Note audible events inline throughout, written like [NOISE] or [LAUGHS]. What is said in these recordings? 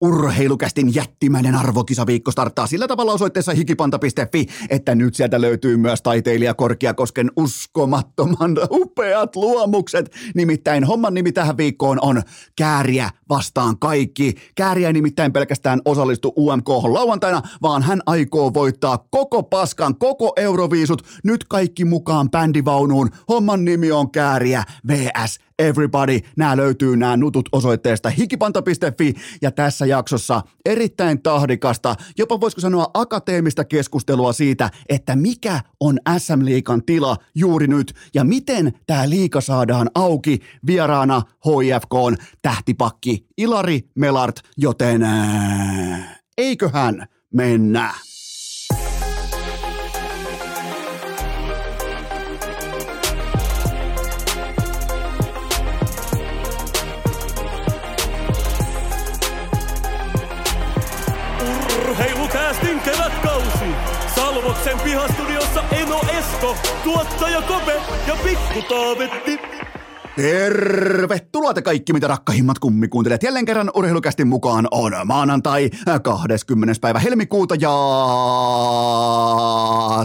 Urheilukästin jättimäinen arvokisaviikko starttaa sillä tavalla osoitteessa hikipanta.fi, että nyt sieltä löytyy myös taiteilija Korkiakosken uskomattoman [LAUGHS] upeat luomukset. Nimittäin homman nimi tähän viikkoon on Kääriä vastaan kaikki. Kääriä nimittäin pelkästään osallistu UMK lauantaina, vaan hän aikoo voittaa koko paskan, koko Euroviisut, nyt kaikki mukaan bändivaunuun. Homman nimi on Kääriä vs everybody. Nämä löytyy nämä nutut osoitteesta hikipanta.fi ja tässä jaksossa erittäin tahdikasta, jopa voisiko sanoa akateemista keskustelua siitä, että mikä on SM Liikan tila juuri nyt ja miten tämä liika saadaan auki vieraana HIFKn tähtipakki Ilari Melart, joten eiköhän mennä. Urheilukäästin kevätkausi. Salvoksen pihastudiossa Eno Esko, tuottaja Kope ja Pikku Taavetti. Tervetuloa te kaikki, mitä rakkahimmat kummikuuntelijat. Jälleen kerran urheilukästin mukaan on maanantai 20. päivä helmikuuta ja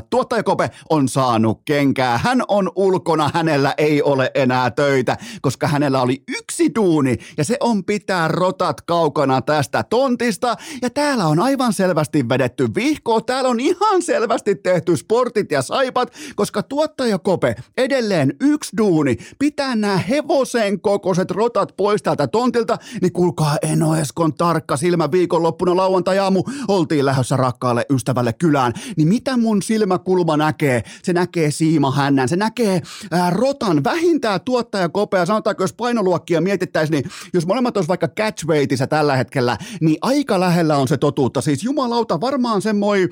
tuottaja Kope on saanut kenkää. Hän on ulkona, hänellä ei ole enää töitä, koska hänellä oli yksi duuni ja se on pitää rotat kaukana tästä tontista. Ja täällä on aivan selvästi vedetty vihkoa, täällä on ihan selvästi tehty sportit ja saipat, koska tuottaja Kope edelleen yksi duuni pitää nämä hevosen kokoiset rotat pois täältä tontilta, niin kuulkaa Eno Eskon tarkka silmä viikonloppuna lauantai-aamu oltiin lähdössä rakkaalle ystävälle kylään. Niin mitä mun silmäkulma näkee? Se näkee siima hännän, se näkee ää, rotan vähintään tuottaja kopea. Sanotaanko, jos painoluokkia mietittäisiin, niin jos molemmat olisi vaikka catchweightissa tällä hetkellä, niin aika lähellä on se totuutta. Siis jumalauta, varmaan semmoinen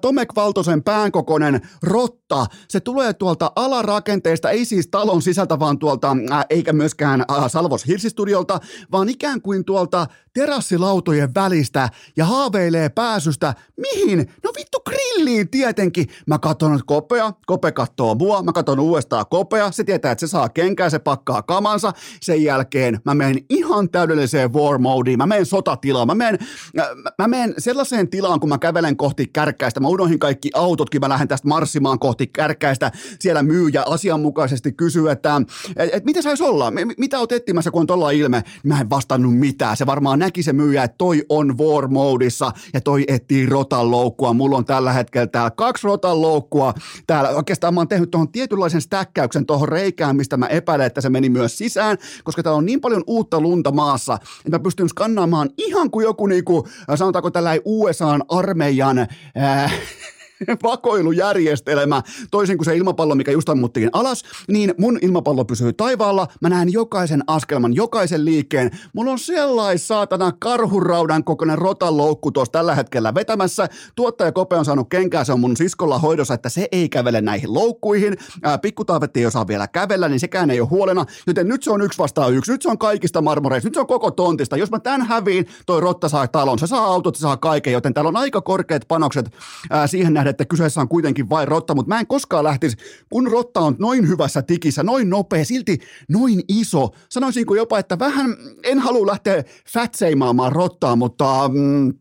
Tomek Valtosen päänkokoinen rotta. Se tulee tuolta alarakenteesta, ei siis talon sisältä, vaan tuolta eikä myöskään äh, Salvos Hirsistudiolta, vaan ikään kuin tuolta terassilautojen välistä ja haaveilee pääsystä. Mihin? No vittu grilliin tietenkin. Mä katson kopea, kope kattoo mua, mä katson uudestaan kopea, se tietää, että se saa kenkää, se pakkaa kamansa. Sen jälkeen mä menen ihan täydelliseen war modeen, mä menen sotatilaan, mä menen, äh, mä menen sellaiseen tilaan, kun mä kävelen kohti kärkkäistä, mä unohin kaikki autotkin, mä lähden tästä marssimaan kohti kärkkäistä, siellä myyjä asianmukaisesti kysyy, että et, et mitä saisi olla, mitä oot etsimässä, kun on tuolla ilme, mä en vastannut mitään, se varmaan näki se myyjä, että toi on war modeissa ja toi etsii rotan loukkua. Mulla on tällä hetkellä täällä kaksi rotan loukkua. Täällä oikeastaan mä oon tehnyt tuohon tietynlaisen stäkkäyksen tuohon reikään, mistä mä epäilen, että se meni myös sisään, koska täällä on niin paljon uutta lunta maassa, että mä pystyn skannaamaan ihan kuin joku niinku, sanotaanko tällä USAn armeijan ää, [LAUGHS] [LAUGHS] vakoilujärjestelmä, toisin kuin se ilmapallo, mikä just ammuttiin alas, niin mun ilmapallo pysyy taivaalla, mä näen jokaisen askelman, jokaisen liikkeen. Mulla on sellais saatana karhuraudan kokoinen rotaloukku tuossa tällä hetkellä vetämässä. Tuottaja Kope on saanut kenkää, se on mun siskolla hoidossa, että se ei kävele näihin loukkuihin. Pikkutaavetti ei osaa vielä kävellä, niin sekään ei ole huolena, joten nyt se on yksi vastaan yksi. Nyt se on kaikista marmoreista, nyt se on koko tontista. Jos mä tän häviin, toi rotta saa talon, se saa autot, se saa kaiken, joten täällä on aika korkeat panokset ää, siihen nähden, että kyseessä on kuitenkin vain rotta, mutta mä en koskaan lähtisi, kun rotta on noin hyvässä tikissä, noin nopea, silti noin iso. Sanoisinko jopa, että vähän en halua lähteä fatseimaamaan rottaa, mutta... Mm,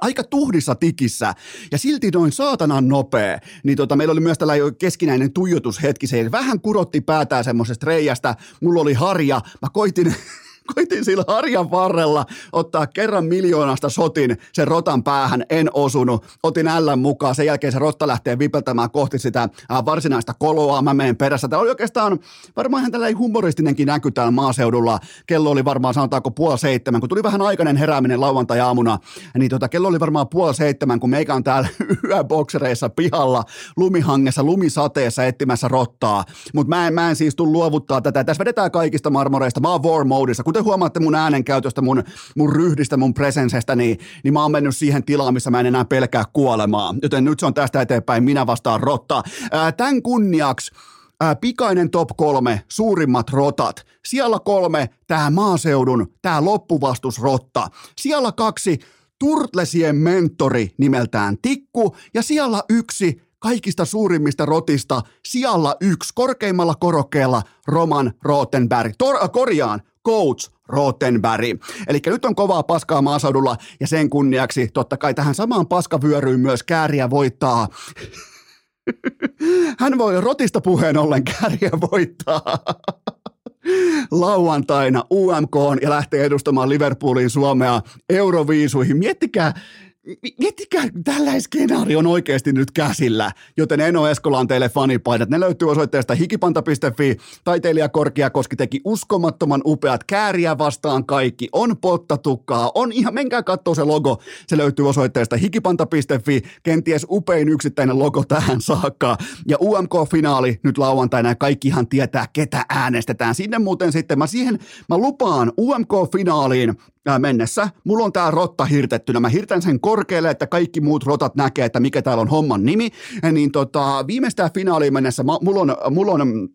aika tuhdissa tikissä ja silti noin saatanan nopea, niin tota, meillä oli myös tällainen keskinäinen tuijotushetki, se vähän kurotti päätään semmoisesta reijästä, mulla oli harja, mä koitin [LAUGHS] koitin sillä harjan varrella ottaa kerran miljoonasta sotin sen rotan päähän, en osunut. Otin ällän mukaan, sen jälkeen se rotta lähtee vipeltämään kohti sitä äh, varsinaista koloa, mä menen perässä. Tämä oli oikeastaan varmaan ihan tällainen humoristinenkin näky täällä maaseudulla. Kello oli varmaan sanotaanko puoli seitsemän, kun tuli vähän aikainen herääminen lauantai-aamuna, niin tota, kello oli varmaan puoli seitsemän, kun meikä on täällä [LAUGHS] yöboksereissa pihalla, lumihangessa, lumisateessa etsimässä rottaa. Mutta mä mä en siis tule luovuttaa tätä. Tässä vedetään kaikista marmoreista. Mä oon war modissa. Kuten huomaatte mun äänenkäytöstä, mun, mun ryhdistä, mun presensestä, niin, niin mä oon mennyt siihen tilaan, missä mä en enää pelkää kuolemaa. Joten nyt se on tästä eteenpäin, minä vastaan rotta. Ää, tämän kunniaksi ää, pikainen top kolme, suurimmat rotat. Siellä kolme, tämä maaseudun, tämä loppuvastusrotta. Siellä kaksi, Turtlesien mentori nimeltään Tikku. Ja siellä yksi, kaikista suurimmista rotista, siellä yksi, korkeimmalla korokkeella Roman Rottenberg. Tor- äh, korjaan, coach Rottenberg. Eli nyt on kovaa paskaa maaseudulla ja sen kunniaksi totta kai tähän samaan paskavyöryyn myös kääriä voittaa [LAUGHS] hän voi rotista puheen ollen kääriä voittaa [LAUGHS] lauantaina UMK ja lähtee edustamaan Liverpoolin Suomea Euroviisuihin. Miettikää, Miettikää, tällainen skenaario on oikeasti nyt käsillä, joten Eno Eskola on teille fanipaidat. Ne löytyy osoitteesta hikipanta.fi. Taiteilija Korkeakoski teki uskomattoman upeat kääriä vastaan kaikki. On pottatukkaa, on ihan, menkää katsoa se logo. Se löytyy osoitteesta hikipanta.fi. Kenties upein yksittäinen logo tähän saakka. Ja UMK-finaali nyt lauantaina ja kaikkihan tietää, ketä äänestetään. Sinne muuten sitten, mä siihen, mä lupaan UMK-finaaliin mennessä. Mulla on tää rotta hirtettynä. Mä hirtän sen korkealle, että kaikki muut rotat näkee, että mikä täällä on homman nimi. Niin tota, viimeistään finaaliin mennessä mulla on, mulla on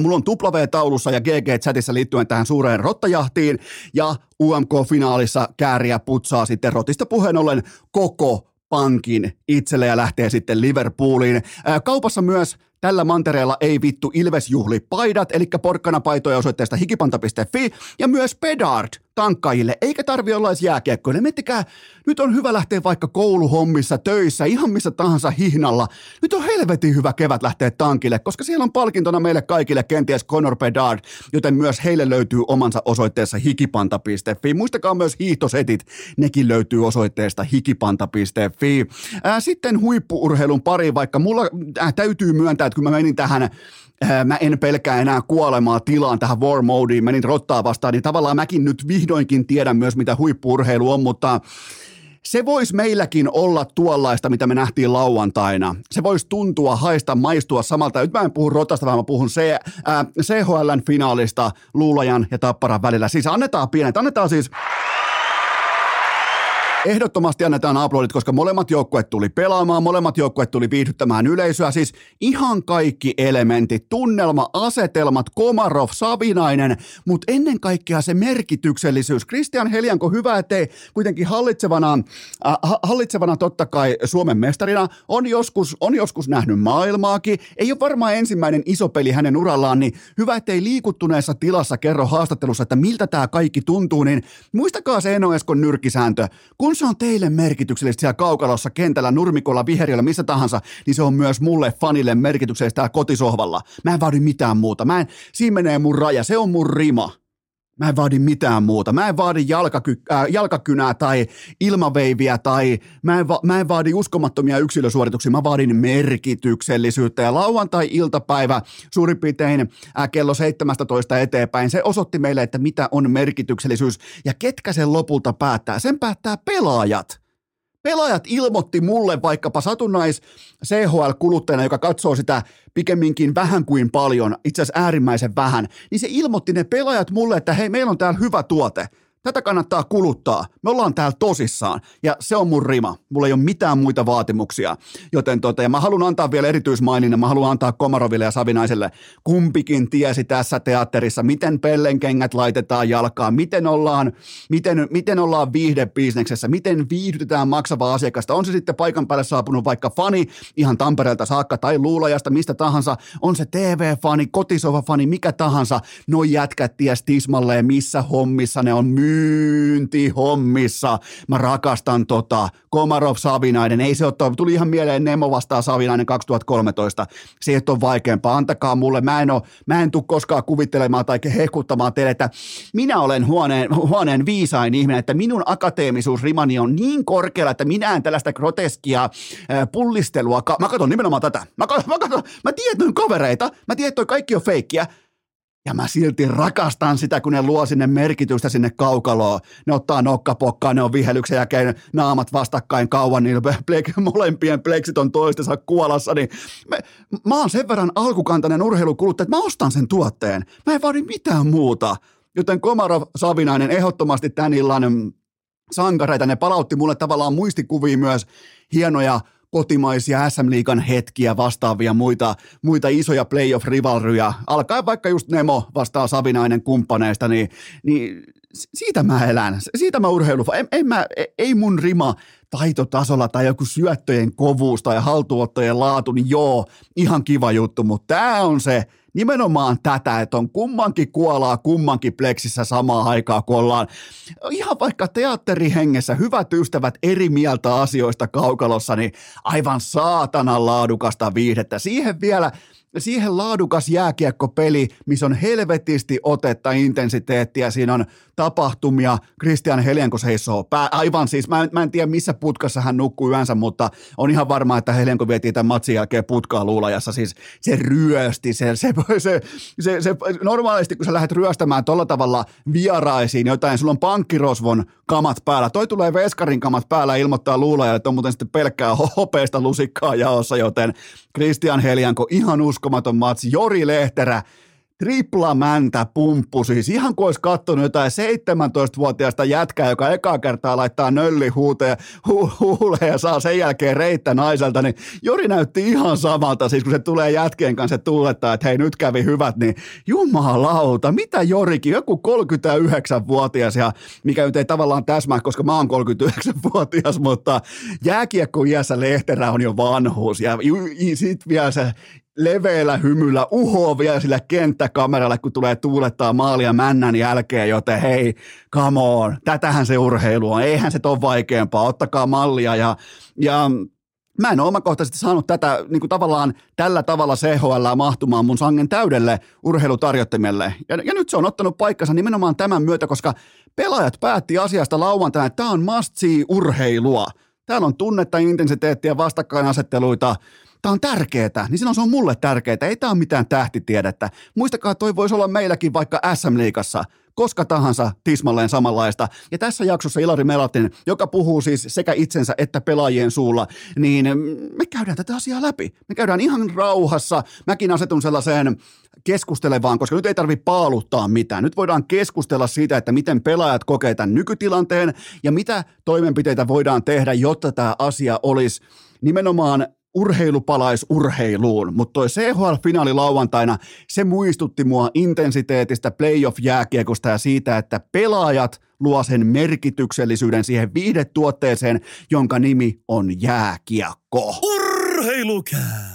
Mulla on W-taulussa ja GG-chatissa liittyen tähän suureen rottajahtiin ja UMK-finaalissa kääriä putsaa sitten rotista puheen ollen koko pankin itselle ja lähtee sitten Liverpooliin. Kaupassa myös Tällä mantereella ei vittu Ilvesjuhli paidat, eli porkkanapaitoja osoitteesta hikipanta.fi ja myös Pedard tankkaajille, eikä tarvi olla edes jääkiekkoille. Miettikää, nyt on hyvä lähteä vaikka kouluhommissa, töissä, ihan missä tahansa hihnalla. Nyt on helvetin hyvä kevät lähteä tankille, koska siellä on palkintona meille kaikille kenties Conor Pedard, joten myös heille löytyy omansa osoitteessa hikipanta.fi. Muistakaa myös hiihtosetit, nekin löytyy osoitteesta hikipanta.fi. sitten huippuurheilun pari, vaikka mulla äh, täytyy myöntää, että kun mä menin tähän mä en pelkää enää kuolemaa tilaan tähän war modeen, menin rottaa vastaan, niin tavallaan mäkin nyt vihdoinkin tiedän myös, mitä huippuurheilu on, mutta se voisi meilläkin olla tuollaista, mitä me nähtiin lauantaina. Se voisi tuntua, haista, maistua samalta. Nyt mä en puhu rotasta, vaan mä puhun C, äh, CHLn finaalista Luulajan ja Tapparan välillä. Siis annetaan pienet, annetaan siis Ehdottomasti annetaan aplodit, koska molemmat joukkueet tuli pelaamaan, molemmat joukkueet tuli viihdyttämään yleisöä. Siis ihan kaikki elementit, tunnelma, asetelmat, Komarov, Savinainen, mutta ennen kaikkea se merkityksellisyys. Christian Helianko, hyvä, ettei kuitenkin hallitsevana, äh, hallitsevana totta kai Suomen mestarina on joskus, on joskus nähnyt maailmaakin. Ei ole varmaan ensimmäinen iso peli hänen urallaan, niin hyvä, ettei liikuttuneessa tilassa kerro haastattelussa, että miltä tämä kaikki tuntuu, niin muistakaa se Eno Eskon nyrkisääntö. Kun se on teille merkityksellistä siellä kaukalossa, kentällä, nurmikolla, viheriöllä, missä tahansa, niin se on myös mulle fanille merkityksellistä kotisohvalla. Mä en vaadi mitään muuta. Mä en, siinä menee mun raja, se on mun rima. Mä en vaadi mitään muuta. Mä en vaadi jalkaky, äh, jalkakynää tai ilmaveiviä tai mä en, va, mä en vaadi uskomattomia yksilösuorituksia. Mä vaadin merkityksellisyyttä. Ja lauantai-iltapäivä suurin piirtein äh, kello 17 eteenpäin, se osoitti meille, että mitä on merkityksellisyys ja ketkä sen lopulta päättää. Sen päättää pelaajat. Pelaajat ilmoitti mulle vaikkapa satunnais CHL-kuluttajana, joka katsoo sitä pikemminkin vähän kuin paljon, itse asiassa äärimmäisen vähän, niin se ilmoitti ne pelaajat mulle, että hei, meillä on täällä hyvä tuote. Tätä kannattaa kuluttaa. Me ollaan täällä tosissaan ja se on mun rima. Mulla ei ole mitään muita vaatimuksia. Joten tota, ja mä haluan antaa vielä erityismaininnan. Mä haluan antaa Komaroville ja Savinaiselle. Kumpikin tiesi tässä teatterissa, miten pellenkengät laitetaan jalkaan, miten ollaan, miten, miten ollaan viihdebisneksessä, miten viihdytetään maksavaa asiakasta. On se sitten paikan päälle saapunut vaikka fani ihan Tampereelta saakka tai Luulajasta, mistä tahansa. On se TV-fani, kotisova-fani, mikä tahansa. Noi jätkät ties tismalleen, missä hommissa ne on myy myyntihommissa. Mä rakastan tota Komarov Savinainen. Ei se ole, tuli ihan mieleen Nemo vastaa Savinainen 2013. Se ei ole vaikeampaa. Antakaa mulle. Mä en, mä en tule koskaan kuvittelemaan tai hehkuttamaan teille, että minä olen huoneen, huoneen viisain ihminen, että minun akateemisuusrimani on niin korkealla, että minä en tällaista groteskia pullistelua. Mä katson nimenomaan tätä. Mä, katson, mä, katson, mä tiedän kavereita. Mä tiedän, että kaikki on feikkiä. Ja mä silti rakastan sitä, kun ne luo sinne merkitystä sinne kaukaloon. Ne ottaa nokkapokkaa, ne on vihellyksen jälkeen naamat vastakkain kauan, niin [LAUGHS] plek, molempien pleksit on toistensa kuolassa. Niin mä, mä oon sen verran alkukantainen urheilukuluttaja, että mä ostan sen tuotteen. Mä en vaadi mitään muuta. Joten Komarov Savinainen ehdottomasti tän illan sankareita, ne palautti mulle tavallaan muistikuvia myös hienoja kotimaisia SM-liigan hetkiä, vastaavia muita, muita isoja playoff-rivalryjä, alkaen vaikka just Nemo vastaa Savinainen kumppaneista, niin, niin siitä mä elän, siitä mä urheilu, en, en mä, ei mun rima taitotasolla tai joku syöttöjen kovuus tai haltuottojen laatu, niin joo, ihan kiva juttu, mutta tämä on se nimenomaan tätä, että on kummankin kuolaa kummankin pleksissä samaan aikaan, kun ollaan ihan vaikka teatterihengessä hyvät ystävät eri mieltä asioista kaukalossa, niin aivan saatanan laadukasta viihdettä. Siihen vielä siihen laadukas jääkiekkopeli, missä on helvetisti otetta, intensiteettiä, siinä on tapahtumia, Christian Helienko seisoo pää, aivan siis, mä en, mä en tiedä missä putkassa hän nukkuu yönsä, mutta on ihan varma, että Helienko vietiin tämän matsin jälkeen putkaa luulajassa, siis se ryösti, se, se, se, se, se normaalisti kun sä lähdet ryöstämään tolla tavalla vieraisiin jotain, sulla on pankkirosvon kamat päällä, toi tulee veskarin kamat päällä ilmoittaa luulajalle, että on muuten sitten pelkkää hopeista lusikkaa jaossa, joten Christian Helianko ihan uskomaton matsi, Jori Lehterä, tripla mäntä pumppu, siis ihan kuin olisi katsonut jotain 17-vuotiaasta jätkää, joka ekaa kertaa laittaa nölli huuteen, hu, huuleen ja saa sen jälkeen reittä naiselta, niin Jori näytti ihan samalta, siis kun se tulee jätkien kanssa tuulettaa, että hei nyt kävi hyvät, niin jumalauta, mitä Jorikin, joku 39-vuotias ja mikä nyt ei tavallaan täsmää, koska mä oon 39-vuotias, mutta jääkiekko iässä Lehterä on jo vanhuus. Ja sitten vielä se leveällä hymyllä uhoo vielä sillä kenttäkameralle, kun tulee tuulettaa maalia männän jälkeen, joten hei, come on, tätähän se urheilu on, eihän se ole vaikeampaa, ottakaa mallia ja, ja Mä en ole omakohtaisesti saanut tätä niin kuin tavallaan tällä tavalla CHL mahtumaan mun sangen täydelle urheilutarjottimelle. Ja, ja nyt se on ottanut paikkansa nimenomaan tämän myötä, koska pelaajat päätti asiasta lauantaina, että tämä on must urheilua. Täällä on tunnetta, intensiteettiä, vastakkainasetteluita, tämä on tärkeää, niin silloin se on mulle tärkeää. Ei tämä ole mitään tähtitiedettä. Muistakaa, toi voisi olla meilläkin vaikka SM-liigassa koska tahansa tismalleen samanlaista. Ja tässä jaksossa Ilari Melatin, joka puhuu siis sekä itsensä että pelaajien suulla, niin me käydään tätä asiaa läpi. Me käydään ihan rauhassa. Mäkin asetun sellaiseen keskustelevaan, koska nyt ei tarvitse paaluttaa mitään. Nyt voidaan keskustella siitä, että miten pelaajat kokee tämän nykytilanteen ja mitä toimenpiteitä voidaan tehdä, jotta tämä asia olisi nimenomaan urheilu palaisi urheiluun, mutta toi CHL-finaali lauantaina, se muistutti mua intensiteetistä playoff-jääkiekosta ja siitä, että pelaajat luo sen merkityksellisyyden siihen viihdetuotteeseen, jonka nimi on jääkiekko. Urheilukää!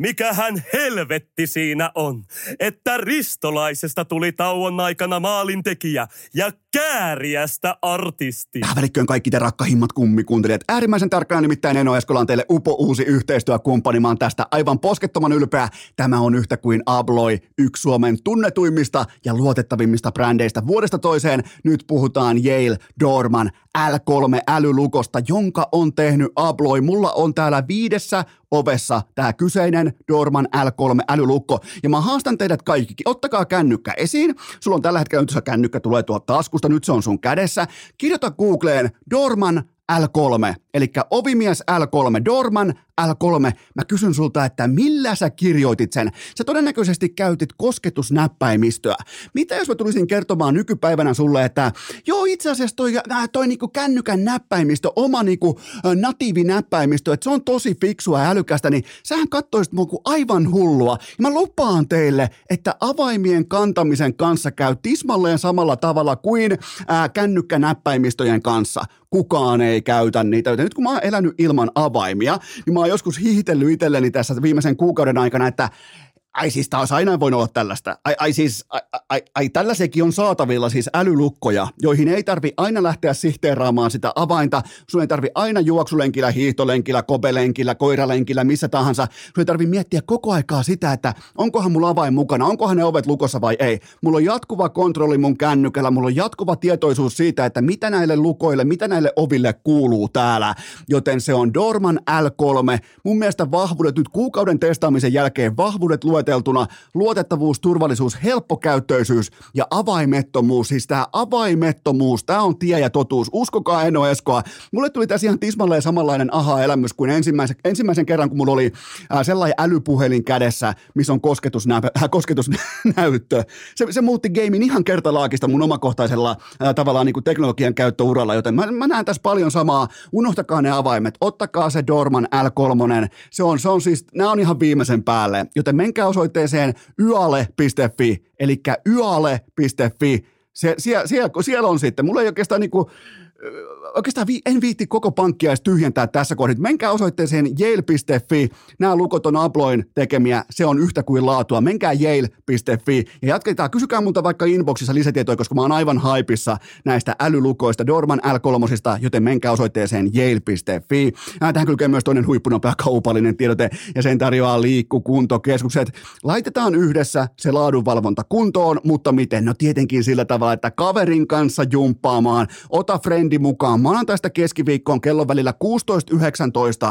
Mikähän helvetti siinä on, että ristolaisesta tuli tauon aikana maalintekijä ja kääriästä artisti. Tähän välikköön kaikki te rakkahimmat kummikuuntelijat. Äärimmäisen tärkeänä nimittäin Eno Eskola on teille upo uusi yhteistyökumppani. Mä oon tästä aivan poskettoman ylpeä. Tämä on yhtä kuin Abloy, yksi Suomen tunnetuimmista ja luotettavimmista brändeistä vuodesta toiseen. Nyt puhutaan Yale Dorman L3 älylukosta, jonka on tehnyt Abloy. Mulla on täällä viidessä ovessa tämä kyseinen Dorman L3 älylukko. Ja mä haastan teidät kaikki. Ottakaa kännykkä esiin. Sulla on tällä hetkellä nyt se kännykkä tulee tuolta taskusta, nyt se on sun kädessä. Kirjoita Googleen Dorman L3, eli ovimies L3, Dorman L3. Mä kysyn sulta, että millä sä kirjoitit sen? Sä todennäköisesti käytit kosketusnäppäimistöä. Mitä jos mä tulisin kertomaan nykypäivänä sulle, että joo itse asiassa toi, äh, toi niinku kännykän näppäimistö, oma niinku natiivinäppäimistö, että se on tosi fiksua ja älykästä, niin sähän kattoisit mua kuin aivan hullua. Ja mä lupaan teille, että avaimien kantamisen kanssa käy tismalleen samalla tavalla kuin ää, kännykkänäppäimistöjen kanssa. Kukaan ei käytä niitä. Nyt kun mä oon elänyt ilman avaimia, niin mä oon joskus hiihitellyt itselleni tässä viimeisen kuukauden aikana, että Ai siis taas aina voi olla tällaista. Ai, ai siis, ai, ai, ai tällaisekin on saatavilla siis älylukkoja, joihin ei tarvi aina lähteä sihteeraamaan sitä avainta. Sun ei tarvi aina juoksulenkillä, hiihtolenkillä, kobelenkillä, koiralenkillä, missä tahansa. Sun ei tarvi miettiä koko aikaa sitä, että onkohan mulla avain mukana, onkohan ne ovet lukossa vai ei. Mulla on jatkuva kontrolli mun kännykällä, mulla on jatkuva tietoisuus siitä, että mitä näille lukoille, mitä näille oville kuuluu täällä. Joten se on Dorman L3. Mun mielestä vahvuudet nyt kuukauden testaamisen jälkeen vahvuudet luo lueteltuna luotettavuus, turvallisuus, helppokäyttöisyys ja avaimettomuus. Siis tämä avaimettomuus, tämä on tie ja totuus. Uskokaa Eno Eskoa. Mulle tuli tässä ihan tismalleen samanlainen aha-elämys kuin ensimmäisen, ensimmäisen kerran, kun mulla oli äh, sellainen älypuhelin kädessä, missä on kosketusnä, äh, kosketusnäyttö. Se, se muutti gamein ihan kertalaakista mun omakohtaisella äh, tavallaan niin kuin teknologian käyttöuralla, joten mä, mä näen tässä paljon samaa. Unohtakaa ne avaimet, ottakaa se Dorman L3. Se on, se on siis, nämä on ihan viimeisen päälle, joten menkää osoitteeseen yale.fi, eli yale.fi. Se, siellä, siellä, siellä on sitten, mulla ei oikeastaan niinku, oikeastaan en viitti koko pankkia edes tyhjentää tässä kohdassa. Menkää osoitteeseen yale.fi. Nämä lukot on Abloin tekemiä. Se on yhtä kuin laatua. Menkää yale.fi ja jatketaan. Kysykää multa vaikka inboxissa lisätietoja, koska mä oon aivan haipissa näistä älylukoista, Dorman L3, joten menkää osoitteeseen yale.fi. Tähän kylkee myös toinen huippunopea kaupallinen tiedote ja sen tarjoaa liikkukuntokeskukset. Laitetaan yhdessä se laadunvalvonta kuntoon, mutta miten? No tietenkin sillä tavalla, että kaverin kanssa jumppaamaan. Ota frendi mukaan maanantaista keskiviikkoon kello välillä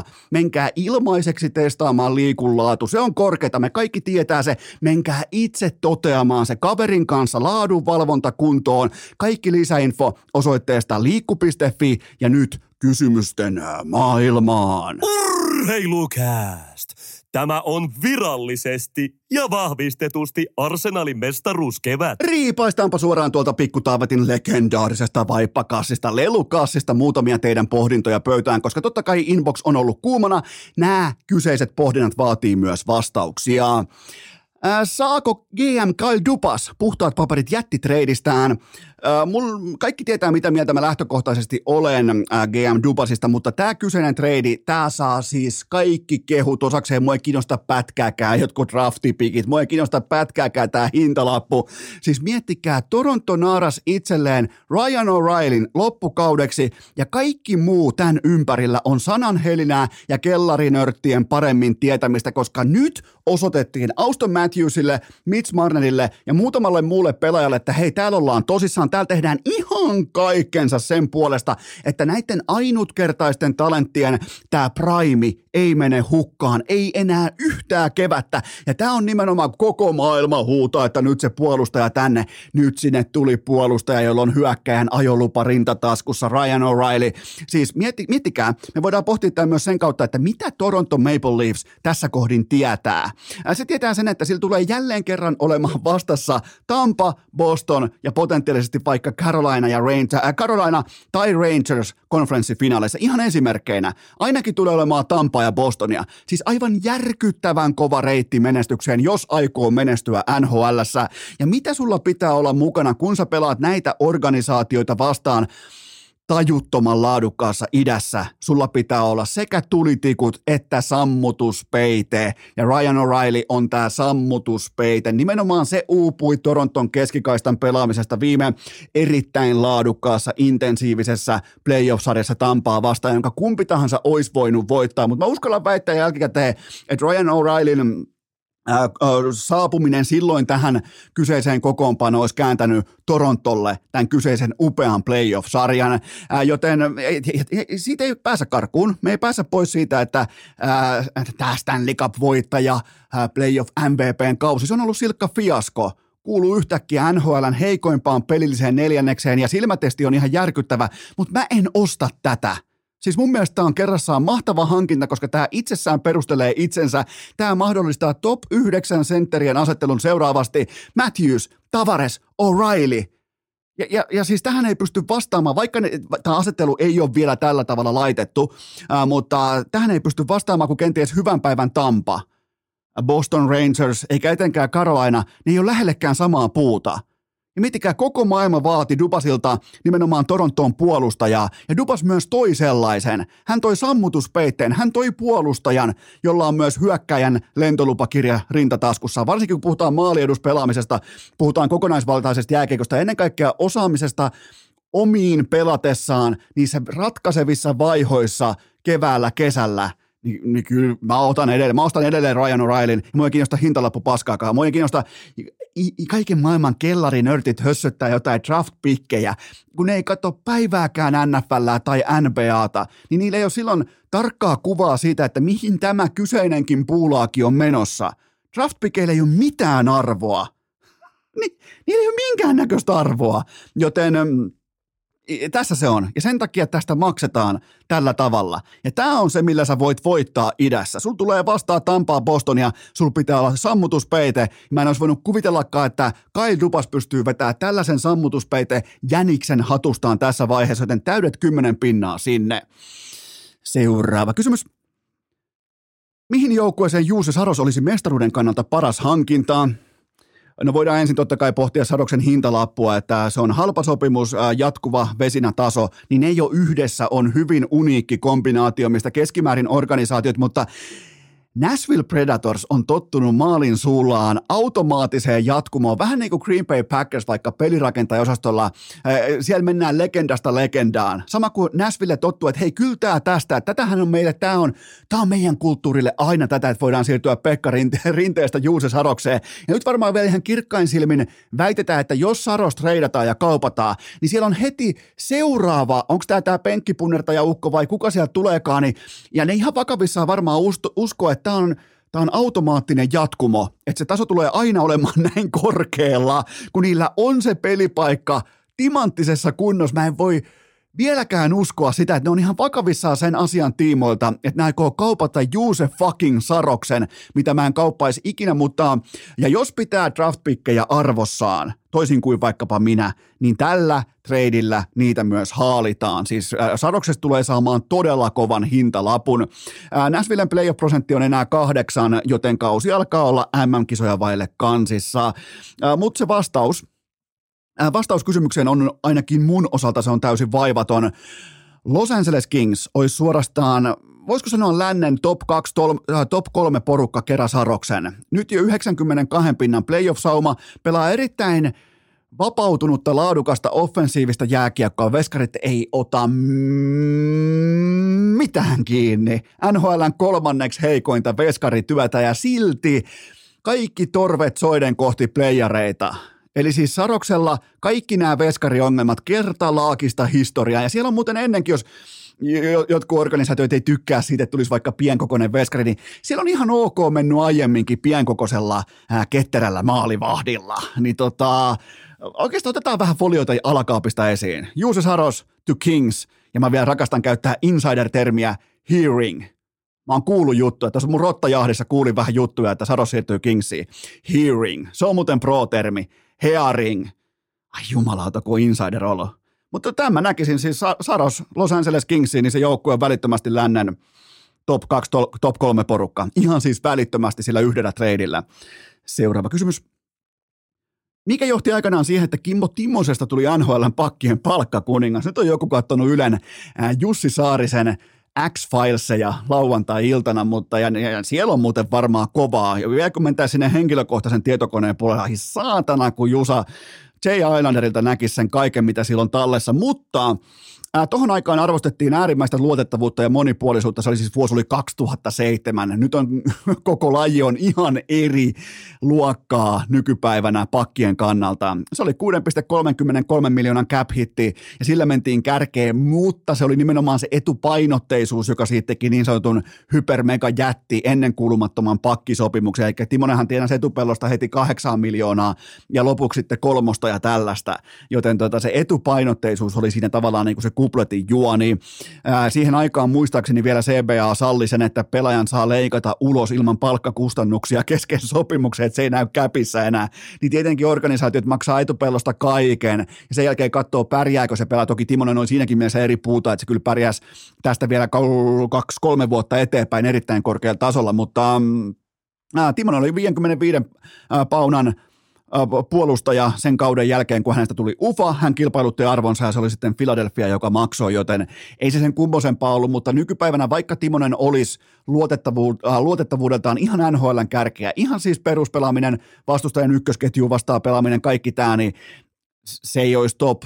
16.19. Menkää ilmaiseksi testaamaan liikunlaatu. Se on korkeata, me kaikki tietää se. Menkää itse toteamaan se kaverin kanssa laadunvalvonta kuntoon. Kaikki lisäinfo osoitteesta liikku.fi ja nyt kysymysten maailmaan. Urheilukääst! Tämä on virallisesti ja vahvistetusti Arsenalin mestaruuskevät. Riipaistaanpa suoraan tuolta pikkutaavetin legendaarisesta vaippakassista, lelukassista muutamia teidän pohdintoja pöytään, koska totta kai inbox on ollut kuumana. Nämä kyseiset pohdinnat vaatii myös vastauksia. Ää, saako GM Kyle Dupas puhtaat paperit jättitreidistään? Ää, mul, kaikki tietää, mitä mieltä mä lähtökohtaisesti olen ää, GM Dupasista, mutta tämä kyseinen treidi, tämä saa siis kaikki kehut osakseen. Mua ei kiinnosta pätkääkään jotkut draftipikit, mua ei kiinnosta pätkääkään tämä hintalappu. Siis miettikää, Toronto naaras itselleen Ryan O'Reillyn loppukaudeksi ja kaikki muu tämän ympärillä on sananhelinää ja kellarinörttien paremmin tietämistä, koska nyt osoitettiin Auston Matthewsille, Mitch Marnerille ja muutamalle muulle pelaajalle, että hei, täällä ollaan tosissaan, täällä tehdään ihan kaikkensa sen puolesta, että näiden ainutkertaisten talenttien tämä prime ei mene hukkaan, ei enää yhtään kevättä. Ja tämä on nimenomaan koko maailma huutaa, että nyt se puolustaja tänne, nyt sinne tuli puolustaja, jolla on hyökkäjän ajolupa rintataskussa, Ryan O'Reilly. Siis mietti, miettikää, me voidaan pohtia tämän myös sen kautta, että mitä Toronto Maple Leafs tässä kohdin tietää. Se tietää sen, että sillä tulee jälleen kerran olemaan vastassa Tampa, Boston ja potentiaalisesti vaikka Carolina ja Rangers, äh, Carolina tai Rangers konferenssifinaaleissa. Ihan esimerkkeinä. Ainakin tulee olemaan Tampa ja Bostonia. Siis aivan järkyttävän kova reitti menestykseen, jos aikoo menestyä NHLssä. Ja mitä sulla pitää olla mukana, kun sä pelaat näitä organisaatioita vastaan, tajuttoman laadukkaassa idässä sulla pitää olla sekä tulitikut että sammutuspeite. Ja Ryan O'Reilly on tämä sammutuspeite. Nimenomaan se uupui Toronton keskikaistan pelaamisesta viime erittäin laadukkaassa, intensiivisessä playoff-sarjassa Tampaa vastaan, jonka kumpi tahansa olisi voinut voittaa. Mutta mä uskallan väittää jälkikäteen, että Ryan O'Reillyn saapuminen silloin tähän kyseiseen kokoonpanoon olisi kääntänyt Torontolle tämän kyseisen upean playoff-sarjan, joten siitä ei pääse karkuun. Me ei pääse pois siitä, että tämä Stanley Cup-voittaja, playoff MVPn kausi, se on ollut silkka fiasko kuuluu yhtäkkiä NHLn heikoimpaan pelilliseen neljännekseen ja silmätesti on ihan järkyttävä, mutta mä en osta tätä. Siis mun mielestä tämä on kerrassaan mahtava hankinta, koska tämä itsessään perustelee itsensä. Tämä mahdollistaa top 9 sentterien asettelun seuraavasti Matthews, Tavares, O'Reilly. Ja, ja, ja siis tähän ei pysty vastaamaan, vaikka tämä asettelu ei ole vielä tällä tavalla laitettu, ää, mutta tähän ei pysty vastaamaan kuin kenties hyvän päivän Tampa. Boston Rangers, eikä etenkään Carolina, ne ei ole lähellekään samaa puuta. Ja miettikää, koko maailma vaati Dubasilta nimenomaan Torontoon puolustajaa, ja Dubas myös toi sellaisen. Hän toi sammutuspeitteen, hän toi puolustajan, jolla on myös hyökkäjän lentolupakirja rintataskussa. Varsinkin kun puhutaan maalieduspelaamisesta, puhutaan kokonaisvaltaisesta jääkeikosta, ennen kaikkea osaamisesta omiin pelatessaan niissä ratkaisevissa vaihoissa keväällä, kesällä – niin, niin kyllä mä otan edelleen, mä ostan edelleen Ryan O'Reillyn, mua ei kiinnosta hintalappu paskaakaan, mua ei kiinnosta kaiken maailman kellarinörtit hössöttää jotain draft-pikkejä, kun ne ei katso päivääkään NFL tai NBAta, niin niillä ei ole silloin tarkkaa kuvaa siitä, että mihin tämä kyseinenkin puulaaki on menossa. draft ei ole mitään arvoa. [LAUGHS] Ni, niillä ei ole minkäännäköistä arvoa, joten mm, tässä se on. Ja sen takia tästä maksetaan tällä tavalla. Ja tämä on se, millä sä voit voittaa idässä. Sul tulee vastaan Tampaa Bostonia, sul pitää olla sammutuspeite. Mä en olisi voinut kuvitellakaan, että Kyle Dupas pystyy vetämään tällaisen sammutuspeite jäniksen hatustaan tässä vaiheessa, joten täydet kymmenen pinnaa sinne. Seuraava kysymys. Mihin joukkueeseen Juuse Saros olisi mestaruuden kannalta paras hankinta? No voidaan ensin totta kai pohtia Sadoksen hintalappua, että se on halpa sopimus, jatkuva vesinätaso, niin ne ole yhdessä on hyvin uniikki kombinaatio, mistä keskimäärin organisaatiot, mutta Nashville Predators on tottunut maalin suullaan automaattiseen jatkumoon, vähän niin kuin Green Bay Packers vaikka pelirakentajaosastolla. Äh, siellä mennään legendasta legendaan. Sama kuin Nashville tottuu, että hei, kyllä tämä tästä, että tätähän on meille, tämä on, tämä on meidän kulttuurille aina tätä, että voidaan siirtyä Pekka [LAUGHS] Rinteestä Juuse Sarokseen. Ja nyt varmaan vielä ihan kirkkain silmin väitetään, että jos Saros treidataan ja kaupataan, niin siellä on heti seuraava, onko tämä tämä penkkipunnertaja ukko vai kuka sieltä tuleekaan, niin, ja ne ihan vakavissaan varmaan usko, tämä on, tämä on automaattinen jatkumo, että se taso tulee aina olemaan [LAUGHS] näin korkealla, kun niillä on se pelipaikka timanttisessa kunnossa. Mä en voi vieläkään uskoa sitä, että ne on ihan vakavissaan sen asian tiimoilta, että ne aikoo kaupata Juuse fucking Saroksen, mitä mä en kauppaisi ikinä, mutta ja jos pitää draftpikkejä arvossaan, toisin kuin vaikkapa minä, niin tällä treidillä niitä myös haalitaan. Siis äh, tulee saamaan todella kovan hintalapun. Äh, Nashvillen playoff-prosentti on enää kahdeksan, joten kausi alkaa olla MM-kisoja vaille kansissa. Äh, Mutta se vastaus, vastaus kysymykseen on ainakin mun osalta se on täysin vaivaton. Los Angeles Kings olisi suorastaan voisiko sanoa lännen top, 2, tol, äh, top 3 porukka Saroksen. Nyt jo 92 pinnan playoff-sauma pelaa erittäin vapautunutta, laadukasta, offensiivista jääkiekkoa. Veskarit ei ota mitään kiinni. NHLn kolmanneksi heikointa veskarityötä ja silti kaikki torvet soiden kohti playareita. Eli siis Saroksella kaikki nämä veskariongelmat kertalaakista historiaa. Ja siellä on muuten ennenkin, jos jotkut organisaatiot ei tykkää siitä, että tulisi vaikka pienkokoinen veskari, niin siellä on ihan ok mennyt aiemminkin pienkokoisella ää, ketterällä maalivahdilla. Niin tota, oikeastaan otetaan vähän folioita alakaapista esiin. Juuse Saros to Kings, ja mä vielä rakastan käyttää insider-termiä hearing. Mä oon kuullut juttuja, että mun rottajahdissa kuulin vähän juttuja, että Saros siirtyy Kingsiin. Hearing. Se on muuten pro-termi. Hearing. Ai jumalauta, kun insider olo. Mutta tämä mä näkisin siis Saros Los Angeles Kingsiin, niin se joukkue on välittömästi lännen top 2, top 3 porukka. Ihan siis välittömästi sillä yhdellä treidillä. Seuraava kysymys. Mikä johti aikanaan siihen, että Kimmo Timosesta tuli NHLn pakkien palkkakuningas? Nyt on joku katsonut Ylen Jussi Saarisen X-Fileseja lauantai-iltana, mutta ja, ja, siellä on muuten varmaan kovaa. Ja vielä kun mentään sinne henkilökohtaisen tietokoneen puolella, ai saatana, kun Jusa Jay Islanderilta näkisi sen kaiken, mitä silloin tallessa, mutta Tuohon aikaan arvostettiin äärimmäistä luotettavuutta ja monipuolisuutta. Se oli siis vuosi oli 2007. Nyt on [LAUGHS] koko laji on ihan eri luokkaa nykypäivänä pakkien kannalta. Se oli 6,33 miljoonan cap hitti ja sillä mentiin kärkeen, mutta se oli nimenomaan se etupainotteisuus, joka siitä teki niin sanotun hypermega jätti ennen kuulumattoman pakkisopimuksen. Eli Timonenhan tienasi etupellosta heti 8 miljoonaa ja lopuksi sitten kolmosta ja tällaista. Joten tota, se etupainotteisuus oli siinä tavallaan niin kuin se kupletin juoni. Ää, siihen aikaan muistaakseni vielä CBA salli sen, että pelaajan saa leikata ulos ilman palkkakustannuksia kesken sopimuksen, että se ei näy käpissä enää. Niin tietenkin organisaatiot maksaa etupellosta kaiken ja sen jälkeen katsoo pärjääkö se pelaa. Toki Timonen on siinäkin mielessä eri puuta, että se kyllä pärjäs tästä vielä kaksi-kolme vuotta eteenpäin erittäin korkealla tasolla, mutta mm, Timonen oli 55 paunan puolustaja sen kauden jälkeen, kun hänestä tuli UFA, hän kilpailutti arvonsa ja se oli sitten Philadelphia, joka maksoi, joten ei se sen kummosempaa ollut, mutta nykypäivänä vaikka Timonen olisi luotettavu- äh, luotettavuudeltaan ihan NHLn kärkeä, ihan siis peruspelaaminen, vastustajan ykkösketju vastaa pelaaminen, kaikki tämä, niin se ei olisi top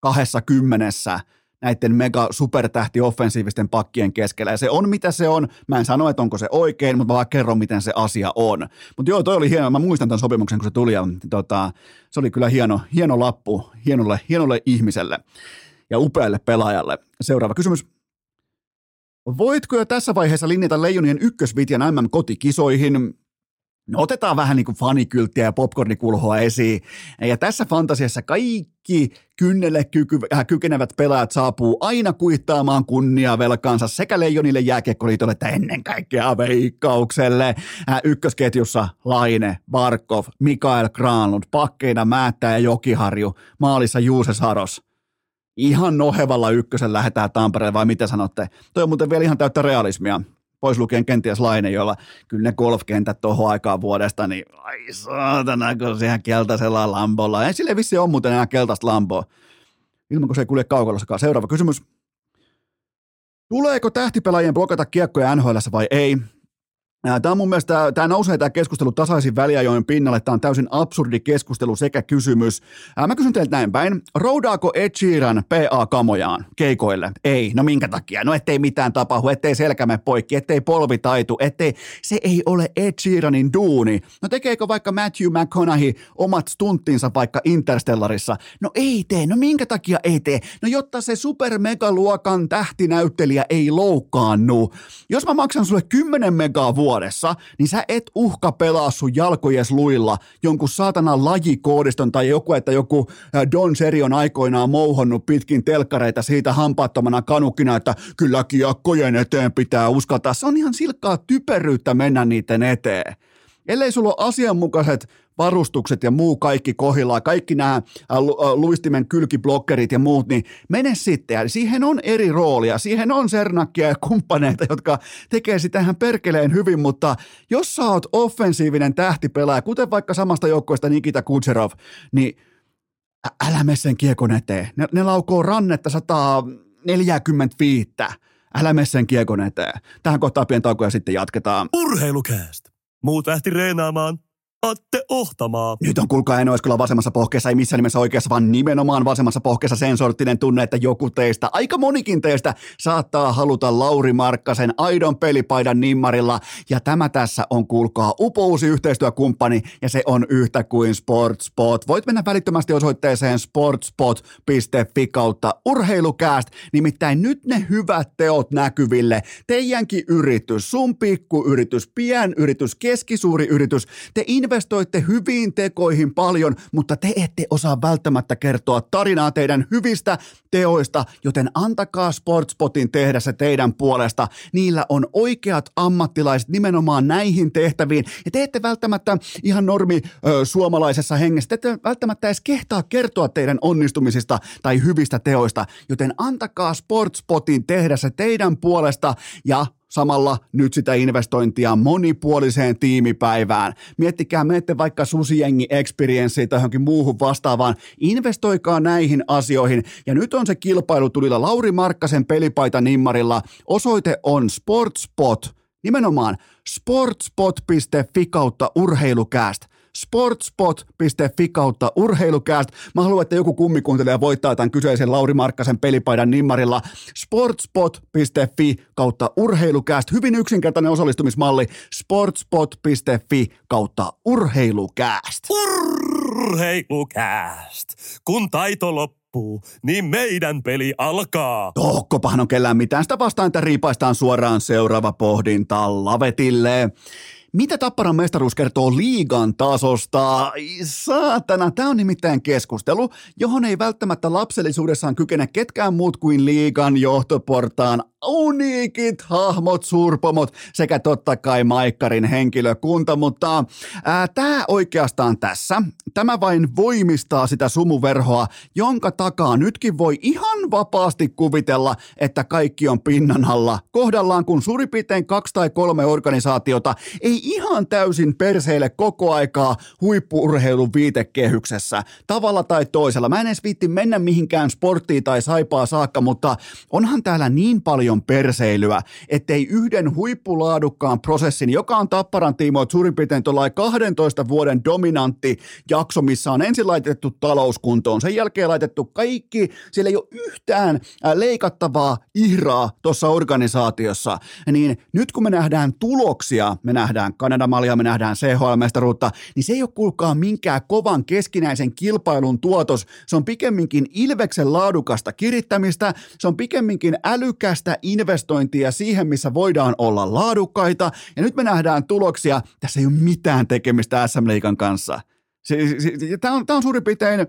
kahdessa kymmenessä – näiden mega supertähti offensiivisten pakkien keskellä. Ja se on mitä se on. Mä en sano, että onko se oikein, mutta mä vaan kerron, miten se asia on. Mutta joo, toi oli hieno. Mä muistan tämän sopimuksen, kun se tuli. Ja, tota, se oli kyllä hieno, hieno lappu hienolle, hienolle ihmiselle ja upealle pelaajalle. Seuraava kysymys. Voitko jo tässä vaiheessa linjata Leijonien ykkösvitjan MM-kotikisoihin? No otetaan vähän niin kuin fanikylttiä ja popcornikulhoa esiin. Ja tässä fantasiassa kaikki kynnelle kyky, äh, kykenevät pelaajat saapuu aina kuittaamaan kunnia velkaansa sekä Leijonille jääkiekkoliitolle että ennen kaikkea veikkaukselle. Äh, ykkösketjussa Laine, Barkov, Mikael Granlund, pakkeina Määttää ja Jokiharju, maalissa Juuse Saros. Ihan nohevalla ykkösen lähdetään Tampereelle vai mitä sanotte? Toi on muuten vielä ihan täyttä realismia pois lukien kenties Laine, jolla kyllä ne golfkentät tuohon aikaan vuodesta, niin ai saatana, kun sehän keltaisella lambolla. Ei sille vissi on muuten enää keltaista lamboa. Ilman kun se ei kulje kaukolossakaan. Seuraava kysymys. Tuleeko tähtipelaajien blokata kiekkoja NHL vai ei? Tämä on mun mielestä, tämä nousee tämä keskustelu tasaisin väliajoin pinnalle. Tämä on täysin absurdi keskustelu sekä kysymys. Mä kysyn teiltä näin päin. Roudaako Ed Sheeran PA-kamojaan keikoille? Ei. No minkä takia? No ettei mitään tapahdu, ettei selkämme poikki, ettei polvi taitu, ettei, se ei ole Ed Sheeranin duuni. No tekeekö vaikka Matthew McConaughey omat stunttinsa vaikka Interstellarissa? No ei tee. No minkä takia ei tee? No jotta se supermegaluokan tähtinäyttelijä ei loukkaannu. Jos mä maksan sulle 10 megaa vuodessa, niin sä et uhka pelaa sun jalkojes luilla jonkun saatana lajikoodiston tai joku, että joku Don Seri on aikoinaan mouhonnut pitkin telkkareita siitä hampaattomana kanukkina, että kyllä kiekkojen eteen pitää uskaltaa. Se on ihan silkkaa typeryyttä mennä niiden eteen. Ellei sulla ole asianmukaiset varustukset ja muu kaikki kohillaan, kaikki nämä luistimen kylkiblokkerit ja muut, niin mene sitten. Ja siihen on eri roolia, siihen on Sernakkia ja kumppaneita, jotka tekee sitä ihan perkeleen hyvin, mutta jos sä oot offensiivinen tähtipelaaja, kuten vaikka samasta joukkueesta Nikita Kutserov, niin älä mene sen kiekon eteen. Ne, ne laukoo rannetta 145. Älä mene sen kiekon eteen. Tähän kohtaan pieni tauko ja sitten jatketaan. Urheilukääst! Muut lähti reenaamaan Atte Ohtamaa. Nyt on kuulkaa en kyllä vasemmassa pohkeessa, ei missään nimessä oikeassa, vaan nimenomaan vasemmassa pohkeessa sen sorttinen tunne, että joku teistä, aika monikin teistä, saattaa haluta Lauri Markkasen aidon pelipaidan nimmarilla. Ja tämä tässä on kuulkaa upousi yhteistyökumppani ja se on yhtä kuin Sportspot. Voit mennä välittömästi osoitteeseen sportspot.fi kautta urheilukääst. Nimittäin nyt ne hyvät teot näkyville. Teidänkin yritys, sun pikkuyritys, pienyritys, keskisuuri yritys, te in investoitte hyviin tekoihin paljon, mutta te ette osaa välttämättä kertoa tarinaa teidän hyvistä teoista, joten antakaa Sportspotin tehdä se teidän puolesta. Niillä on oikeat ammattilaiset nimenomaan näihin tehtäviin. Ja te ette välttämättä ihan normi ö, suomalaisessa hengessä, te ette välttämättä edes kehtaa kertoa teidän onnistumisista tai hyvistä teoista, joten antakaa Sportspotin tehdä se teidän puolesta ja samalla nyt sitä investointia monipuoliseen tiimipäivään. Miettikää, menette vaikka susijengi experienceen tai johonkin muuhun vastaavaan. Investoikaa näihin asioihin. Ja nyt on se kilpailu tulilla Lauri Markkasen pelipaita nimmarilla. Osoite on Sportspot. Nimenomaan sportspot.fi kautta urheilukääst sportspot.fi kautta urheilukääst. Mä haluan, että joku kummikuuntelija voittaa tämän kyseisen Lauri Markkasen pelipaidan nimmarilla. sportspot.fi kautta urheilukääst. Hyvin yksinkertainen osallistumismalli. sportspot.fi kautta urheilukääst. Urheilukääst. Kun taito loppuu, niin meidän peli alkaa. Tohkopahan on kellään mitään sitä vastaan, että riipaistaan suoraan seuraava pohdinta lavetille. Mitä Tapparan mestaruus kertoo liigan tasosta? Saatana, tämä on nimittäin keskustelu, johon ei välttämättä lapsellisuudessaan kykene ketkään muut kuin liigan johtoportaan uniikit hahmot, suurpomot sekä totta kai Maikkarin henkilökunta, mutta tämä oikeastaan tässä. Tämä vain voimistaa sitä sumuverhoa, jonka takaa nytkin voi ihan vapaasti kuvitella, että kaikki on pinnan alla. Kohdallaan kun suurin piirtein kaksi tai kolme organisaatiota ei ihan täysin perseille koko aikaa huippuurheilun viitekehyksessä, tavalla tai toisella. Mä en edes viitti mennä mihinkään sporttiin tai saipaa saakka, mutta onhan täällä niin paljon paljon perseilyä, ettei yhden huippulaadukkaan prosessin, joka on Tapparan tiimoilta suurin piirtein 12 vuoden dominantti jakso, missä on ensin laitettu talouskuntoon, sen jälkeen laitettu kaikki, siellä ei ole yhtään leikattavaa ihraa tuossa organisaatiossa, niin nyt kun me nähdään tuloksia, me nähdään Kanadamalia, me nähdään CHL-mestaruutta, niin se ei ole kuulkaa minkään kovan keskinäisen kilpailun tuotos, se on pikemminkin Ilveksen laadukasta kirittämistä, se on pikemminkin älykästä investointia siihen, missä voidaan olla laadukkaita, ja nyt me nähdään tuloksia, tässä ei ole mitään tekemistä SM Liikan kanssa. Tämä on, on suurin piirtein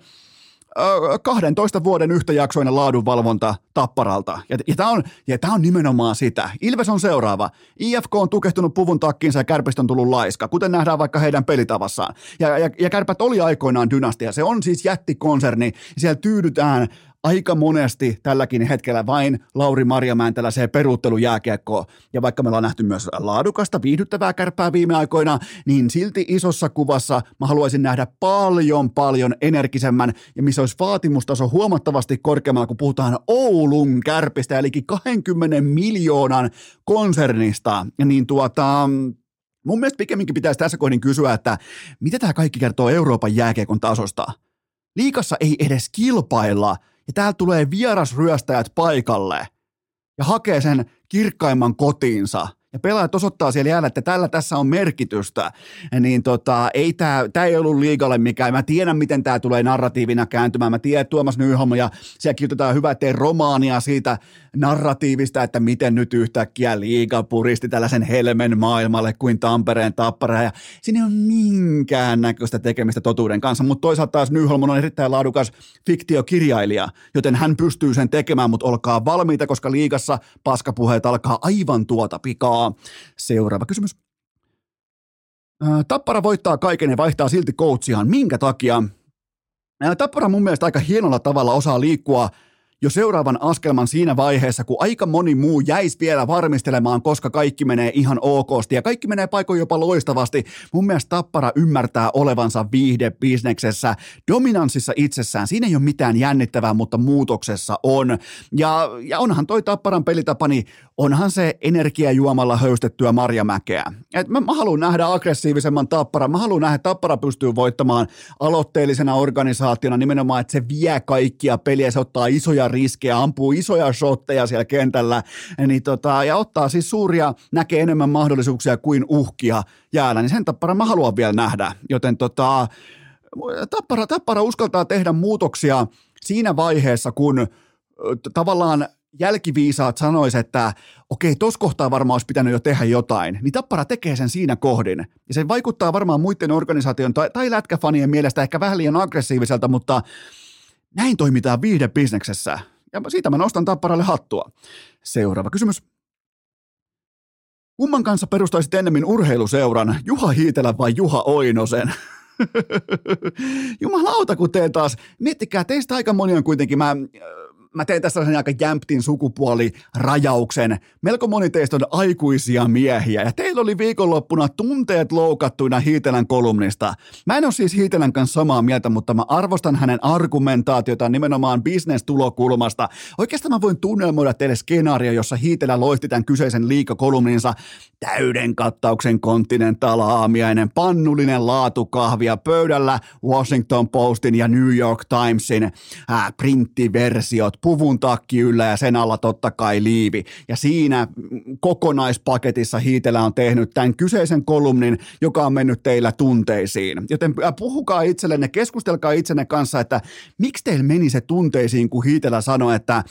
12 vuoden yhtäjaksoinen laadunvalvonta tapparalta. Ja, ja tämä on, ja tää on nimenomaan sitä. Ilves on seuraava. IFK on tukehtunut puvun takkiinsa ja kärpistä on tullut laiska, kuten nähdään vaikka heidän pelitavassaan. Ja, ja, ja kärpät oli aikoinaan dynastia. Se on siis jättikonserni. Siellä tyydytään aika monesti tälläkin hetkellä vain Lauri Marjamäen tällaiseen peruuttelujääkiekkoon. Ja vaikka me ollaan nähty myös laadukasta, viihdyttävää kärpää viime aikoina, niin silti isossa kuvassa mä haluaisin nähdä paljon, paljon energisemmän ja missä olisi vaatimustaso huomattavasti korkeammalla, kun puhutaan Oulun kärpistä, eli 20 miljoonan konsernista. Ja niin tuota, Mun mielestä pikemminkin pitäisi tässä kohdin kysyä, että mitä tämä kaikki kertoo Euroopan jääkiekon tasosta? Liikassa ei edes kilpailla, ja täällä tulee vierasryöstäjät paikalle ja hakee sen kirkkaimman kotiinsa – ja pelaajat osoittaa siellä jäällä, että tällä tässä on merkitystä, niin tota, ei tämä, tämä ei ollut liigalle mikään. Mä tiedän, miten tämä tulee narratiivina kääntymään. Mä tiedän, että Tuomas Nyholm ja siellä kirjoitetaan hyvä, ettei romaania siitä narratiivista, että miten nyt yhtäkkiä liiga puristi tällaisen helmen maailmalle kuin Tampereen tappara. Ja siinä ei ole minkäännäköistä tekemistä totuuden kanssa, mutta toisaalta taas Nyholm on erittäin laadukas fiktiokirjailija, joten hän pystyy sen tekemään, mutta olkaa valmiita, koska liigassa paskapuheet alkaa aivan tuota pikaa. Seuraava kysymys. Tappara voittaa kaiken ja vaihtaa silti coachiaan. Minkä takia? Tappara mun mielestä aika hienolla tavalla osaa liikkua jo seuraavan askelman siinä vaiheessa, kun aika moni muu jäisi vielä varmistelemaan, koska kaikki menee ihan okosti ja kaikki menee paikoin jopa loistavasti. Mun mielestä Tappara ymmärtää olevansa viihdebisneksessä, dominanssissa itsessään. Siinä ei ole mitään jännittävää, mutta muutoksessa on. Ja, ja onhan toi Tapparan pelitapa, niin onhan se energiajuomalla höystettyä Marjamäkeä. Et mä, mä haluan nähdä aggressiivisemman Tappara. Mä haluan nähdä, että Tappara pystyy voittamaan aloitteellisena organisaationa nimenomaan, että se vie kaikkia peliä, se ottaa isoja riskejä, ampuu isoja shotteja siellä kentällä niin tota, ja ottaa siis suuria, näkee enemmän mahdollisuuksia kuin uhkia jäällä, niin sen Tappara mä haluan vielä nähdä. Joten tota, tappara, tappara uskaltaa tehdä muutoksia siinä vaiheessa, kun tavallaan jälkiviisaat sanois, että okei, tos kohtaa varmaan olisi pitänyt jo tehdä jotain, niin Tappara tekee sen siinä kohdin. Ja se vaikuttaa varmaan muiden organisaation tai, tai lätkäfanien mielestä ehkä vähän liian aggressiiviselta, mutta näin toimitaan viihdebisneksessä. Ja siitä mä nostan Tapparalle hattua. Seuraava kysymys. Kumman kanssa perustaisit ennemmin urheiluseuran, Juha Hiitelän vai Juha Oinosen? [LAUGHS] Jumalauta, kun teen taas. Miettikää, teistä aika moni on kuitenkin, mä mä teen tässä sen aika jämptin sukupuolirajauksen. Melko moni teistä on aikuisia miehiä ja teillä oli viikonloppuna tunteet loukattuina Hiitelän kolumnista. Mä en ole siis Hiitelän kanssa samaa mieltä, mutta mä arvostan hänen argumentaatiota nimenomaan bisnestulokulmasta. Oikeastaan mä voin tunnelmoida teille skenaario, jossa Hiitelä loisti tämän kyseisen liikakolumninsa täyden kattauksen kontinentaal aamiainen, pannullinen laatukahvia pöydällä Washington Postin ja New York Timesin ää, printtiversiot puvun takki yllä ja sen alla totta kai liivi. Ja siinä kokonaispaketissa Hiitelä on tehnyt tämän kyseisen kolumnin, joka on mennyt teillä tunteisiin. Joten puhukaa itsellenne, keskustelkaa itsenne kanssa, että miksi teillä meni se tunteisiin, kun Hiitelä sanoi, että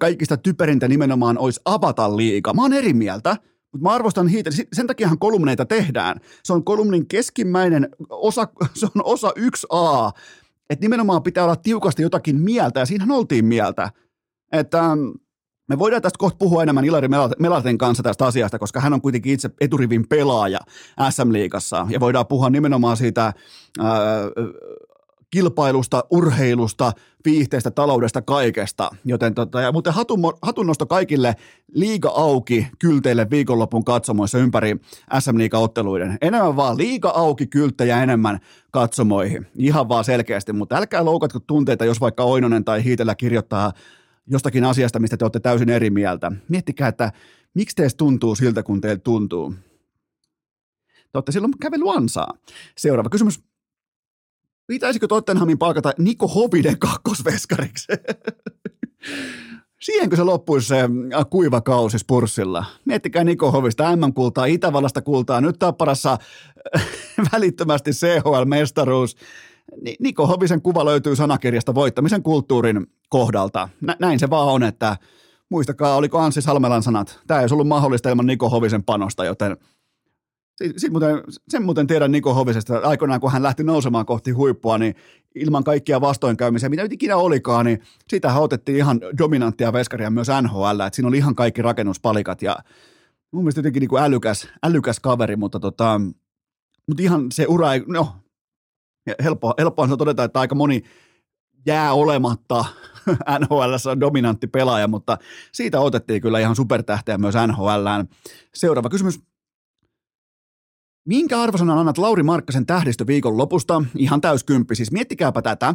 kaikista typerintä nimenomaan olisi avata liiga. Mä oon eri mieltä. Mutta mä arvostan Hiitelä. Sen takiahan kolumneita tehdään. Se on kolumnin keskimmäinen osa, [LAUGHS] se on osa 1A että nimenomaan pitää olla tiukasti jotakin mieltä, ja siinähän oltiin mieltä, että ähm, me voidaan tästä kohta puhua enemmän Ilari Melaten kanssa tästä asiasta, koska hän on kuitenkin itse eturivin pelaaja SM-liigassa, ja voidaan puhua nimenomaan siitä ää, äh, kilpailusta, urheilusta, viihteestä, taloudesta, kaikesta. Joten tota, ja muuten hatun, hatunnosto kaikille liiga auki kylteille viikonlopun katsomoissa ympäri SM Liiga-otteluiden. Enemmän vaan liiga auki kylttejä enemmän katsomoihin. Ihan vaan selkeästi, mutta älkää loukatko tunteita, jos vaikka Oinonen tai Hiitellä kirjoittaa jostakin asiasta, mistä te olette täysin eri mieltä. Miettikää, että miksi teistä tuntuu siltä, kun teiltä tuntuu. Te olette silloin kävely ansaa. Seuraava kysymys. Pitäisikö Tottenhamin palkata Niko Hovinen kakkosveskariksi? Siihenkö se loppuisi se äh, kuiva kausi Spurssilla? Miettikää Niko Hovista, M-kultaa, Itävallasta kultaa, nyt Tapparassa äh, välittömästi CHL-mestaruus. Niko Hovisen kuva löytyy sanakirjasta voittamisen kulttuurin kohdalta. Nä- näin se vaan on, että muistakaa, oliko Anssi Salmelan sanat. Tämä ei olisi ollut mahdollista ilman Niko Hovisen panosta, joten – Sitten muuten, sen muuten tiedän Niko Hovisesta, että aikoinaan kun hän lähti nousemaan kohti huippua, niin ilman kaikkia vastoinkäymisiä, mitä nyt ikinä olikaan, niin sitä otettiin ihan dominanttia veskaria myös NHL, että siinä oli ihan kaikki rakennuspalikat ja mun mielestä jotenkin niin kuin älykäs, älykäs kaveri, mutta, tota, mutta ihan se ura ei, no, helppo, helppoa on todeta, että aika moni jää olematta [LAUGHS] NHL on dominantti pelaaja, mutta siitä otettiin kyllä ihan supertähteä myös NHLään. Seuraava kysymys. Minkä arvosanan annat Lauri Markkasen tähdistö viikon lopusta? Ihan täyskymppi, siis miettikääpä tätä.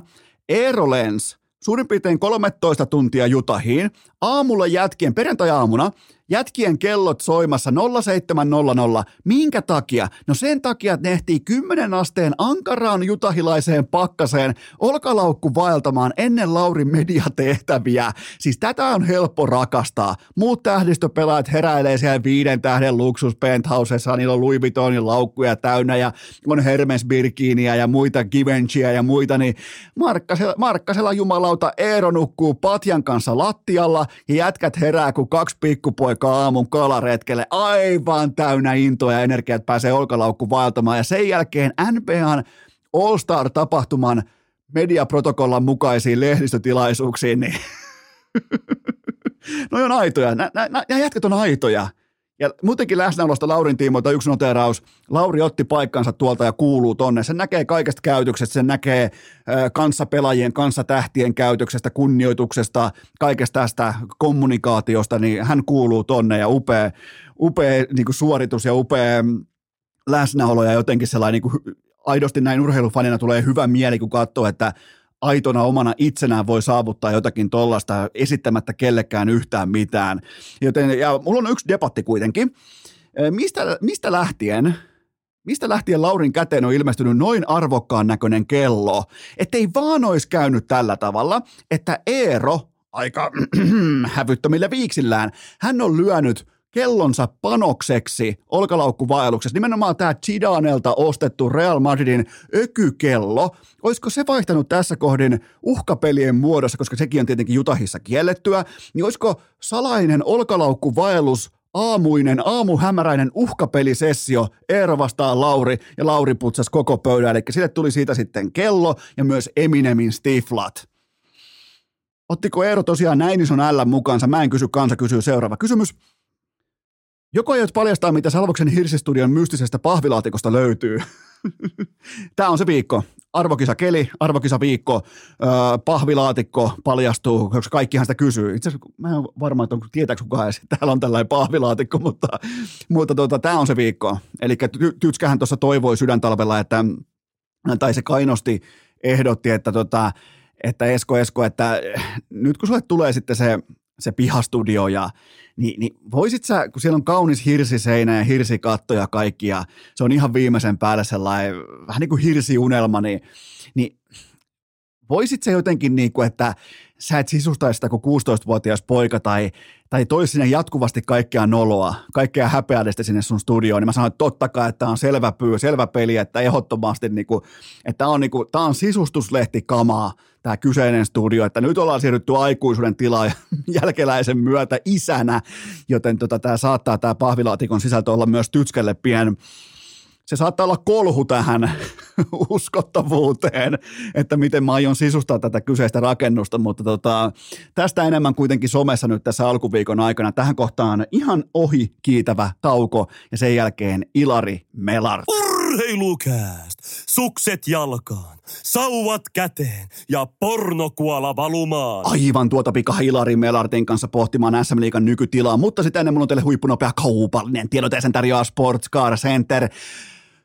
Aero Lens, suurin piirtein 13 tuntia Jutahiin, aamulla jätkien, perjantai-aamuna, jätkien kellot soimassa 0700. Minkä takia? No sen takia, että ne ehtii 10 asteen ankaraan jutahilaiseen pakkaseen olkalaukku vaeltamaan ennen Laurin mediatehtäviä. Siis tätä on helppo rakastaa. Muut tähdistöpelaajat heräilee siellä viiden tähden luksus penthousessa, niillä on Louis Vuittonin laukkuja täynnä ja on Hermes Birkinia ja muita Givenchyä ja muita, niin Markkasella, Markkasella jumalauta Eero nukkuu patjan kanssa lattialla ja jätkät herää, kun kaksi pikkupoikaa aamun kalaretkelle aivan täynnä intoa ja energiaa, että pääsee olkalaukku vaeltamaan. Ja sen jälkeen NBAn All-Star-tapahtuman mediaprotokollan mukaisiin lehdistötilaisuuksiin, niin [LAUGHS] no on aitoja. Nämä jätkät on aitoja. Ja muutenkin läsnäolosta Laurin tiimoilta yksi noteraus. Lauri otti paikkansa tuolta ja kuuluu tonne. Se näkee kaikesta käytöksestä, se näkee kanssa pelaajien, kanssa tähtien käytöksestä, kunnioituksesta, kaikesta tästä kommunikaatiosta, niin hän kuuluu tonne ja upea, upea niin kuin suoritus ja upea läsnäolo ja jotenkin sellainen niin kuin, aidosti näin urheilufanina tulee hyvä mieli, kun katsoo, että aitona omana itsenään voi saavuttaa jotakin tollasta esittämättä kellekään yhtään mitään. Joten, ja mulla on yksi debatti kuitenkin. Mistä, mistä lähtien Mistä lähtien Laurin käteen on ilmestynyt noin arvokkaan näköinen kello, ettei vaan olisi käynyt tällä tavalla, että Eero aika [CLEARS THROAT] hävyttömillä viiksillään, hän on lyönyt kellonsa panokseksi olkalaukkuvaelluksessa. Nimenomaan tämä Chidanelta ostettu Real Madridin ökykello. Olisiko se vaihtanut tässä kohdin uhkapelien muodossa, koska sekin on tietenkin Jutahissa kiellettyä, niin olisiko salainen olkalaukkuvaellus aamuinen, aamuhämäräinen uhkapelisessio, Eero vastaa Lauri ja Lauri putsasi koko pöydän, eli sille tuli siitä sitten kello ja myös Eminemin stiflat. Ottiko Eero tosiaan näin ison L mukaansa? Mä en kysy, kansa kysyy seuraava kysymys. Joko aiot paljastaa, mitä Salvoksen Hirsistudion mystisestä pahvilaatikosta löytyy? [LAUGHS] Tämä on se viikko. Arvokisa keli, arvokisa viikko, öö, pahvilaatikko paljastuu, koska kaikkihan sitä kysyy. Itse asiassa mä en varma, että onko, tietääkö kukaan edes, täällä on tällainen pahvilaatikko, mutta, mutta tota, tämä on se viikko. Eli Tytskähän tuossa toivoi sydäntalvella, että, tai se kainosti ehdotti, että, tota, että Esko, Esko, että nyt kun sulle tulee sitten se, se pihastudio ja niin, niin voisit sä, kun siellä on kaunis hirsiseinä ja hirsikatto ja kaikki, ja se on ihan viimeisen päällä sellainen vähän niin kuin hirsiunelma, niin, niin voisit sä jotenkin niin kuin, että sä et sisustaisi sitä kuin 16-vuotias poika tai, tai toisi sinne jatkuvasti kaikkea noloa, kaikkea häpeällistä sinne sun studioon, niin mä sanoin, että totta kai, että tämä on selvä pyy, selvä peli, että ehdottomasti, niin kuin, että tämä on, niin on sisustuslehti kamaa, tämä kyseinen studio, että nyt ollaan siirrytty aikuisuuden tilaan [LAUGHS] jälkeläisen myötä isänä, joten tota, tämä saattaa tämä pahvilaatikon sisältö olla myös tytskelle pien se saattaa olla kolhu tähän [LAUGHS] uskottavuuteen, että miten mä aion sisustaa tätä kyseistä rakennusta, mutta tota, tästä enemmän kuitenkin somessa nyt tässä alkuviikon aikana. Tähän kohtaan ihan ohi kiitävä tauko ja sen jälkeen Ilari Melar. Urheilukääst! Sukset jalkaan, sauvat käteen ja pornokuola valumaan. Aivan tuota pika Hilari Melartin kanssa pohtimaan SM Liigan nykytilaa, mutta sitä ennen mulla on teille huippunopea kaupallinen tiedoteesen tarjoaa Sports Car Center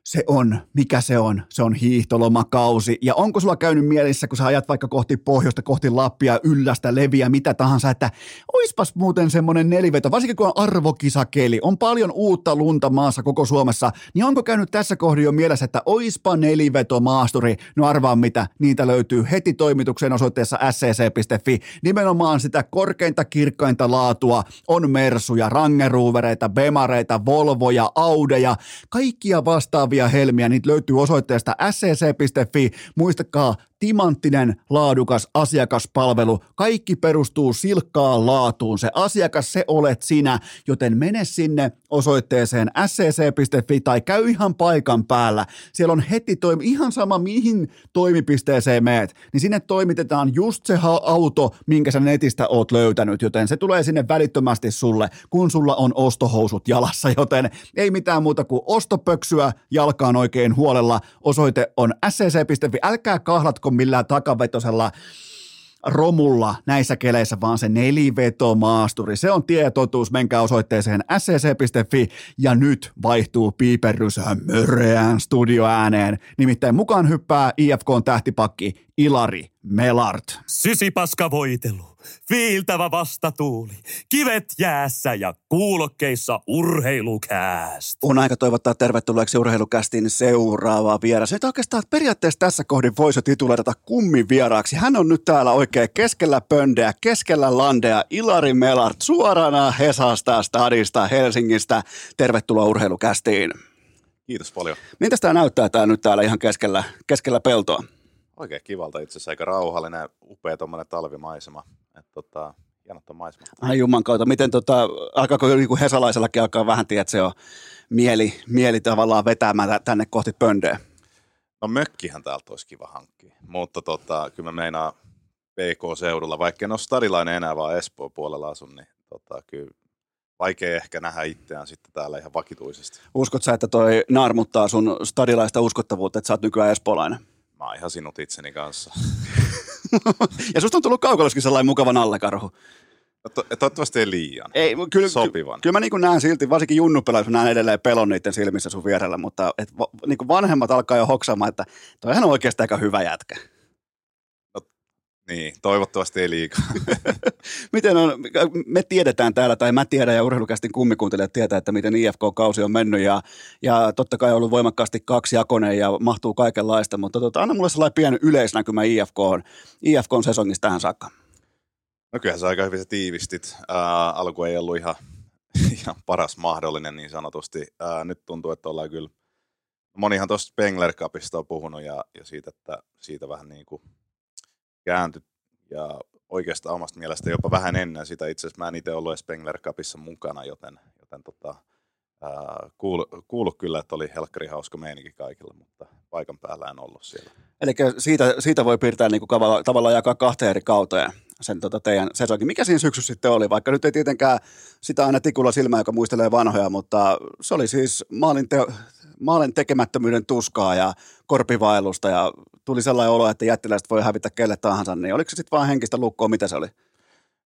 se on, mikä se on? Se on hiihtolomakausi. Ja onko sulla käynyt mielessä, kun sä ajat vaikka kohti pohjoista, kohti Lappia, yllästä, leviä, mitä tahansa, että oispas muuten semmoinen neliveto, varsinkin kun on arvokisakeli, on paljon uutta lunta maassa koko Suomessa, niin onko käynyt tässä kohdin jo mielessä, että oispa neliveto maasturi? No arvaa mitä, niitä löytyy heti toimituksen osoitteessa scc.fi. Nimenomaan sitä korkeinta, kirkkainta laatua on mersuja, rangeruuvereita, bemareita, volvoja, audeja, kaikkia vastaavia luovia helmiä, niitä löytyy osoitteesta scc.fi. Muistakaa, timanttinen, laadukas asiakaspalvelu. Kaikki perustuu silkkaan laatuun. Se asiakas, se olet sinä, joten mene sinne osoitteeseen scc.fi tai käy ihan paikan päällä. Siellä on heti toimi, ihan sama mihin toimipisteeseen meet, niin sinne toimitetaan just se auto, minkä sä netistä oot löytänyt, joten se tulee sinne välittömästi sulle, kun sulla on ostohousut jalassa, [LAUGHS] joten ei mitään muuta kuin ostopöksyä jalkaan oikein huolella. Osoite on scc.fi. Älkää kahlatko millään takavetosella romulla näissä keleissä, vaan se nelivetomaasturi. Se on tietotuus, menkää osoitteeseen scc.fi ja nyt vaihtuu piiperrys möreään studioääneen. Nimittäin mukaan hyppää IFK tähtipakki Ilari Melart. Sysipaska voitelu, viiltävä vastatuuli, kivet jäässä ja kuulokkeissa urheilukääst. On aika toivottaa tervetulleeksi urheilukästin seuraava vieras. Nyt oikeastaan periaatteessa tässä kohdin voisi jo tituleerata kummin vieraaksi. Hän on nyt täällä oikein keskellä pöndeä, keskellä landea. Ilari Melart suorana Hesasta, Stadista, Helsingistä. Tervetuloa urheilukästiin. Kiitos paljon. Miltä tämä näyttää tää nyt täällä ihan keskellä, keskellä peltoa? Oikein kivalta itse asiassa, aika rauhallinen, upea tuommoinen talvimaisema. Että tota, hienot maisema. Ai jumman kautta, miten tota, alkaako niin Hesalaisellakin alkaa vähän, tiedät, se on mieli, mieli tavallaan vetämään tänne kohti pöndeä? No mökkihän täältä olisi kiva hankkia, mutta tota, kyllä mä meinaan PK-seudulla, vaikka en ole stadilainen enää, vaan Espoon puolella asun, niin tota, kyllä vaikea ehkä nähdä itseään sitten täällä ihan vakituisesti. Uskot sä, että toi naarmuttaa sun stadilaista uskottavuutta, että sä oot nykyään espoolainen? Mä oon ihan sinut itseni kanssa. [LAUGHS] ja susta on tullut kaukaloskin sellainen mukavan allekarhu. No to- toivottavasti ei liian. Ei, kyllä, Sopivan. Kyllä mä niin näen silti, varsinkin junnupelaissa, näen edelleen pelon niiden silmissä sun vierellä, mutta et, niin vanhemmat alkaa jo hoksaamaan, että toihan on oikeastaan aika hyvä jätkä. Niin, toivottavasti ei liikaa. [LAUGHS] miten on, me tiedetään täällä, tai mä tiedän ja urheilukästin kummikuuntelijat tietää, että miten IFK-kausi on mennyt ja, ja totta kai on ollut voimakkaasti kaksi jakonen ja mahtuu kaikenlaista, mutta tota, anna mulle sellainen pieni yleisnäkymä IFK on, IFK on sesongista tähän saakka. No kyllähän se aika hyvin se tiivistit. Ää, alku ei ollut ihan, [LAUGHS] ihan paras mahdollinen niin sanotusti. Ää, nyt tuntuu, että ollaan kyllä, monihan tuosta Spengler Cupista on puhunut ja, ja siitä, että siitä vähän niin kuin kääntyi ja oikeastaan omasta mielestä jopa vähän ennen sitä. Itse asiassa mä en itse ollut Spengler Cupissa mukana, joten, joten tota, kuulu, kuulu kyllä, että oli helkkari hauska meininki kaikilla, mutta paikan päällä en ollut siellä. Eli siitä, siitä voi piirtää niin kuin tavallaan jakaa kahteen eri kauteen sen tota teidän sesonkin. Mikä siinä syksyssä sitten oli? Vaikka nyt ei tietenkään sitä aina tikulla silmää, joka muistelee vanhoja, mutta se oli siis maalin, te, maalin tekemättömyyden tuskaa ja korpivailusta ja tuli sellainen olo, että jättiläiset voi hävitä kelle tahansa, niin oliko se sitten vaan henkistä lukkoa, mitä se oli?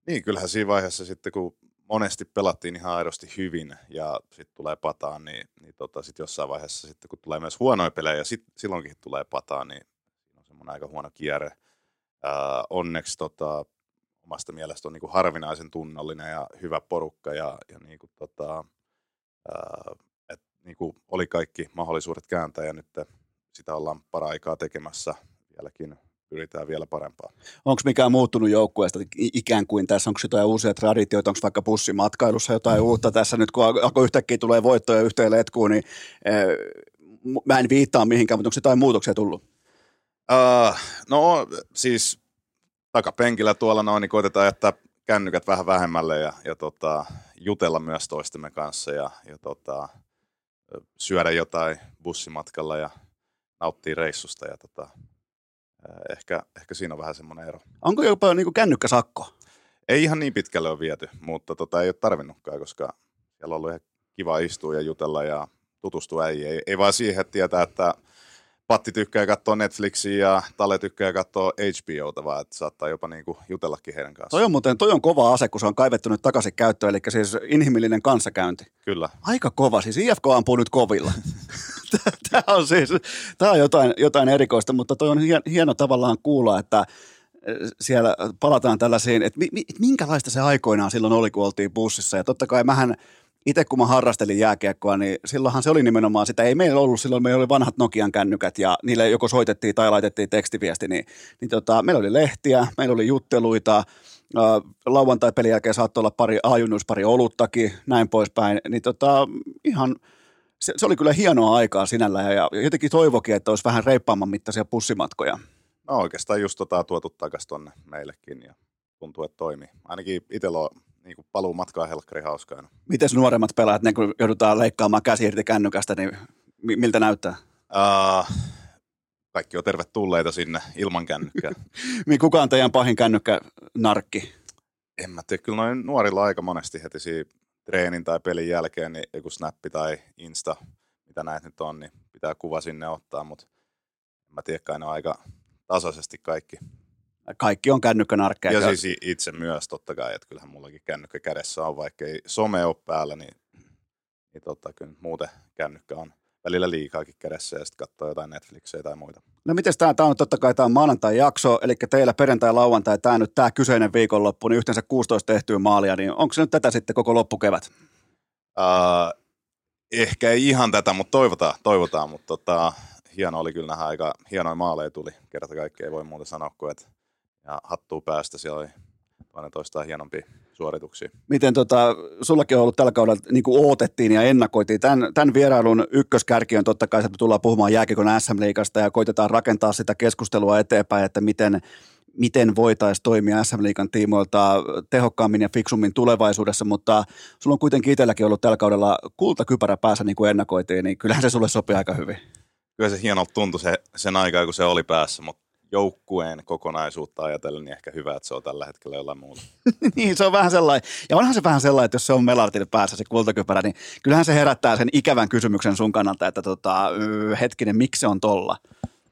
Niin, kyllähän siinä vaiheessa sitten, kun monesti pelattiin ihan aidosti hyvin ja sitten tulee pataan, niin, niin tota, sitten jossain vaiheessa sitten, kun tulee myös huonoja pelejä ja sit, silloinkin tulee pataan, niin on semmoinen aika huono kierre. Ää, onneksi tota, omasta mielestä on niin kuin harvinaisen tunnollinen ja hyvä porukka ja, ja niin kuin, tota, ää, niin kuin oli kaikki mahdollisuudet kääntää ja nyt sitä ollaan para-aikaa tekemässä vieläkin pyritään vielä parempaa. Onko mikään muuttunut joukkueesta ikään kuin tässä? Onko jotain uusia traditioita? Onko vaikka bussimatkailussa jotain mm. uutta tässä nyt, kun alkoi yhtäkkiä tulee voittoja yhteen letkuun, niin äh, mä en viittaa mihinkään, mutta onko jotain muutoksia tullut? Uh, no siis takapenkillä tuolla noin, niin koitetaan jättää kännykät vähän vähemmälle ja, ja tota, jutella myös toistemme kanssa ja, ja tota, syödä jotain bussimatkalla ja nauttia reissusta ja tota, ehkä, ehkä siinä on vähän semmoinen ero. Onko jopa niin kuin kännykkäsakko? Ei ihan niin pitkälle ole viety, mutta tota, ei ole tarvinnutkaan, koska siellä on ollut ihan kiva istua ja jutella ja tutustua. Ei, ei, ei vaan siihen, että tietää, että Patti tykkää katsoa Netflixiä ja Tale tykkää katsoa HBOta, vaan että saattaa jopa niinku jutellakin heidän kanssaan. Toi on muuten toi on kova ase, kun se on kaivettu nyt takaisin käyttöön, eli siis inhimillinen kanssakäynti. Kyllä. Aika kova, siis IFK ampuu nyt kovilla. [LAUGHS] tämä on siis, tämä on jotain, jotain erikoista, mutta toi on hieno tavallaan kuulla, että eh, siellä palataan tällaisiin, että minkälaista se aikoinaan silloin oli, kun oltiin bussissa. Ja totta kai mähän itse kun mä harrastelin jääkiekkoa, niin silloinhan se oli nimenomaan sitä. Ei meillä ollut silloin, meillä oli vanhat Nokian kännykät ja niille joko soitettiin tai laitettiin tekstiviesti, niin, niin tota, meillä oli lehtiä, meillä oli jutteluita, lauantai-pelin jälkeen saattoi olla pari ajunnus, pari oluttakin, näin poispäin, niin tota, ihan se, se, oli kyllä hienoa aikaa sinällään ja jotenkin toivokin, että olisi vähän reippaamman mittaisia pussimatkoja. No oikeastaan just tota tuotu takaisin tuonne meillekin ja tuntuu, että toimii. Ainakin itsellä on niin kuin paluu matkaa helkkari hauskaa. Miten nuoremmat pelaajat, ne kun joudutaan leikkaamaan käsi irti kännykästä, niin miltä näyttää? Uh, kaikki on tervetulleita sinne ilman kännykkää. [LAUGHS] Kuka on teidän pahin kännykkänarkki? En mä tiedä, kyllä noin nuorilla aika monesti heti siinä treenin tai pelin jälkeen, niin joku snappi tai insta, mitä näet nyt on, niin pitää kuva sinne ottaa, mutta en mä tiedä, kai ne on aika tasaisesti kaikki Kaikki on kännykän arkea. Ja siis itse myös totta kai, että kyllähän mullakin kännykkä kädessä on, vaikka ei some ole päällä, niin, niin tota, kyllä muuten kännykkä on välillä liikaakin kädessä ja sitten katsoo jotain Netflixejä tai muita. No miten tämä, tämä on totta kai tämä on maanantai-jakso, eli teillä perjantai, lauantai, tämä nyt tämä kyseinen viikonloppu, niin yhteensä 16 tehtyä maalia, niin onko se nyt tätä sitten koko loppukevät? Uh, ehkä ei ihan tätä, mutta toivotaan, toivotaan mutta tota, hieno oli kyllä nähdä aika hienoja maaleja tuli. Kerta kaikkea ei voi muuta sanoa kuin, että ja hattuu päästä siellä oli toinen toistaan hienompia suorituksia. Miten tota, sullakin on ollut tällä kaudella, niin kuin ootettiin ja ennakoitiin, tämän, tämän vierailun ykköskärki on totta kai, että me tullaan puhumaan jääkikon SM-liigasta ja koitetaan rakentaa sitä keskustelua eteenpäin, että miten, miten voitaisiin toimia SM-liigan tiimoilta tehokkaammin ja fiksummin tulevaisuudessa, mutta sulla on kuitenkin itselläkin ollut tällä kaudella kultakypärä päässä niin kuin ennakoitiin, niin kyllähän se sulle sopii aika hyvin. Kyllä se hienolta tuntui se, sen aikaa, kun se oli päässä, mutta joukkueen kokonaisuutta ajatellen, niin ehkä hyvä, että se on tällä hetkellä jollain muulla. [LAUGHS] niin, se on vähän sellainen. Ja onhan se vähän sellainen, että jos se on Melartin päässä se kultakypärä, niin kyllähän se herättää sen ikävän kysymyksen sun kannalta, että tota, hetkinen, miksi se on tolla?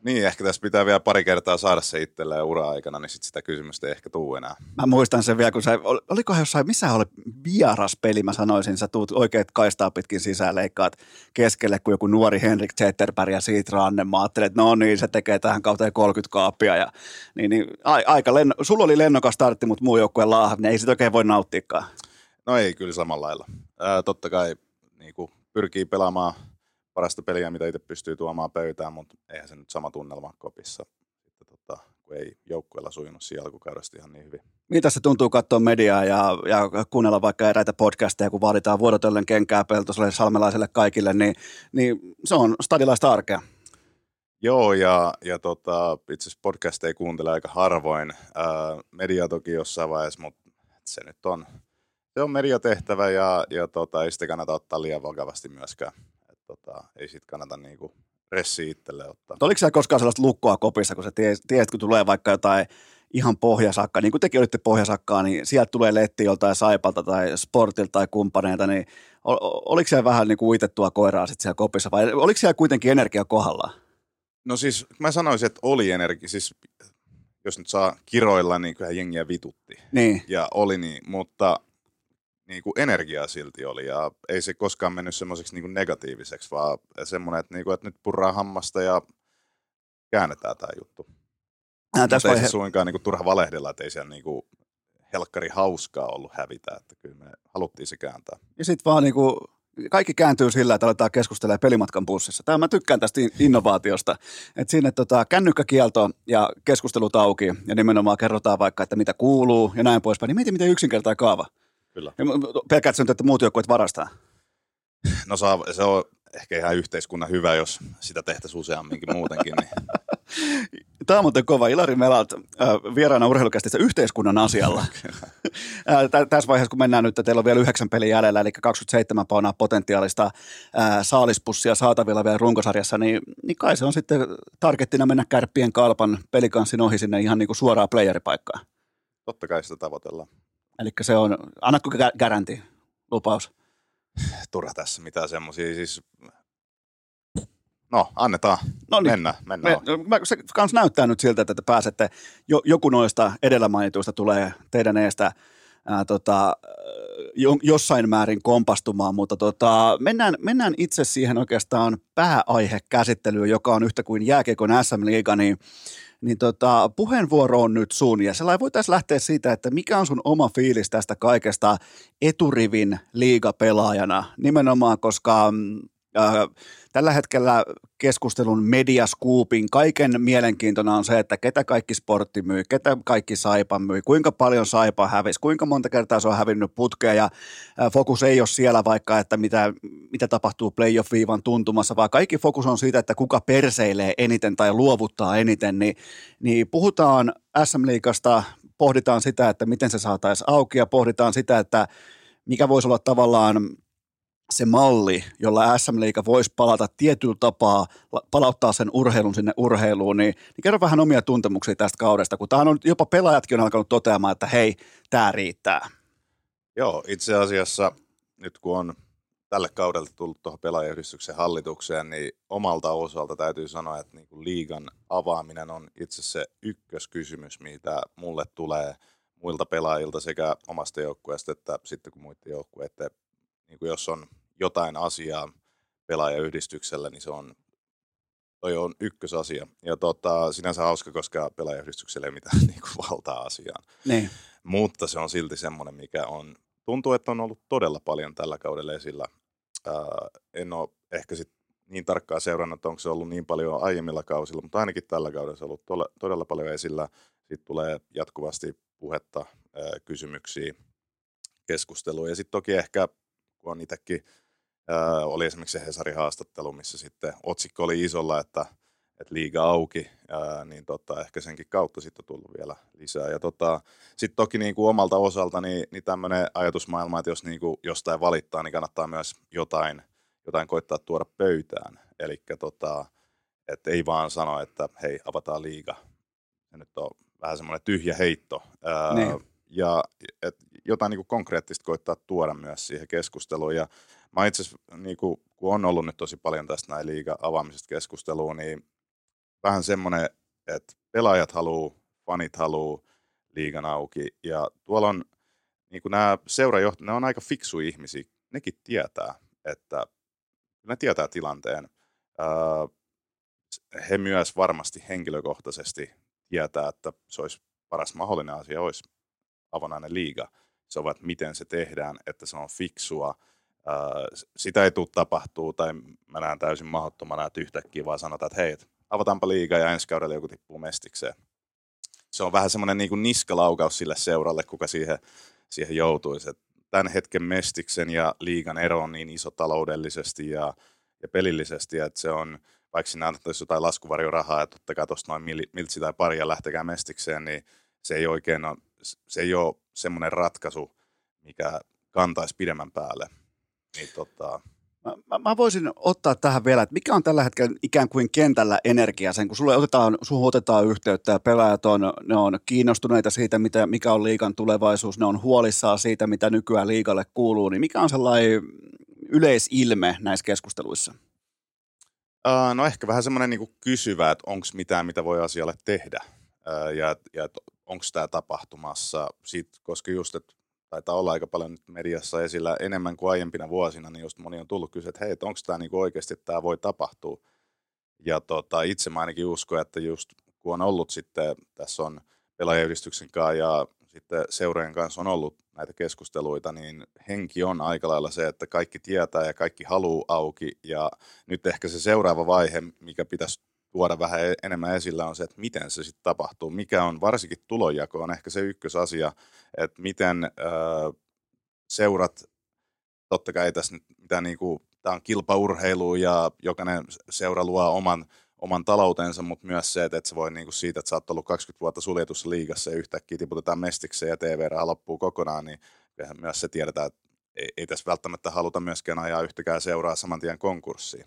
Niin, ehkä tässä pitää vielä pari kertaa saada se itselleen ura-aikana, niin sit sitä kysymystä ei ehkä tuu enää. Mä muistan sen vielä, kun sä, olikohan jossain, missä oli vieras peli, mä sanoisin, sä tuut oikeat kaistaa pitkin sisään, leikkaat keskelle, kun joku nuori Henrik Zetterberg ja siitä ranne, mä ajattelin, että no niin, se tekee tähän kauteen 30 kaappia, ja niin, niin a, aika lenno, sulla oli lennokas startti, mutta muu joukkue laahat, niin ei sitä oikein voi nauttiakaan. No ei, kyllä samalla lailla. Ää, totta kai niin kuin pyrkii pelaamaan parasta peliä, mitä itse pystyy tuomaan pöytään, mutta eihän se nyt sama tunnelma kopissa, sitten, tota, kun ei joukkueella sujunut siinä alkukaudesta ihan niin hyvin. Mitä se tuntuu katsoa mediaa ja, ja kuunnella vaikka eräitä podcasteja, kun vaaditaan vuorotellen kenkää peltoselle salmelaiselle kaikille, niin, niin se on stadilaista arkea. Joo, ja, ja tota, itse asiassa podcasteja kuuntelee aika harvoin. Ää, media toki jossain vaiheessa, mutta se nyt on, se on mediatehtävä ja, ja tota, ei sitä kannata ottaa liian vakavasti myöskään tota, ei sit kannata niinku ressi itselle ottaa. Oliko siellä koskaan sellaista lukkoa kopissa, kun sä tiesit, kun tulee vaikka jotain ihan pohjasakkaa, niin kuin tekin olitte pohjasakkaa, niin sieltä tulee letti joltain Saipalta tai Sportilta tai kumppaneilta, niin oliko siellä vähän niin kuin uitettua koiraa sitten siellä kopissa vai oliko siellä kuitenkin energia kohdalla? No siis mä sanoisin, että oli energia, siis jos nyt saa kiroilla, niin kyllähän jengiä vitutti. Niin. Ja oli niin, mutta niin kuin energiaa silti oli ja ei se koskaan mennyt semmoiseksi niin negatiiviseksi, vaan semmoinen, että, niin kuin, että nyt purraa hammasta ja käännetään tämä juttu. Ää, tässä ei se suinkaan niin kuin, turha valehdella, että ei siellä niin kuin, helkkari hauskaa ollut hävitä, että kyllä me haluttiin se kääntää. Ja sitten vaan niin kuin, kaikki kääntyy sillä, että aletaan keskustella pelimatkan bussissa. Tämä mä tykkään tästä innovaatiosta, että sinne tota, kännykkäkielto ja keskustelut auki ja nimenomaan kerrotaan vaikka, että mitä kuuluu ja näin poispäin. Niin mieti, miten yksinkertainen kaava. Kyllä. Pelkäätkö nyt, että muut joukkueet varastaa? No saa, se on ehkä ihan yhteiskunnan hyvä, jos sitä tehtäisiin useamminkin muutenkin. Niin. [LAUGHS] Tämä on muuten kova. Ilari Melat vieraana urheilukästissä yhteiskunnan asialla. [LAUGHS] Tässä vaiheessa, kun mennään nyt, että teillä on vielä yhdeksän peliä jäljellä, eli 27 paunaa potentiaalista saalispussia saatavilla vielä runkosarjassa, niin, niin kai se on sitten targettina mennä kärppien kalpan pelikanssin ohi sinne ihan niin kuin suoraan playeripaikkaan. Totta kai sitä tavoitellaan. Eli se on, annatko garanti, lupaus? Turha tässä mitään semmoisia, siis No, annetaan. No niin. Mennään, mennään. Me, se kans näyttää nyt siltä, että te pääsette, jo, joku noista edellä mainituista tulee teidän eestä ää, tota, jo, jossain määrin kompastumaan, mutta tota, mennään, mennään itse siihen oikeastaan pääaihekäsittelyyn, joka on yhtä kuin jääkiekon SM-liiga, niin niin tota, puheenvuoro on nyt sun. Ja sellainen voitaisiin lähteä siitä, että mikä on sun oma fiilis tästä kaikesta eturivin liigapelaajana? Nimenomaan, koska mm, äh, tällä hetkellä keskustelun mediaskuupin kaiken mielenkiintona on se, että ketä kaikki sportti myy, ketä kaikki saipa myy, kuinka paljon saipa hävisi, kuinka monta kertaa se on hävinnyt putkea ja fokus ei ole siellä vaikka, että mitä, mitä tapahtuu playoff-viivan tuntumassa, vaan kaikki fokus on siitä, että kuka perseilee eniten tai luovuttaa eniten, niin, niin puhutaan SM-liikasta, pohditaan sitä, että miten se saataisiin auki ja pohditaan sitä, että mikä voisi olla tavallaan se malli, jolla SM Liiga voisi palata tietyllä tapaa, palauttaa sen urheilun sinne urheiluun, niin, niin kerro vähän omia tuntemuksia tästä kaudesta, kun tähän on jopa pelaajatkin on alkanut toteamaan, että hei, tämä riittää. Joo, itse asiassa nyt kun on tälle kaudelle tullut tuohon pelaajayhdistyksen hallitukseen, niin omalta osalta täytyy sanoa, että niin kuin liigan avaaminen on itse se ykköskysymys, mitä mulle tulee muilta pelaajilta sekä omasta joukkueesta että sitten kun muiden joukkueiden, niin kuin jos on jotain asiaa pelaajayhdistyksellä, niin se on toi on ykkösasia. Ja tota, sinänsä hauska, koska pelaajayhdistyksellä ei mitään [LAUGHS] niin kuin valtaa asiaan. Niin. Mutta se on silti semmoinen, mikä on, tuntuu, että on ollut todella paljon tällä kaudella esillä. Ää, en ole ehkä sit niin tarkkaan seurannut, että onko se ollut niin paljon aiemmilla kausilla, mutta ainakin tällä kaudella se on ollut tole, todella paljon esillä. Sitten tulee jatkuvasti puhetta, ää, kysymyksiä, keskustelua. Ja sitten toki ehkä, kun on itsekin Ää, oli esimerkiksi se Hesarin haastattelu, missä sitten otsikko oli isolla, että, että liiga auki, ää, niin tota, ehkä senkin kautta sitten on tullut vielä lisää. Ja tota, sitten toki niin kuin omalta osalta niin, niin tämmöinen ajatusmaailma, että jos niin kuin jostain valittaa, niin kannattaa myös jotain, jotain koittaa tuoda pöytään. Eli tota, että ei vaan sano, että hei, avataan liiga. Se nyt on vähän semmoinen tyhjä heitto. Ää, niin. Ja et jotain niin kuin konkreettista koittaa tuoda myös siihen keskusteluun. Ja mä itse asiassa, niin kun on ollut nyt tosi paljon tästä näin liiga avaamisesta keskustelua, niin vähän semmoinen, että pelaajat haluaa, fanit haluaa liigan auki. Ja tuolla on niin nämä seurajohtajat, ne on aika fiksu ihmisiä. Nekin tietää, että ne tietää tilanteen. he myös varmasti henkilökohtaisesti tietää, että se olisi paras mahdollinen asia olisi avonainen liiga. Se että miten se tehdään, että se on fiksua – sitä ei tule tapahtuu, tai mä näen täysin mahdottomana, että yhtäkkiä vaan sanotaan, että hei, avataanpa liiga ja ensi kaudella joku tippuu mestikseen. Se on vähän semmoinen niin niskalaukaus sille seuralle, kuka siihen, siihen joutuisi. Et tämän hetken mestiksen ja liigan ero on niin iso taloudellisesti ja, ja pelillisesti, että se on, vaikka sinä annettaisiin jotain laskuvarjorahaa, että ottakaa tuosta noin miltsi tai pari ja lähtekää mestikseen, niin se ei oikein ole, se ei ole semmoinen ratkaisu, mikä kantaisi pidemmän päälle. Niin tota... Mä, mä, voisin ottaa tähän vielä, että mikä on tällä hetkellä ikään kuin kentällä energia sen, kun sulle otetaan, suhun otetaan yhteyttä ja pelaajat on, ne on kiinnostuneita siitä, mitä, mikä on liikan tulevaisuus, ne on huolissaan siitä, mitä nykyään liikalle kuuluu, niin mikä on sellainen yleisilme näissä keskusteluissa? Uh, no ehkä vähän semmoinen niin kysyvä, että onko mitään, mitä voi asialle tehdä uh, ja, ja onko tämä tapahtumassa, Sit, koska just, että taitaa olla aika paljon nyt mediassa esillä enemmän kuin aiempina vuosina, niin just moni on tullut kysyä, että hei, onko tämä niinku oikeasti, tämä voi tapahtua. Ja tota, itse mä ainakin uskon, että just kun on ollut sitten, tässä on pelaajayhdistyksen kanssa ja sitten seurojen kanssa on ollut näitä keskusteluita, niin henki on aika lailla se, että kaikki tietää ja kaikki haluaa auki. Ja nyt ehkä se seuraava vaihe, mikä pitäisi tuoda vähän e-, enemmän esillä on se, että miten se sitten tapahtuu. Mikä on varsinkin tulonjako on ehkä se ykkösasia, että miten ö, seurat, totta kai ei tässä nyt mitään niin kuin, tämä on kilpaurheilu ja jokainen seura luo oman, oman taloutensa, mutta myös se, että, että se voi niin kuin siitä, että sä oot ollut 20 vuotta suljetussa liigassa ja yhtäkkiä tiputetaan mestikseen ja TV-raha loppuu kokonaan, niin myös se tiedetään, että ei, ei tässä välttämättä haluta myöskään ajaa yhtäkään seuraa saman tien konkurssiin.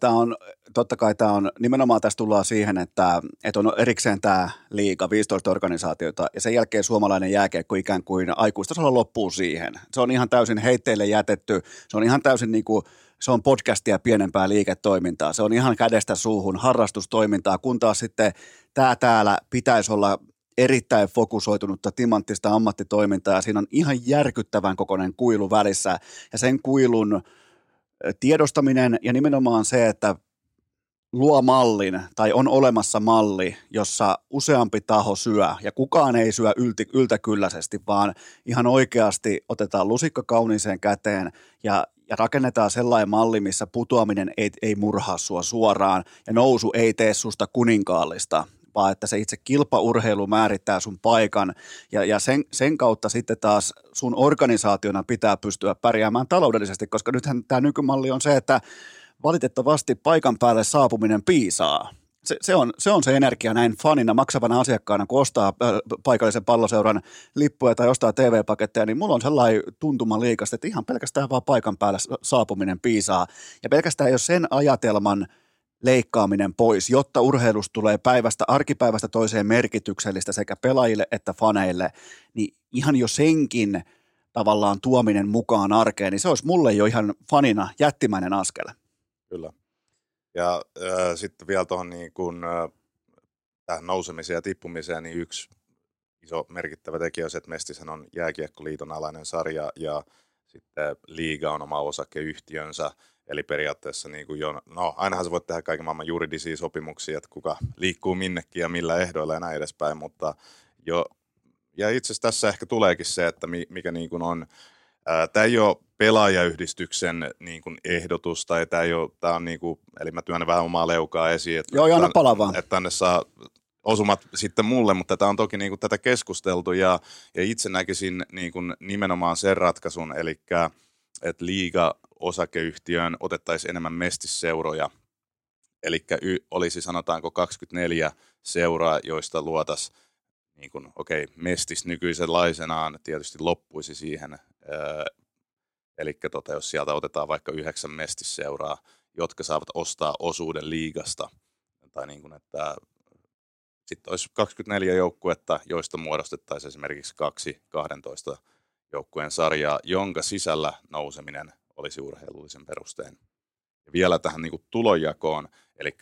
Tämä on, totta kai tämä on, nimenomaan tässä tullaan siihen, että, että on erikseen tämä liiga, 15 organisaatiota, ja sen jälkeen suomalainen jääkiekko ikään kuin aikuistasolla loppuu siihen. Se on ihan täysin heitteille jätetty, se on ihan täysin niin kuin, se on podcastia pienempää liiketoimintaa, se on ihan kädestä suuhun harrastustoimintaa, kun taas sitten tämä täällä pitäisi olla erittäin fokusoitunutta timanttista ammattitoimintaa, ja siinä on ihan järkyttävän kokoinen kuilu välissä, ja sen kuilun tiedostaminen ja nimenomaan se, että luo mallin tai on olemassa malli, jossa useampi taho syö ja kukaan ei syö ylti, yltäkylläisesti, vaan ihan oikeasti otetaan lusikka kauniiseen käteen ja, ja rakennetaan sellainen malli, missä putoaminen ei, ei murhaa sua suoraan ja nousu ei tee susta kuninkaallista, vaan että se itse kilpaurheilu määrittää sun paikan ja, ja sen, sen kautta sitten taas sun organisaationa pitää pystyä pärjäämään taloudellisesti, koska nythän tämä nykymalli on se, että valitettavasti paikan päälle saapuminen piisaa. Se, se, on, se on se energia näin fanina, maksavana asiakkaana, kun ostaa paikallisen palloseuran lippuja tai ostaa TV-paketteja, niin mulla on sellainen tuntuma liikasta, että ihan pelkästään vaan paikan päälle saapuminen piisaa. Ja pelkästään jos sen ajatelman – leikkaaminen pois, jotta urheilusta tulee päivästä, arkipäivästä toiseen merkityksellistä sekä pelaajille että faneille, niin ihan jo senkin tavallaan tuominen mukaan arkeen, niin se olisi mulle jo ihan fanina jättimäinen askel. Kyllä. Ja äh, sitten vielä tuohon niin kun, äh, tähän nousemiseen ja tippumiseen, niin yksi iso merkittävä tekijä on se, että Mestishän on jääkiekkoliiton alainen sarja ja sitten liiga on oma osakeyhtiönsä, eli periaatteessa niin kuin jo, no ainahan sä voit tehdä kaiken maailman juridisia sopimuksia, että kuka liikkuu minnekin ja millä ehdoilla ja näin edespäin, mutta jo, ja itse asiassa tässä ehkä tuleekin se, että mikä niin kuin on, tämä ei ole pelaajayhdistyksen niin kuin ehdotus, tai tämä ei ole, tämä on niin kuin, eli mä työnnän vähän omaa leukaa esiin, että, Joo, anna palaa vaan. että tänne saa osumat sitten mulle, mutta tämä on toki niin kuin tätä keskusteltu ja, ja itse näkisin niin kuin nimenomaan sen ratkaisun, eli että liiga osakeyhtiöön otettaisiin enemmän mestisseuroja, eli olisi sanotaanko 24 seuraa, joista luotas niin okei, okay, mestis nykyisenlaisenaan tietysti loppuisi siihen, eli tota, jos sieltä otetaan vaikka yhdeksän mestisseuraa, jotka saavat ostaa osuuden liigasta, tai niin kuin, että sitten olisi 24 joukkuetta, joista muodostettaisiin esimerkiksi kaksi 12 joukkueen sarjaa, jonka sisällä nouseminen olisi urheilullisen perusteen. Ja vielä tähän niin kuin tulonjakoon, eli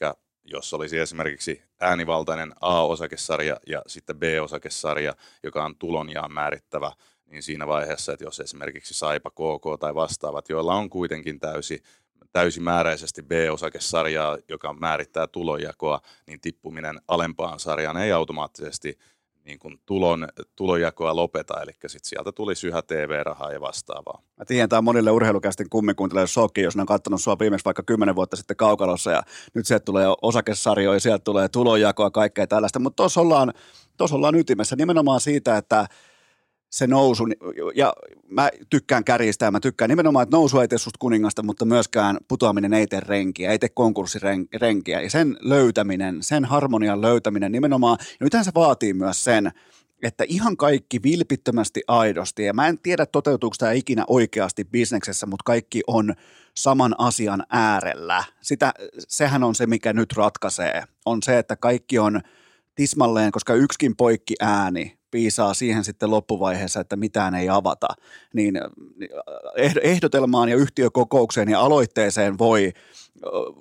jos olisi esimerkiksi äänivaltainen A-osakesarja ja sitten B-osakesarja, joka on tulonjaan määrittävä, niin siinä vaiheessa, että jos esimerkiksi Saipa, KK tai vastaavat, joilla on kuitenkin täysi täysimääräisesti B-osakesarjaa, joka määrittää tulonjakoa, niin tippuminen alempaan sarjaan ei automaattisesti niin kuin tulon, tulonjakoa lopeta, eli sitten sieltä tuli yhä TV-rahaa ja vastaavaa. Mä tiedän, tämä on monille urheilukästin kummikuuntelijoille shokki, jos ne on katsonut sua viimeksi vaikka kymmenen vuotta sitten kaukalossa ja nyt sieltä tulee osakesarjoja, sieltä tulee tulonjakoa, kaikkea tällaista, mutta tuossa ollaan, ollaan ytimessä nimenomaan siitä, että se nousu, ja mä tykkään kärjistää, mä tykkään nimenomaan, että nousu ei tee susta kuningasta, mutta myöskään putoaminen ei tee renkiä, ei tee konkurssirenkiä, ja sen löytäminen, sen harmonian löytäminen nimenomaan, ja nythän se vaatii myös sen, että ihan kaikki vilpittömästi aidosti, ja mä en tiedä toteutuuko tämä ikinä oikeasti bisneksessä, mutta kaikki on saman asian äärellä. Sitä, sehän on se, mikä nyt ratkaisee, on se, että kaikki on tismalleen, koska yksikin poikki ääni piisaa siihen sitten loppuvaiheessa, että mitään ei avata, niin äh, ehdotelmaan ja yhtiökokoukseen ja aloitteeseen voi,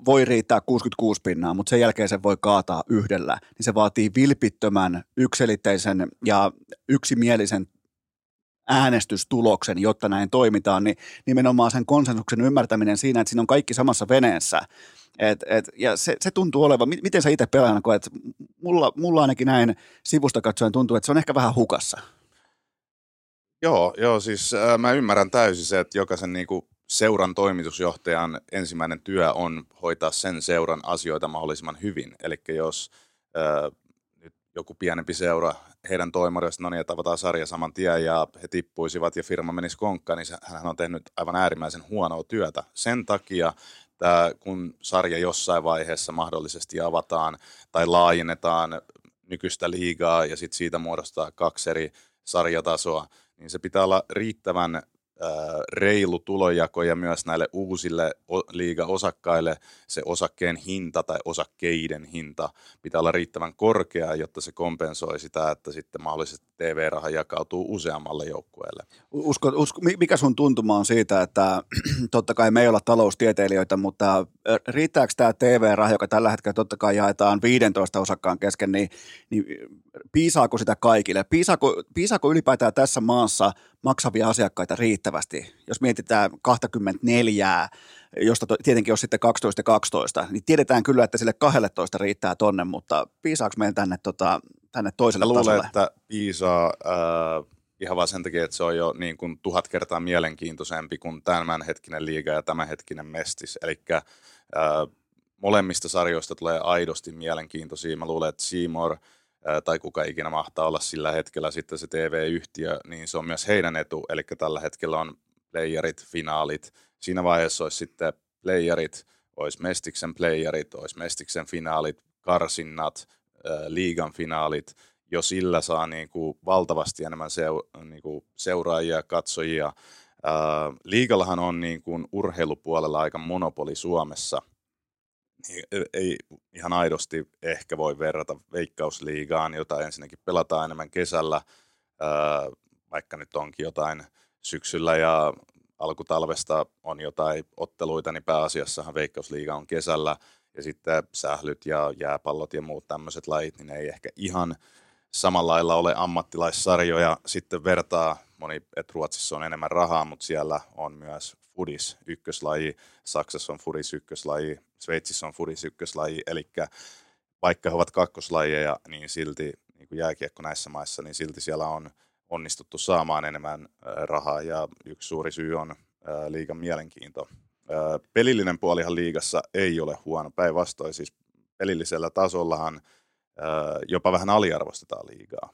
voi riittää 66 pinnaa, mutta sen jälkeen se voi kaataa yhdellä, niin se vaatii vilpittömän, yksilitteisen ja yksimielisen äänestystuloksen, jotta näin toimitaan, niin nimenomaan sen konsensuksen ymmärtäminen siinä, että siinä on kaikki samassa veneessä, et, et, ja se, se tuntuu olevan, miten sä itse pelaajana koet, mulla, mulla ainakin näin sivusta katsoen tuntuu, että se on ehkä vähän hukassa. Joo, joo siis äh, mä ymmärrän täysin se, että jokaisen niin kuin, seuran toimitusjohtajan ensimmäinen työ on hoitaa sen seuran asioita mahdollisimman hyvin. Eli jos äh, nyt joku pienempi seura, heidän toimareista, no niin, että avataan sarja saman tien ja he tippuisivat ja firma menisi konkkaan, niin hän on tehnyt aivan äärimmäisen huonoa työtä. Sen takia että kun sarja jossain vaiheessa mahdollisesti avataan tai laajennetaan nykyistä liigaa ja sitten siitä muodostaa kaksi eri sarjatasoa, niin se pitää olla riittävän reilu tulojako ja myös näille uusille liiga-osakkaille se osakkeen hinta tai osakkeiden hinta pitää olla riittävän korkea, jotta se kompensoi sitä, että sitten mahdollisesti TV-raha jakautuu useammalle joukkueelle. Usko, usko, mikä sun tuntuma on siitä, että [CLEARS THROAT] totta kai me ei olla taloustieteilijöitä, mutta riittääkö tämä TV-raha, joka tällä hetkellä totta kai jaetaan 15 osakkaan kesken, niin, niin piisaako sitä kaikille? Piisaako, piisaako ylipäätään tässä maassa maksavia asiakkaita riittävästi? Jos mietitään 24, josta to, tietenkin on sitten 12 ja 12, niin tiedetään kyllä, että sille 12 riittää tonne, mutta piisaako meidän tänne, tota, tänne toiselle luulen, tasolle? että piisaa äh, ihan vaan sen takia, että se on jo niin kuin tuhat kertaa mielenkiintoisempi kuin tämänhetkinen liiga ja tämänhetkinen mestis. Eli äh, molemmista sarjoista tulee aidosti mielenkiintoisia. Mä luulen, että Seymour – tai kuka ikinä mahtaa olla sillä hetkellä sitten se TV-yhtiö, niin se on myös heidän etu. Eli tällä hetkellä on playerit, finaalit. Siinä vaiheessa olisi sitten playerit, olisi Mestiksen playerit, olisi Mestiksen finaalit, karsinnat, liigan finaalit. Jo sillä saa niin kuin valtavasti enemmän seu- niin kuin seuraajia, katsojia. Liigallahan on niin kuin urheilupuolella aika monopoli Suomessa – niin ei ihan aidosti ehkä voi verrata veikkausliigaan, jota ensinnäkin pelataan enemmän kesällä, vaikka nyt onkin jotain syksyllä ja alkutalvesta on jotain otteluita, niin pääasiassahan Veikkausliiga on kesällä ja sitten sählyt ja jääpallot ja muut tämmöiset lajit, niin ne ei ehkä ihan samalla lailla ole ammattilaissarjoja. Sitten vertaa moni, että Ruotsissa on enemmän rahaa, mutta siellä on myös fudis ykköslaji, Saksassa on fudis ykköslaji, Sveitsissä on fudis ykköslaji, eli vaikka he ovat kakkoslajeja, niin silti niin kuin jääkiekko näissä maissa, niin silti siellä on onnistuttu saamaan enemmän rahaa ja yksi suuri syy on liigan mielenkiinto. Pelillinen puolihan liigassa ei ole huono, päinvastoin siis pelillisellä tasollahan jopa vähän aliarvostetaan liigaa.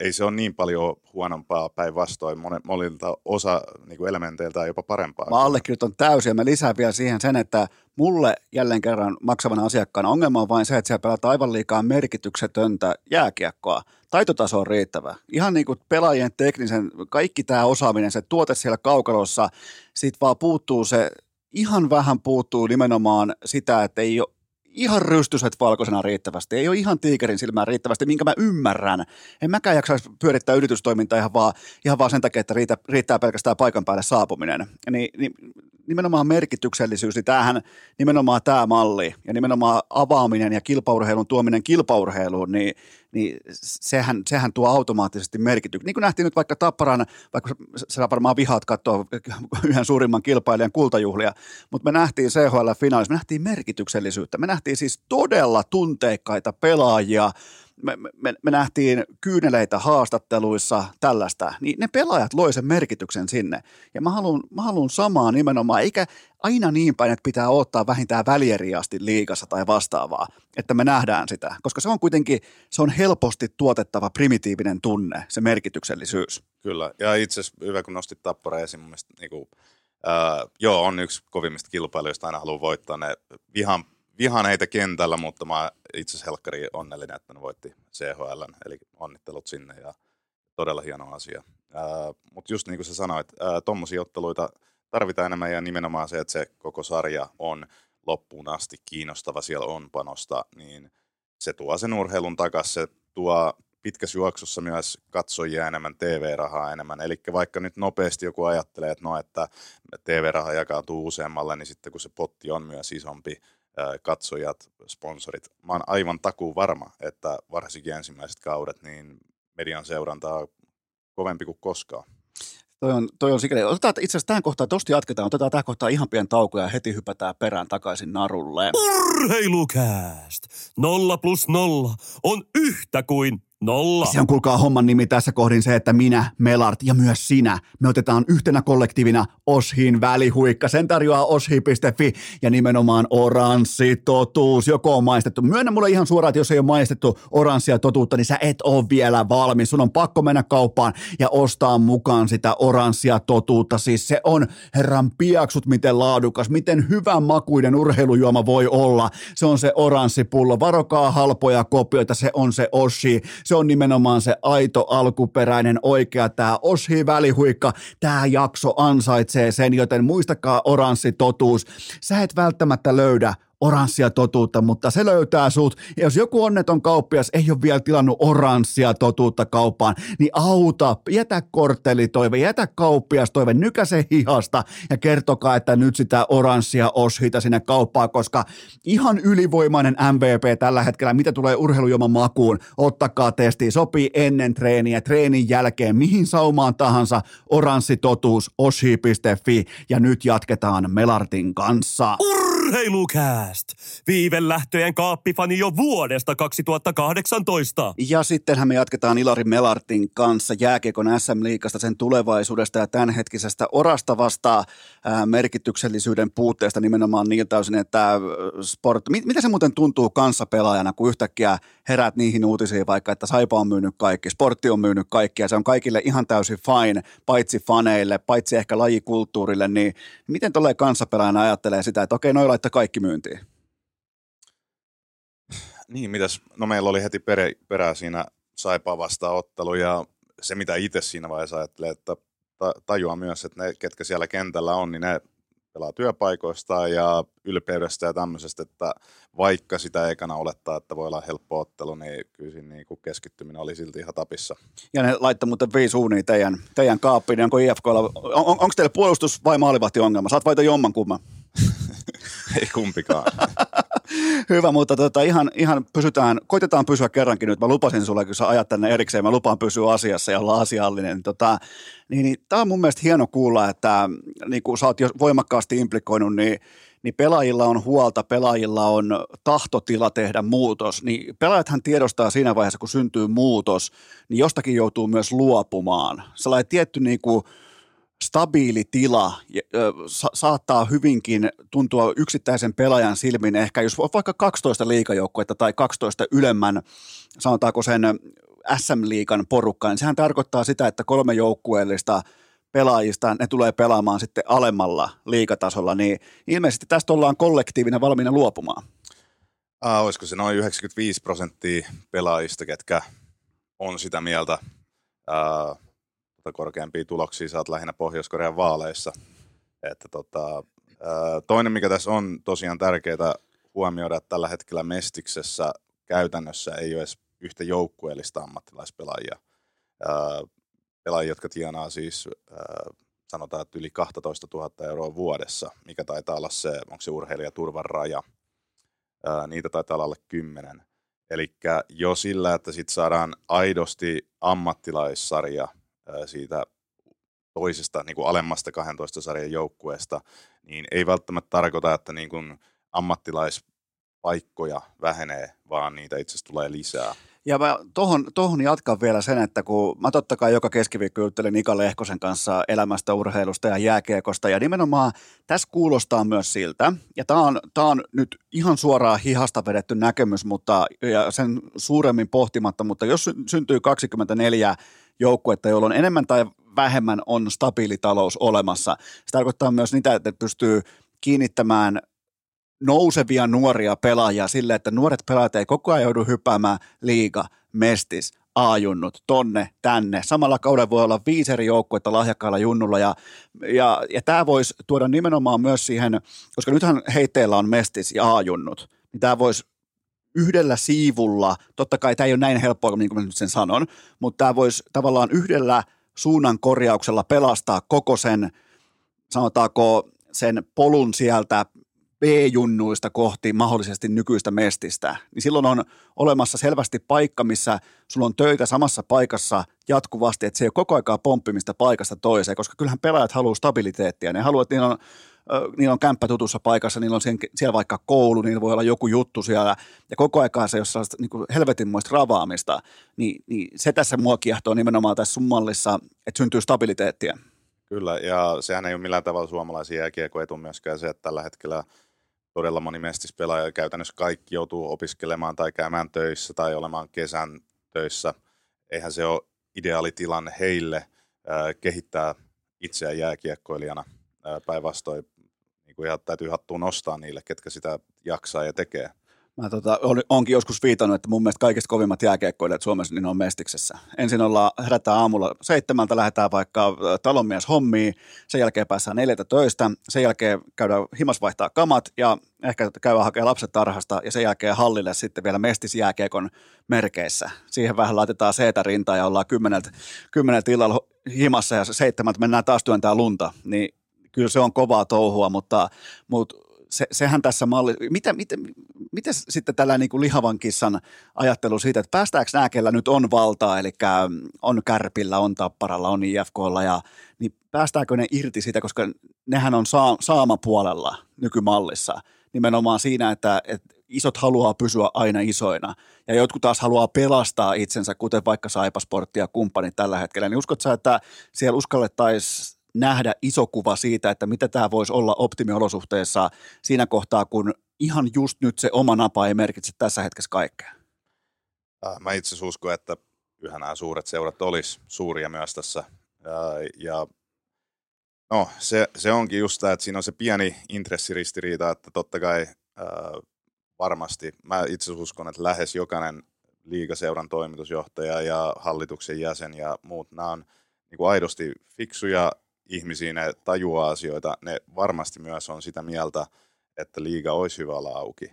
Ei se ole niin paljon huonompaa päinvastoin, monilta osa niin elementeiltä jopa parempaa. Mä allekirjoitan täysin ja mä lisään vielä siihen sen, että mulle jälleen kerran maksavana asiakkaana ongelma on vain se, että siellä pelataan aivan liikaa merkityksetöntä jääkiekkoa. Taitotaso on riittävä. Ihan niin kuin pelaajien teknisen, kaikki tämä osaaminen, se tuote siellä kaukalossa, siitä vaan puuttuu se, ihan vähän puuttuu nimenomaan sitä, että ei ole ihan rystyset valkoisena riittävästi, ei ole ihan tiikerin silmään riittävästi, minkä mä ymmärrän. En mäkään jaksaisi pyörittää yritystoimintaa ihan vaan, ihan vaan sen takia, että riitä, riittää pelkästään paikan päälle saapuminen. Ni, ni, nimenomaan merkityksellisyys, niin tämähän nimenomaan tämä malli ja nimenomaan avaaminen ja kilpaurheilun tuominen kilpaurheiluun, niin, niin sehän, sehän tuo automaattisesti merkityksen. Niin kuin nähtiin nyt vaikka Tapparan, vaikka sä varmaan vihaat katsoa [LAUGHS] yhden suurimman kilpailijan kultajuhlia, mutta me nähtiin CHL-finaalissa, me nähtiin merkityksellisyyttä. Me nähtiin siis todella tunteikkaita pelaajia, me, me, me nähtiin kyyneleitä haastatteluissa, tällaista, niin ne pelaajat loi sen merkityksen sinne. Ja mä haluan, mä samaa nimenomaan, eikä aina niin päin, että pitää ottaa vähintään välieriasti liikassa tai vastaavaa, että me nähdään sitä, koska se on kuitenkin, se on helposti tuotettava primitiivinen tunne, se merkityksellisyys. Kyllä, ja itse asiassa hyvä, kun nostit Tappara esiin, mun mielestä, niin kuin, ää, joo, on yksi kovimmista kilpailijoista, aina haluaa voittaa ne vihan vihaan heitä kentällä, mutta mä itse asiassa helkkari onnellinen, että ne voitti CHL, eli onnittelut sinne ja todella hieno asia. Mutta just niin kuin sä sanoit, tuommoisia otteluita tarvitaan enemmän ja nimenomaan se, että se koko sarja on loppuun asti kiinnostava, siellä on panosta, niin se tuo sen urheilun takaisin, se tuo pitkässä juoksussa myös katsojia enemmän, TV-rahaa enemmän. Eli vaikka nyt nopeasti joku ajattelee, että no, että TV-raha jakautuu useammalle, niin sitten kun se potti on myös isompi, katsojat, sponsorit. Mä oon aivan takuu varma, että varsinkin ensimmäiset kaudet, niin median seurantaa kovempi kuin koskaan. Toi on, toi on sikäli. Otetaan itse asiassa tähän kohtaan, tosti jatketaan, otetaan tähän kohtaan ihan pieni tauko ja heti hypätään perään takaisin narulle. Urheilukääst! Nolla plus nolla on yhtä kuin Nolla. Se on kuulkaa homman nimi tässä kohdin se, että minä, Melart ja myös sinä, me otetaan yhtenä kollektiivina Oshin välihuikka. Sen tarjoaa oshi.fi ja nimenomaan oranssi totuus. Joko on maistettu. Myönnä mulle ihan suoraan, että jos ei ole maistettu oranssia totuutta, niin sä et ole vielä valmis. Sun on pakko mennä kauppaan ja ostaa mukaan sitä oranssia totuutta. Siis se on herran piaksut miten laadukas, miten hyvän makuiden urheilujuoma voi olla. Se on se oranssipullo. Varokaa halpoja kopioita, se on se Oshi se on nimenomaan se aito, alkuperäinen, oikea, tämä Oshi välihuikka, tämä jakso ansaitsee sen, joten muistakaa oranssi totuus. Sä et välttämättä löydä oranssia totuutta, mutta se löytää sut. Ja jos joku onneton kauppias ei ole vielä tilannut oranssia totuutta kauppaan, niin auta, jätä korttelitoive, jätä kauppias toive, nykäse hihasta ja kertokaa, että nyt sitä oranssia oshita sinne kauppaan, koska ihan ylivoimainen MVP tällä hetkellä, mitä tulee urheilujoman makuun, ottakaa testi, sopii ennen treeniä, treenin jälkeen, mihin saumaan tahansa, oranssi totuus, oshi.fi ja nyt jatketaan Melartin kanssa. Urheilukää! Podcast. Viivelähtöjen kaappifani jo vuodesta 2018. Ja sittenhän me jatketaan Ilari Melartin kanssa jääkiekon SM-liikasta, sen tulevaisuudesta ja tämänhetkisestä orastavasta ää, merkityksellisyyden puutteesta nimenomaan niiltä osin, että sport... Miten se muuten tuntuu kanssapelaajana, kun yhtäkkiä herät niihin uutisiin vaikka, että Saipa on myynyt kaikki, sportti on myynyt kaikki ja se on kaikille ihan täysin fine, paitsi faneille, paitsi ehkä lajikulttuurille, niin miten tulee kanssapelaajana ajattelee sitä, että okei, noi laittaa kaikki myyntiin? Niin, mitäs, no meillä oli heti perä, perää siinä Saipaa vastaanottelu ja se mitä itse siinä vaiheessa ajattelee, että tajuaa myös, että ne, ketkä siellä kentällä on, niin ne pelaa työpaikoistaan ja ylpeydestä ja tämmöisestä, että vaikka sitä ekana olettaa, että voi olla helppo ottelu, niin kyllä siinä niin kuin keskittyminen oli silti ihan tapissa. Ja ne laittoi muuten viisi uunia teidän, teidän kaappiin, niin onko IFKlla, on, on, onko teillä puolustus vai maalivahti ongelma? Saat vaita jomman kumman. [LAUGHS] Ei kumpikaan. [LAUGHS] Hyvä, mutta tota, ihan, ihan pysytään, koitetaan pysyä kerrankin nyt. Mä lupasin sulle, kun sä ajat tänne erikseen, mä lupaan pysyä asiassa ja olla asiallinen. Tota, niin, niin, tämä on mun mielestä hieno kuulla, että niin kun sä oot jo voimakkaasti implikoinut, niin niin pelaajilla on huolta, pelaajilla on tahtotila tehdä muutos, niin pelaajathan tiedostaa siinä vaiheessa, kun syntyy muutos, niin jostakin joutuu myös luopumaan. Sellainen tietty niin kuin, stabiili tila sa- saattaa hyvinkin tuntua yksittäisen pelaajan silmin ehkä, jos vaikka 12 liikajoukkuetta tai 12 ylemmän, sanotaanko sen SM-liikan porukka, niin sehän tarkoittaa sitä, että kolme joukkueellista pelaajista, ne tulee pelaamaan sitten alemmalla liikatasolla, niin ilmeisesti tästä ollaan kollektiivina valmiina luopumaan. Ah, olisiko se noin 95 prosenttia pelaajista, ketkä on sitä mieltä, ää, tota korkeampia tuloksia saat lähinnä Pohjois-Korean vaaleissa. Että tota, toinen, mikä tässä on tosiaan tärkeää huomioida, että tällä hetkellä Mestiksessä käytännössä ei ole edes yhtä joukkueellista ammattilaispelaajia. Pelaajia, jotka tienaa siis sanotaan, että yli 12 000 euroa vuodessa, mikä taitaa olla se, onko se urheilijaturvan raja. Niitä taitaa olla alle 10. Eli jo sillä, että sit saadaan aidosti ammattilaissarja siitä toisesta niin kuin alemmasta 12 sarjan joukkueesta, niin ei välttämättä tarkoita, että niin kuin ammattilaispaikkoja vähenee, vaan niitä itse asiassa tulee lisää. Ja mä tohon, tohon jatkan vielä sen, että kun mä totta kai joka keskiviikko juttelin Ika Lehkosen kanssa elämästä, urheilusta ja jääkiekosta, ja nimenomaan tässä kuulostaa myös siltä, ja tämä on, tää on nyt ihan suoraan hihasta vedetty näkemys, mutta ja sen suuremmin pohtimatta, mutta jos syntyy 24 joukkuetta, joilla on enemmän tai vähemmän on stabiili talous olemassa. Se tarkoittaa myös niitä, että pystyy kiinnittämään nousevia nuoria pelaajia sille, että nuoret pelaajat ei koko ajan joudu hyppäämään liiga, mestis, A-junnut, tonne, tänne. Samalla kaudella voi olla viisi eri joukkuetta lahjakkailla junnulla ja, ja, ja tämä voisi tuoda nimenomaan myös siihen, koska nythän heitteillä on mestis ja A-junnut, niin tämä voisi yhdellä siivulla, totta kai tämä ei ole näin helppoa, niin kuin mä nyt sen sanon, mutta tämä voisi tavallaan yhdellä suunnan korjauksella pelastaa koko sen, sanotaanko, sen polun sieltä B-junnuista kohti mahdollisesti nykyistä mestistä, niin silloin on olemassa selvästi paikka, missä sulla on töitä samassa paikassa jatkuvasti, että se ei ole koko aikaa pomppimista paikasta toiseen, koska kyllähän pelaajat haluaa stabiliteettia. Ne haluaa, että niillä on niillä on kämppä tutussa paikassa, niillä on siellä vaikka koulu, niillä voi olla joku juttu siellä, ja koko aikaa se, jos niin kuin helvetinmoista ravaamista, niin, niin se tässä mua kiehtoo nimenomaan tässä sun mallissa, että syntyy stabiliteettia. Kyllä, ja sehän ei ole millään tavalla suomalaisia jääkiekoetu myöskään se, että tällä hetkellä todella moni mestispelaaja, käytännössä kaikki joutuu opiskelemaan tai käymään töissä tai olemaan kesän töissä. Eihän se ole ideaalitilanne heille äh, kehittää itseään jääkiekkoilijana. Päinvastoin ihan täytyy hattuun nostaa niille, ketkä sitä jaksaa ja tekee. Mä tota, onkin joskus viitannut, että mun mielestä kaikista kovimmat jääkiekkoilijat Suomessa niin on Mestiksessä. Ensin ollaan, herätään aamulla seitsemältä, lähdetään vaikka talonmies hommiin, sen jälkeen päässään neljätä töistä, sen jälkeen käydään himas vaihtaa kamat ja ehkä käydään hakemaan lapset tarhasta ja sen jälkeen hallille sitten vielä mestisjääkiekon merkeissä. Siihen vähän laitetaan seetä rintaa ja ollaan kymmeneltä, kymmeneltä illalla himassa ja seitsemältä mennään taas työntää lunta. Niin kyllä se on kovaa touhua, mutta, mutta se, sehän tässä malli, mitä, mitä, mitä sitten tällä niin kuin lihavan kissan ajattelu siitä, että päästäänkö nämä, kellä nyt on valtaa, eli on Kärpillä, on Tapparalla, on IFKlla, ja, niin päästäänkö ne irti siitä, koska nehän on saa, saamapuolella nykymallissa, nimenomaan siinä, että, että isot haluaa pysyä aina isoina, ja jotkut taas haluaa pelastaa itsensä, kuten vaikka Saipasportti ja kumppanit tällä hetkellä, niin uskotko että siellä uskallettaisiin nähdä iso kuva siitä, että mitä tämä voisi olla optimiolosuhteessa siinä kohtaa, kun ihan just nyt se oma napa ei merkitse tässä hetkessä kaikkea? Mä itse asiassa uskon, että yhä nämä suuret seurat olisi suuria myös tässä. Ja no, se, se onkin just tämä, että siinä on se pieni intressiristiriita, että totta kai varmasti, mä itse uskon, että lähes jokainen liigaseuran toimitusjohtaja ja hallituksen jäsen ja muut, nämä on niin kuin aidosti fiksuja ihmisiä, ne tajuaa asioita, ne varmasti myös on sitä mieltä, että liiga olisi hyvä olla auki.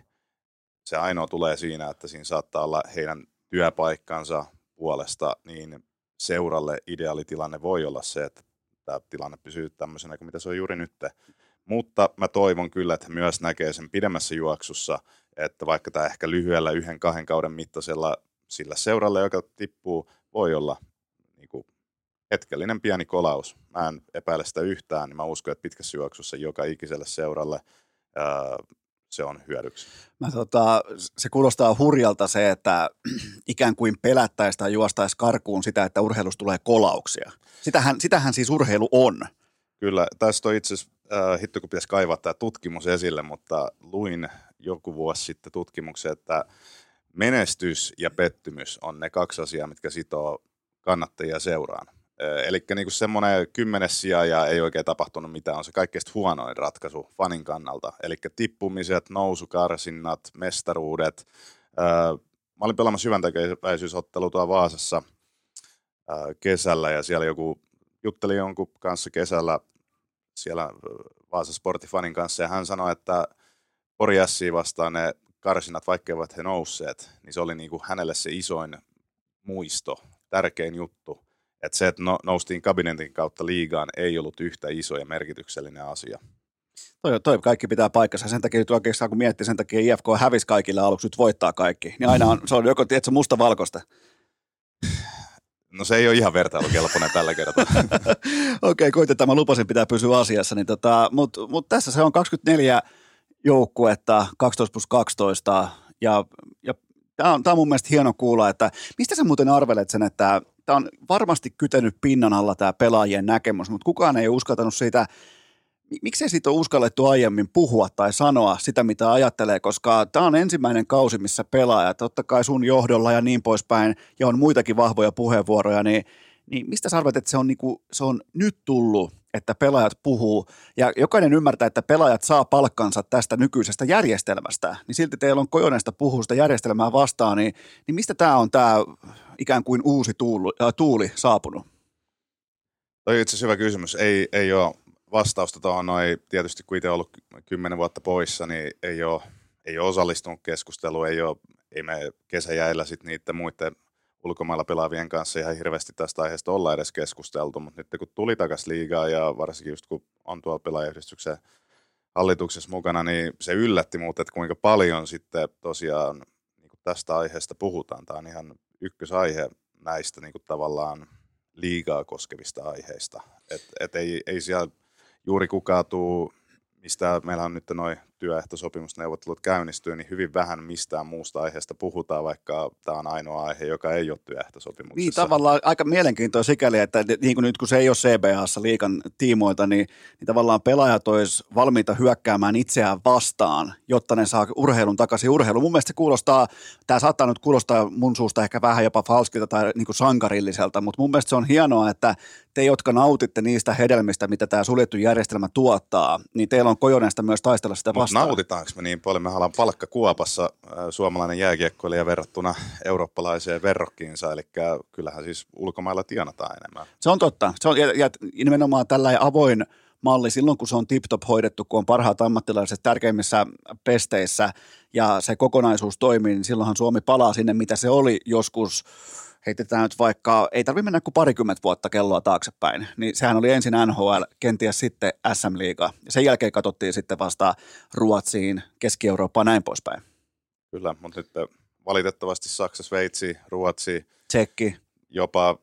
Se ainoa tulee siinä, että siinä saattaa olla heidän työpaikkansa puolesta, niin seuralle ideaalitilanne voi olla se, että tämä tilanne pysyy tämmöisenä kuin mitä se on juuri nyt. Mutta mä toivon kyllä, että myös näkee sen pidemmässä juoksussa, että vaikka tämä ehkä lyhyellä yhden kahden kauden mittaisella sillä seuralle, joka tippuu, voi olla hetkellinen pieni kolaus. Mä en epäile sitä yhtään, niin mä uskon, että pitkässä juoksussa joka ikiselle seuralle ää, se on hyödyksi. Mä tota, se kuulostaa hurjalta se, että [CLEARS THROAT] ikään kuin pelättäisi tai juostaisi karkuun sitä, että urheilusta tulee kolauksia. Sitähän, sitähän siis urheilu on. Kyllä, tästä on itse asiassa, äh, hitto kun pitäisi kaivaa tämä tutkimus esille, mutta luin joku vuosi sitten tutkimuksen, että menestys ja pettymys on ne kaksi asiaa, mitkä sitoo kannattajia seuraan. Eli niin semmoinen kymmenes sija ja ei oikein tapahtunut mitään, on se kaikkein huonoin ratkaisu fanin kannalta. Eli tippumiset, nousukarsinnat, mestaruudet. Mä olin pelaamassa syväntäkeväisyysottelu tuolla Vaasassa kesällä ja siellä joku jutteli jonkun kanssa kesällä siellä Vaasa Sportifanin kanssa ja hän sanoi, että Pori vastaan ne karsinat, vaikka eivät he nousseet, niin se oli niin kuin hänelle se isoin muisto, tärkein juttu. Että se, että no, noustiin kabinetin kautta liigaan, ei ollut yhtä iso ja merkityksellinen asia. Toi, toi kaikki pitää paikkansa. Sen takia nyt oikeastaan kun miettii, sen takia IFK hävisi kaikille aluksi, nyt voittaa kaikki. Niin aina on, se on joko, tiedätkö, musta valkoista. No se ei ole ihan vertailukelpoinen tällä kertaa. [LAUGHS] Okei, okay, koitetaan. Mä lupasin pitää pysyä asiassa. Niin tota, Mutta mut tässä se on 24 joukkuetta, 12 plus 12. Ja, ja tämä on, tää on mun mielestä hieno kuulla, että mistä sä muuten arvelet sen, että tämä on varmasti kytenyt pinnan alla tämä pelaajien näkemys, mutta kukaan ei uskaltanut siitä miksei siitä ole uskallettu aiemmin puhua tai sanoa sitä, mitä ajattelee, koska tämä on ensimmäinen kausi, missä pelaaja, totta kai sun johdolla ja niin poispäin, ja on muitakin vahvoja puheenvuoroja, niin, niin mistä sä arvet, että se on, niinku, se on nyt tullut, että pelaajat puhuu, ja jokainen ymmärtää, että pelaajat saa palkkansa tästä nykyisestä järjestelmästä, niin silti teillä on kojoneesta puhua sitä järjestelmää vastaan, niin, niin mistä tämä on tämä ikään kuin uusi tuuli, äh, tuuli saapunut? Toi itse asiassa hyvä kysymys. Ei, ei ole vastausta tuohon noin, tietysti kun itse ollut kymmenen vuotta poissa, niin ei ole, ei ole osallistunut keskusteluun, ei, ole, ei me kesäjäillä sitten niiden muiden ulkomailla pelaavien kanssa ihan hirveästi tästä aiheesta olla edes keskusteltu, mutta nyt kun tuli takaisin liigaa ja varsinkin just kun on tuolla pelaajayhdistyksen hallituksessa mukana, niin se yllätti muut, että kuinka paljon sitten tosiaan niin kuin tästä aiheesta puhutaan. Tämä on ihan ykkösaihe näistä niin kuin tavallaan liigaa koskevista aiheista. Et, et ei, ei siellä juuri kukaan tuu, mistä meillä on nyt noin työehtosopimusneuvottelut käynnistyy, niin hyvin vähän mistään muusta aiheesta puhutaan, vaikka tämä on ainoa aihe, joka ei ole työehtosopimuksessa. Niin, tavallaan aika mielenkiintoista sikäli, että niin kuin nyt kun se ei ole CBAssa liikan tiimoilta, niin, niin tavallaan pelaajat olisi valmiita hyökkäämään itseään vastaan, jotta ne saa urheilun takaisin urheiluun. Mun mielestä se kuulostaa, tämä saattaa nyt kuulostaa mun suusta ehkä vähän jopa falskilta tai niin kuin sankarilliselta, mutta mun mielestä se on hienoa, että te, jotka nautitte niistä hedelmistä, mitä tämä suljettu järjestelmä tuottaa, niin teillä on kojoneesta myös taistella sitä vastaan nautitaanko me niin paljon? Me ollaan palkka kuopassa suomalainen jääkiekkoilija verrattuna eurooppalaiseen verrokkiinsa, eli kyllähän siis ulkomailla tienataan enemmän. Se on totta. Se on, ja, ja nimenomaan tällä avoin malli silloin, kun se on tip-top hoidettu, kun on parhaat ammattilaiset tärkeimmissä pesteissä ja se kokonaisuus toimii, niin silloinhan Suomi palaa sinne, mitä se oli joskus heitetään nyt vaikka, ei tarvitse mennä kuin parikymmentä vuotta kelloa taaksepäin, niin sehän oli ensin NHL, kenties sitten SM-liiga. Ja sen jälkeen katsottiin sitten vasta Ruotsiin, Keski-Eurooppaan näin poispäin. Kyllä, mutta nyt valitettavasti Saksa, Sveitsi, Ruotsi, Tsekki, jopa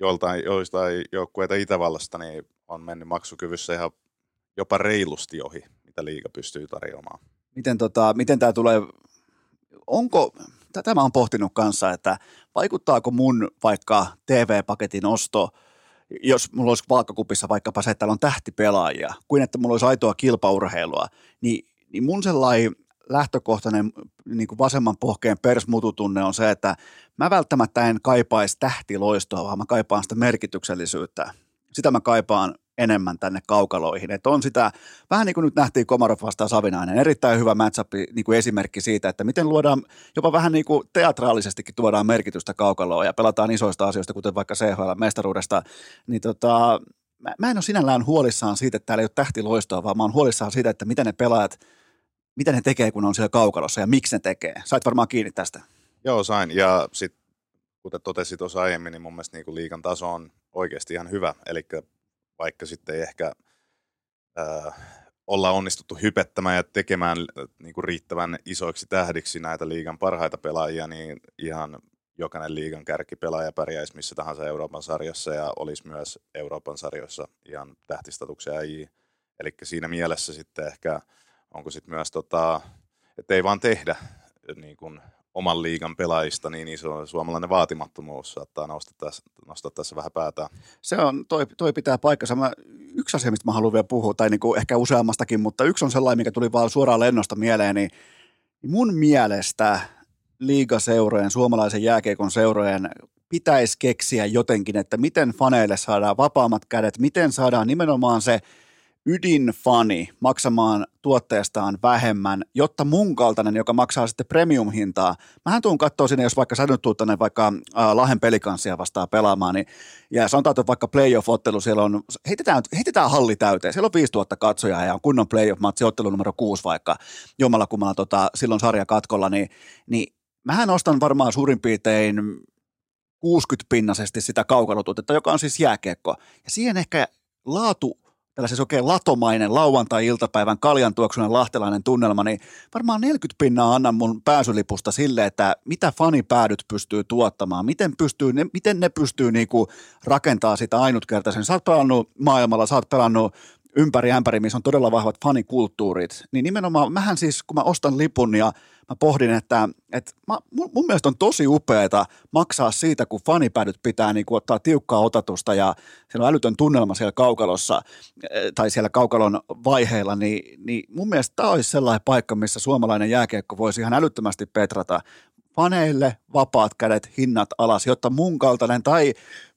joltain, joistain joukkueita Itävallasta niin on mennyt maksukyvyssä ihan jopa reilusti ohi, mitä liiga pystyy tarjoamaan. Miten, tota, miten tämä tulee, onko, tämä on pohtinut kanssa, että vaikuttaako mun vaikka TV-paketin osto, jos mulla olisi vaakakupissa vaikkapa se, että täällä on tähtipelaajia, kuin että mulla olisi aitoa kilpaurheilua, niin, niin mun sellainen lähtökohtainen niin kuin vasemman pohkeen persmututunne on se, että mä välttämättä en kaipaisi tähtiloistoa, vaan mä kaipaan sitä merkityksellisyyttä. Sitä mä kaipaan enemmän tänne kaukaloihin. Että on sitä, vähän niin kuin nyt nähtiin Komarov vastaan Savinainen, erittäin hyvä matchup niin kuin esimerkki siitä, että miten luodaan, jopa vähän niin kuin teatraalisestikin tuodaan merkitystä kaukaloon ja pelataan isoista asioista, kuten vaikka CHL-mestaruudesta, niin tota, mä, mä en ole sinällään huolissaan siitä, että täällä ei ole tähtiloistoa, vaan mä oon huolissaan siitä, että miten ne pelaajat, mitä ne tekee, kun on siellä kaukalossa ja miksi ne tekee. Sait varmaan kiinni tästä. Joo, sain. Ja sitten kuten totesin tuossa aiemmin, niin mun mielestä niin liikan taso on oikeasti ihan hyvä. Eli vaikka sitten ei ehkä äh, olla onnistuttu hypettämään ja tekemään niin kuin riittävän isoiksi tähdiksi näitä liigan parhaita pelaajia, niin ihan jokainen liigan kärkipelaaja pärjäisi missä tahansa Euroopan sarjassa ja olisi myös Euroopan sarjoissa ihan tähtistatuksia äijii. Eli siinä mielessä sitten ehkä onko sitten myös, tota, että ei vaan tehdä niin kuin oman liigan pelaajista niin iso suomalainen vaatimattomuus saattaa nostaa tässä, nostaa tässä vähän päätään. Se on, toi, toi pitää paikkansa. Mä, yksi asia, mistä mä haluan vielä puhua, tai niin kuin ehkä useammastakin, mutta yksi on sellainen, mikä tuli vaan suoraan lennosta mieleen, niin mun mielestä liigaseurojen, suomalaisen jääkeikon seurojen pitäisi keksiä jotenkin, että miten faneille saadaan vapaammat kädet, miten saadaan nimenomaan se – ydinfani maksamaan tuotteestaan vähemmän, jotta mun kaltainen, joka maksaa sitten premium-hintaa, mähän tuun katsoa sinne, jos vaikka sä nyt tuut tänne vaikka äh, Lahen pelikanssia vastaan pelaamaan, niin, ja sanotaan, että vaikka playoff-ottelu, siellä on, heitetään, heitetään halli täyteen, siellä on 5000 katsojaa ja on kunnon playoff-matsi, ottelu numero 6 vaikka, jomalla kummalla tota, silloin sarja katkolla, niin, niin mähän ostan varmaan suurin piirtein 60-pinnasesti sitä kaukalotuotetta, joka on siis jääkiekko, ja siihen ehkä laatu tällaisen oikein latomainen lauantai-iltapäivän kaljantuoksunen lahtelainen tunnelma, niin varmaan 40 pinnaa annan mun pääsylipusta sille, että mitä fanipäädyt pystyy tuottamaan, miten, pystyy, ne, miten ne pystyy niinku rakentaa sitä ainutkertaisen. Sä oot pelannut maailmalla, sä oot pelannut ympäri ämpäri, missä on todella vahvat fanikulttuurit, niin nimenomaan mähän siis, kun mä ostan lipun ja mä pohdin, että, että mä, mun, mun mielestä on tosi upeeta maksaa siitä, kun fanipädyt pitää niin kuin ottaa tiukkaa otatusta ja siellä on älytön tunnelma siellä kaukalossa eh, tai siellä kaukalon vaiheilla, niin, niin mun mielestä tämä olisi sellainen paikka, missä suomalainen jääkiekko voisi ihan älyttömästi petrata faneille vapaat kädet, hinnat alas, jotta mun kaltainen tai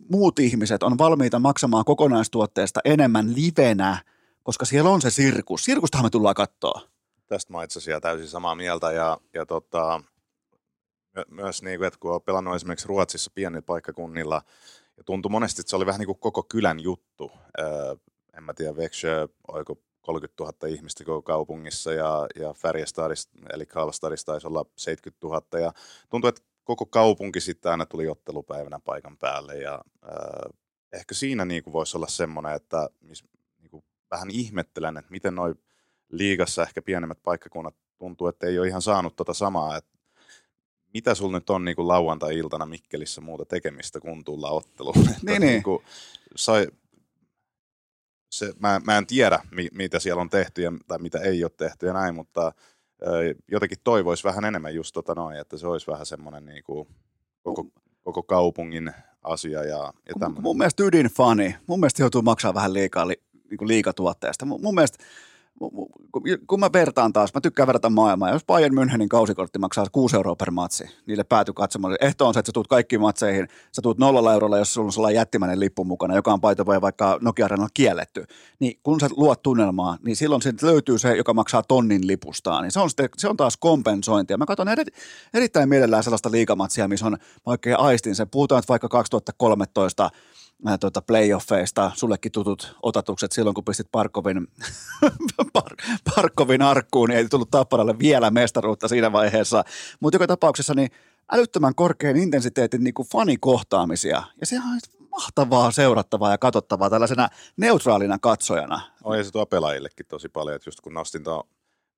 muut ihmiset on valmiita maksamaan kokonaistuotteesta enemmän livenä, koska siellä on se sirkus. Sirkustahan me tullaan katsoa. Tästä mä itse asiassa täysin samaa mieltä ja, ja tota, myös niin että kun olen pelannut esimerkiksi Ruotsissa pienillä paikkakunnilla, ja tuntui monesti, että se oli vähän niin kuin koko kylän juttu. Öö, en mä tiedä, Växjö, oiko 30 000 ihmistä koko kaupungissa ja, ja Färjestadissa, eli Karlstadissa taisi olla 70 000 ja tuntui, että koko kaupunki sitten aina tuli ottelupäivänä paikan päälle ja äh, ehkä siinä niin kuin voisi olla semmoinen, että mis, niin kuin vähän ihmettelen, että miten noin liigassa ehkä pienemmät paikkakunnat tuntuu, että ei ole ihan saanut tota samaa, että mitä sulla nyt on niin kuin lauantai-iltana Mikkelissä muuta tekemistä kuin tulla otteluun? [LAUGHS] Niin, niin. niin kuin, sai, se, mä, mä en tiedä, mi, mitä siellä on tehty ja, tai mitä ei ole tehty ja näin, mutta ö, jotenkin toivoisi vähän enemmän just tota noin, että se olisi vähän semmoinen niin kuin koko, koko kaupungin asia ja, ja tämmöinen. Mun mielestä ydinfani, mun mielestä joutuu maksaa vähän liikaa li, niin kuin liikatuotteesta. Mun, mun mielestä kun mä vertaan taas, mä tykkään verrata maailmaa. Jos Bayern Münchenin kausikortti maksaa 6 euroa per matsi, niille pääty katsomaan. Ehto on se, että sä tuut kaikkiin matseihin, sä tuut nollalla eurolla, jos sulla on sellainen jättimäinen lippu mukana, joka on paito vai vaikka Nokia Arenalla kielletty. Niin kun sä luot tunnelmaa, niin silloin siitä löytyy se, joka maksaa tonnin lipustaan. Niin se on, sitten, se on taas kompensointia. Mä katson eri, erittäin mielellään sellaista liikamatsia, missä on, oikein aistin sen. Puhutaan että vaikka 2013 tuota playoffeista, sullekin tutut otatukset silloin, kun pistit Parkovin, [LAUGHS] Par, Parkovin arkkuun, niin ei tullut Tapparalle vielä mestaruutta siinä vaiheessa. Mutta joka tapauksessa niin älyttömän korkean intensiteetin niin kuin fanikohtaamisia. Ja se on mahtavaa seurattavaa ja katsottavaa tällaisena neutraalina katsojana. On ja se tuo pelaajillekin tosi paljon, että just kun nostin tuon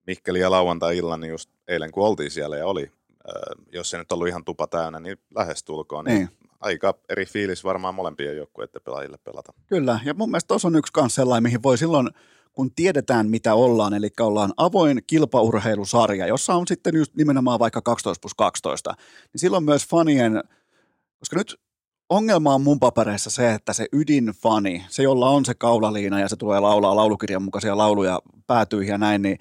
Mikkeli ja lauantai-illan, niin just eilen kun oltiin siellä ja oli, äh, jos se nyt ollut ihan tupa täynnä, niin lähestulkoon, niin, niin aika eri fiilis varmaan molempien joukkueiden pelaajille pelata. Kyllä, ja mun mielestä tuossa on yksi kans sellainen, mihin voi silloin, kun tiedetään mitä ollaan, eli ollaan avoin kilpaurheilusarja, jossa on sitten just nimenomaan vaikka 12 plus 12, niin silloin myös fanien, koska nyt ongelma on mun papereissa se, että se ydinfani, se jolla on se kaulaliina ja se tulee laulaa laulukirjan mukaisia lauluja päätyihin ja näin, niin,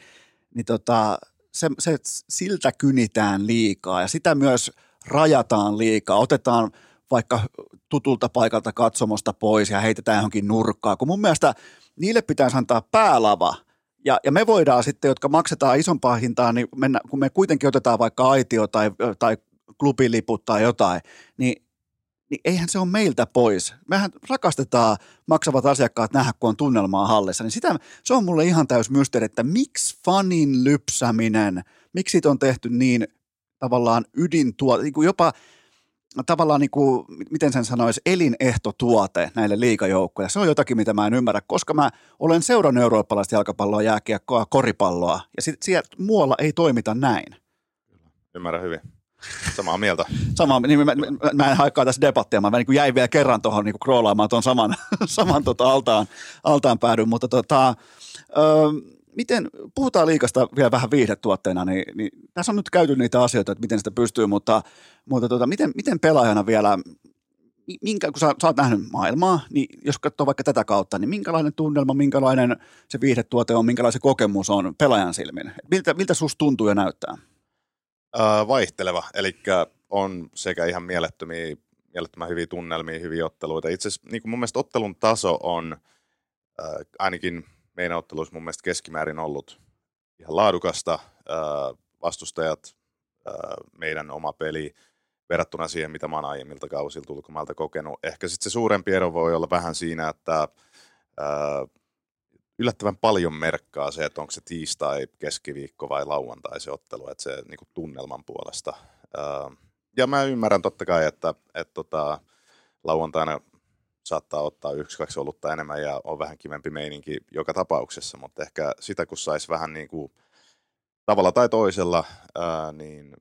niin tota, se, se, siltä kynitään liikaa ja sitä myös rajataan liikaa, otetaan – vaikka tutulta paikalta katsomosta pois ja heitetään johonkin nurkkaan, kun mun mielestä niille pitäisi antaa päälava, ja, ja me voidaan sitten, jotka maksetaan isompaa hintaa, niin mennä, kun me kuitenkin otetaan vaikka aitio tai, tai klubiliput tai jotain, niin niin eihän se ole meiltä pois. Mehän rakastetaan maksavat asiakkaat nähdä, kun on tunnelmaa hallissa. Niin sitä, se on mulle ihan täys mysteeri, että miksi fanin lypsäminen, miksi siitä on tehty niin tavallaan ydintuote, niin jopa tavallaan niin kuin, miten sen sanoisi, elinehtotuote näille liikajoukkoille. Se on jotakin, mitä mä en ymmärrä, koska mä olen seurannut eurooppalaista jalkapalloa, jääkiekkoa, koripalloa, ja sitten siellä muualla ei toimita näin. Ymmärrän hyvin. Samaa mieltä. Sama, niin mä, mä, mä en haikkaa tässä debattia, mä niin jäin vielä kerran tuohon niin kroolaamaan tuon saman, [LAUGHS] saman tota altaan, altaan päädyn, mutta tota, ö, miten, puhutaan liikasta vielä vähän viihdetuotteena, niin, niin tässä on nyt käyty niitä asioita, että miten sitä pystyy, mutta, mutta tota, miten, miten pelaajana vielä, minkä, kun sä, sä oot nähnyt maailmaa, niin jos katsoo vaikka tätä kautta, niin minkälainen tunnelma, minkälainen se viihdetuote on, minkälainen se kokemus on pelaajan silmin? Miltä, miltä susta tuntuu ja näyttää? Äh, vaihteleva, eli on sekä ihan mielettömiä, mielettömän hyviä tunnelmia, hyviä otteluita. Itse asiassa niin mun mielestä ottelun taso on äh, ainakin meidän otteluissa mun mielestä keskimäärin ollut ihan laadukasta. Vastustajat, meidän oma peli verrattuna siihen, mitä mä oon aiemmilta kausilta ulkomailta kokenut. Ehkä sitten se suurempi ero voi olla vähän siinä, että yllättävän paljon merkkaa se, että onko se tiistai, keskiviikko vai lauantai se ottelu, että se niin kuin tunnelman puolesta. Ja mä ymmärrän totta kai, että, että tota, lauantaina saattaa ottaa yksi, kaksi olutta enemmän ja on vähän kivempi meininki joka tapauksessa, mutta ehkä sitä kun saisi vähän niin kuin tavalla tai toisella ää, niin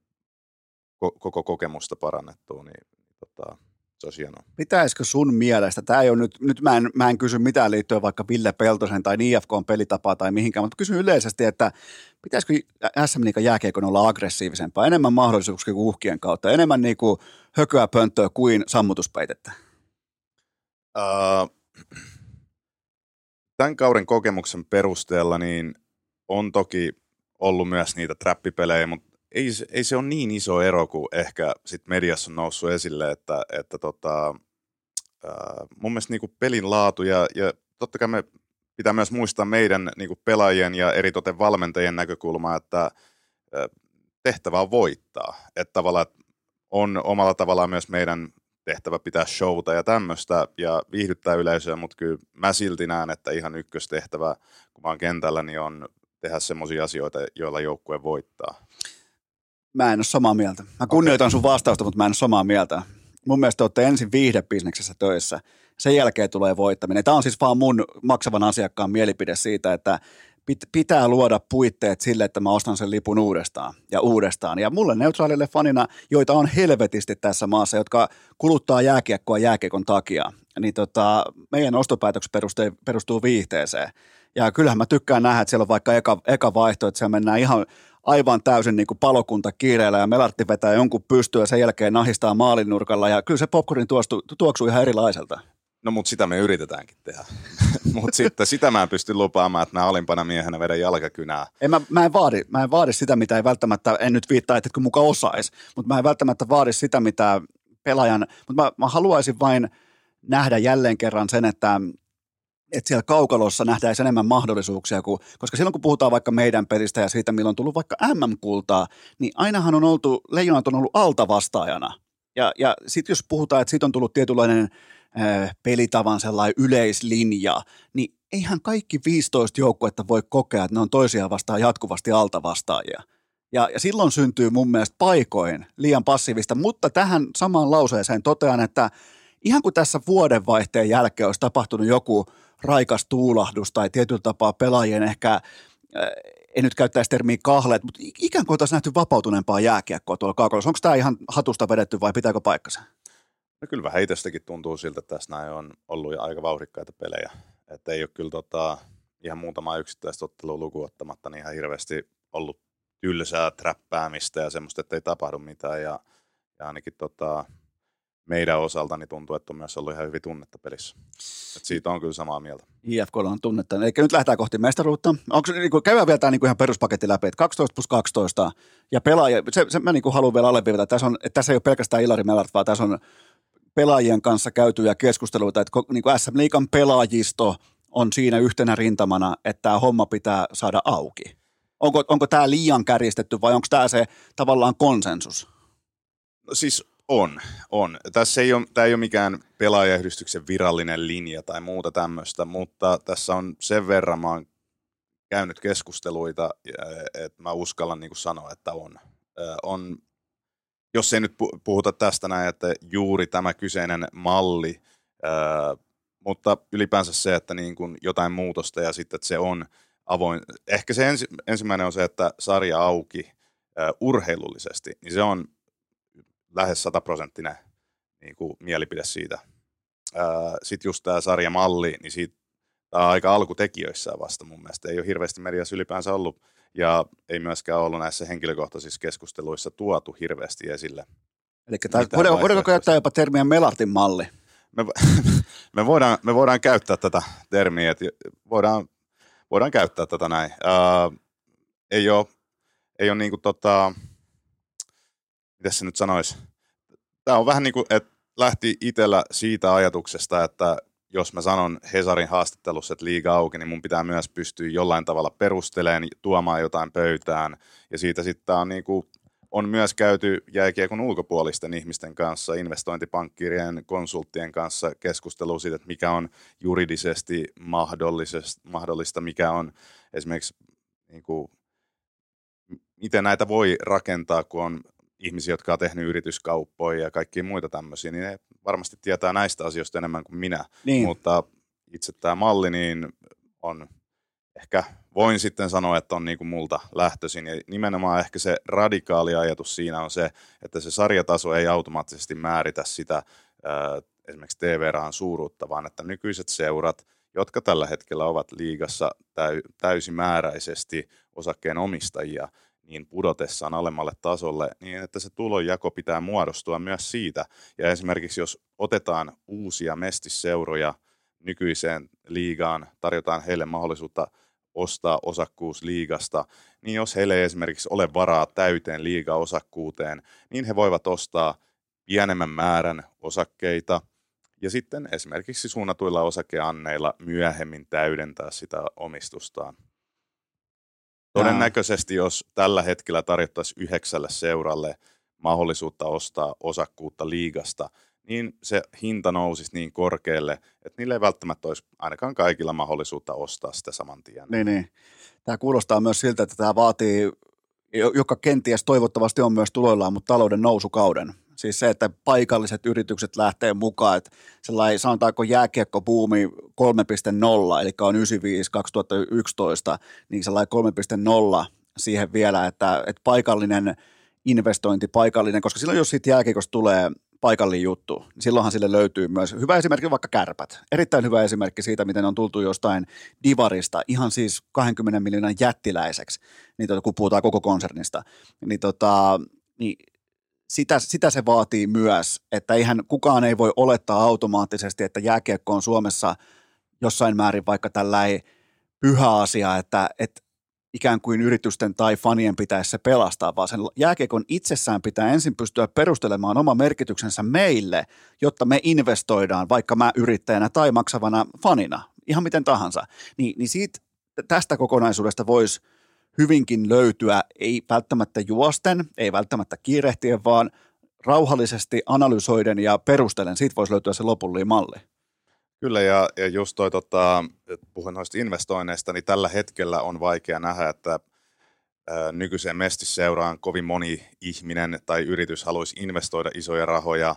koko kokemusta parannettua, niin tota, se olisi hienoa. Pitäisikö sun mielestä, tämä ei ole nyt, nyt mä en, mä en kysy mitään liittyen vaikka Ville Peltosen tai IFK pelitapaa tai mihinkään, mutta kysyn yleisesti, että pitäisikö SM Liikan jääkeikon olla aggressiivisempaa, enemmän mahdollisuuksia kuin uhkien kautta, enemmän niin kuin hököä pönttöä kuin sammutuspeitettä? [CLEARS THROAT] Tämän kauden kokemuksen perusteella niin on toki ollut myös niitä trappipelejä, mutta ei, ei se ole niin iso ero kuin ehkä sit mediassa on noussut esille, että, että tota, ää, mun mielestä niinku pelin laatu ja, ja totta kai me pitää myös muistaa meidän niinku pelaajien ja eritoten valmentajien näkökulma, että ää, tehtävä on voittaa. Että tavallaan on omalla tavallaan myös meidän tehtävä pitää showta ja tämmöistä ja viihdyttää yleisöä, mutta kyllä mä silti näen, että ihan ykköstehtävä, kun mä oon kentällä, niin on tehdä semmoisia asioita, joilla joukkue voittaa. Mä en ole samaa mieltä. Mä kunnioitan okay. sun vastausta, mutta mä en ole samaa mieltä. Mun mielestä te olette ensin viihdebisneksessä töissä. Sen jälkeen tulee voittaminen. Tämä on siis vaan mun maksavan asiakkaan mielipide siitä, että pitää luoda puitteet sille, että mä ostan sen lipun uudestaan ja uudestaan. Ja mulle neutraalille fanina, joita on helvetisti tässä maassa, jotka kuluttaa jääkiekkoa jääkiekon takia, niin tota, meidän ostopäätökset perustuu viihteeseen. Ja kyllähän mä tykkään nähdä, että siellä on vaikka eka, eka vaihto, että siellä mennään ihan aivan täysin niin kuin palokunta kiireellä ja Melartti vetää jonkun pystyä ja sen jälkeen nahistaa maalinurkalla ja kyllä se popcornin tuoksuu ihan erilaiselta. No mutta sitä me yritetäänkin tehdä. [LAUGHS] mutta sitten sitä mä en pysty lupaamaan, että mä olimpana miehenä vedän jalkakynää. En, mä, mä, en vaadi, mä en vaadi sitä, mitä ei välttämättä, en nyt viittaa, että kun muka osais, mutta mä en välttämättä vaadi sitä, mitä pelaajan, mutta mä, mä haluaisin vain nähdä jälleen kerran sen, että että siellä kaukalossa nähdään enemmän mahdollisuuksia, kuin, koska silloin kun puhutaan vaikka meidän pelistä ja siitä, milloin on tullut vaikka MM-kultaa, niin ainahan on oltu, leijonat on ollut altavastaajana. Ja, ja sitten jos puhutaan, että siitä on tullut tietynlainen pelitavan sellainen yleislinja, niin eihän kaikki 15 joukkuetta voi kokea, että ne on toisiaan vastaan jatkuvasti altavastaajia. Ja, ja silloin syntyy mun mielestä paikoin liian passiivista, mutta tähän samaan lauseeseen totean, että ihan kuin tässä vuodenvaihteen jälkeen olisi tapahtunut joku – raikas tuulahdus tai tietyllä tapaa pelaajien ehkä, en nyt käyttäisi termiä kahleet, mutta ikään kuin oltaisiin nähty vapautuneempaa jääkiekkoa tuolla kaukalossa. Onko tämä ihan hatusta vedetty vai pitääkö paikkansa? No kyllä vähän itsestäkin tuntuu siltä, että tässä näin on ollut aika vauhdikkaita pelejä. Että ei ole kyllä tota, ihan muutama yksittäistä ottelua lukuun ottamatta niin ihan hirveästi ollut tylsää träppäämistä ja semmoista, että ei tapahdu mitään. Ja, ja ainakin tota, meidän osalta niin tuntuu, että on myös ollut ihan hyvin tunnetta pelissä. Et siitä on kyllä samaa mieltä. IFK on tunnetta. Eli nyt lähdetään kohti mestaruutta. Onko, niin käydään vielä tämä niin kuin ihan peruspaketti läpi, että 12 plus 12 ja pelaaja, se, se mä niin kuin haluan vielä alleviivata, tässä, on, että tässä ei ole pelkästään Ilari Mellart, vaan tässä on pelaajien kanssa käytyjä keskusteluita, että niin kuin SM Liikan pelaajisto on siinä yhtenä rintamana, että tämä homma pitää saada auki. Onko, onko tämä liian kärjistetty vai onko tämä se tavallaan konsensus? No siis On, on. Tässä ei ole, tämä ei ole mikään pelaajayhdistyksen virallinen linja tai muuta tämmöistä, mutta tässä on sen verran, mä oon käynyt keskusteluita, että mä uskallan niin kuin sanoa, että on. on. Jos ei nyt puhuta tästä näin, että juuri tämä kyseinen malli, mutta ylipäänsä se, että niin kuin jotain muutosta ja sitten, että se on avoin. Ehkä se ensi, ensimmäinen on se, että sarja auki urheilullisesti, niin se on lähes sataprosenttinen niin kuin mielipide siitä. Sitten just tämä sarjamalli, niin siitä, tämä on aika alkutekijöissä vasta mun mielestä. Ei ole hirveästi mediassa ylipäänsä ollut ja ei myöskään ollut näissä henkilökohtaisissa keskusteluissa tuotu hirveästi esille. Eli voidaanko käyttää jopa termiä Melartin malli? Me, [LAUGHS] me, voidaan, me voidaan käyttää tätä termiä, että voidaan, voidaan käyttää tätä näin. Uh, ei ole, ei ole niin kuin tota, miten se nyt sanoisi, tämä on vähän niin kuin, että lähti itsellä siitä ajatuksesta, että jos mä sanon Hesarin haastattelussa, että liiga auki, niin mun pitää myös pystyä jollain tavalla perusteleen, tuomaan jotain pöytään. Ja siitä sitten on, niin kuin, on myös käyty jääkiekon ulkopuolisten ihmisten kanssa, investointipankkirien, konsulttien kanssa keskustelua siitä, että mikä on juridisesti mahdollista, mikä on esimerkiksi niin kuin, miten näitä voi rakentaa, kun on ihmisiä, jotka on tehnyt yrityskauppoja ja kaikkia muita tämmöisiä, niin ne varmasti tietää näistä asioista enemmän kuin minä. Niin. Mutta itse tämä malli niin on ehkä voin sitten sanoa, että on niin kuin multa lähtöisin. Ja nimenomaan ehkä se radikaali ajatus siinä on se, että se sarjataso ei automaattisesti määritä sitä esimerkiksi TV-rahan suuruutta, vaan että nykyiset seurat, jotka tällä hetkellä ovat liigassa täy- täysimääräisesti osakkeen omistajia, niin pudotessaan alemmalle tasolle, niin että se tulonjako pitää muodostua myös siitä. Ja esimerkiksi jos otetaan uusia mestisseuroja nykyiseen liigaan, tarjotaan heille mahdollisuutta ostaa osakkuus liigasta, niin jos heille ei esimerkiksi ole varaa täyteen liigaosakkuuteen, niin he voivat ostaa pienemmän määrän osakkeita ja sitten esimerkiksi suunnatuilla osakeanneilla myöhemmin täydentää sitä omistustaan. Todennäköisesti, jos tällä hetkellä tarjottaisiin yhdeksälle seuralle mahdollisuutta ostaa osakkuutta liigasta, niin se hinta nousisi niin korkealle, että niille ei välttämättä olisi ainakaan kaikilla mahdollisuutta ostaa sitä saman tien. Niin, niin. Tämä kuulostaa myös siltä, että tämä vaatii, joka kenties toivottavasti on myös tuloillaan, mutta talouden nousukauden. Siis se, että paikalliset yritykset lähtee mukaan, että sellainen sanotaanko jääkiekkobuumi 3.0, eli on 95-2011, niin sellainen 3.0 siihen vielä, että, että paikallinen investointi, paikallinen, koska silloin jos siitä jääkiekosta tulee paikallinen juttu, niin silloinhan sille löytyy myös hyvä esimerkki vaikka kärpät. Erittäin hyvä esimerkki siitä, miten on tultu jostain divarista ihan siis 20 miljoonan jättiläiseksi, niin tuota, kun puhutaan koko konsernista. Niin, tota, niin sitä, sitä se vaatii myös, että eihän kukaan ei voi olettaa automaattisesti, että jääkiekko on Suomessa jossain määrin vaikka tällainen pyhä asia, että, että ikään kuin yritysten tai fanien pitäisi se pelastaa, vaan sen jääkiekon itsessään pitää ensin pystyä perustelemaan oma merkityksensä meille, jotta me investoidaan, vaikka mä yrittäjänä tai maksavana fanina, ihan miten tahansa. Niin, niin siitä, tästä kokonaisuudesta voisi hyvinkin löytyä, ei välttämättä juosten, ei välttämättä kiirehtien, vaan rauhallisesti analysoiden ja perustelen, siitä voisi löytyä se lopullinen malli. Kyllä, ja, ja just toi, tota, puhun noista investoinneista, niin tällä hetkellä on vaikea nähdä, että ää, nykyiseen mestisseuraan kovin moni ihminen tai yritys haluaisi investoida isoja rahoja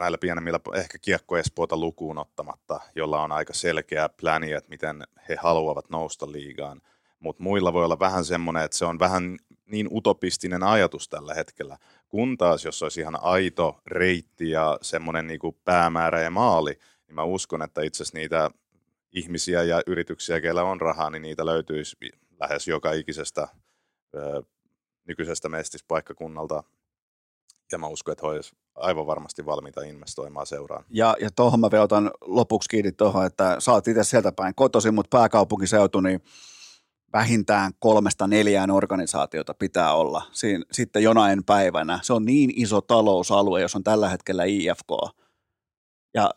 näillä pienemmillä, ehkä Kiekko Espoota lukuun ottamatta, jolla on aika selkeä pläni, että miten he haluavat nousta liigaan. Mutta muilla voi olla vähän semmoinen, että se on vähän niin utopistinen ajatus tällä hetkellä. Kun taas, jos olisi ihan aito reitti ja semmoinen niin kuin päämäärä ja maali, niin mä uskon, että itse asiassa niitä ihmisiä ja yrityksiä, keillä on rahaa, niin niitä löytyisi lähes joka ikisestä ö, nykyisestä mestispaikkakunnalta ja mä uskon, että he olisivat aivan varmasti valmiita investoimaan seuraan. Ja, ja tuohon mä vielä otan lopuksi kiinni tuohon, että oot itse sieltä päin kotoisin, mutta pääkaupunkiseutu, niin vähintään kolmesta neljään organisaatiota pitää olla Siin, sitten jonain päivänä. Se on niin iso talousalue, jos on tällä hetkellä IFK. Ja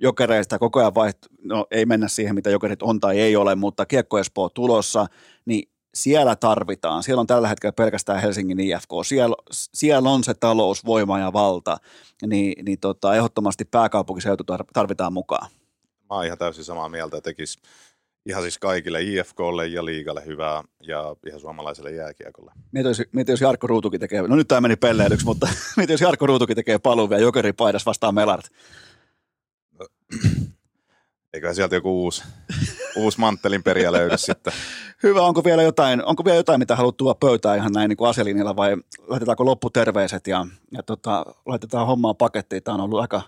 jokereista koko ajan vaiht, no ei mennä siihen, mitä jokerit on tai ei ole, mutta Kiekko Espoo tulossa, niin siellä tarvitaan. Siellä on tällä hetkellä pelkästään Helsingin IFK. Siellä, siellä on se talous, voima ja valta. Niin, niin tota, ehdottomasti pääkaupunkiseutu tarvitaan mukaan. Mä oon ihan täysin samaa mieltä. Tekisi ihan siis kaikille IFKlle ja liigalle hyvää ja ihan suomalaiselle jääkiekolle. Mietin, jos, mietin, jos Jarkko Ruutukin tekee, no nyt tämä meni pelleilyksi, mutta [LAUGHS] mietin, jos Jarkko Ruutukin tekee paluun vielä jokeripaidas vastaan Melart. No, [CLEARS THROAT] eiköhän sieltä joku uusi, uusi manttelin perijä löydy sitten. [LAUGHS] Hyvä, onko vielä jotain, onko vielä jotain mitä haluat tuoda pöytään ihan näin niin kuin vai laitetaanko lopputerveiset ja, ja tota, laitetaan hommaa pakettiin. Tämä on ollut aika,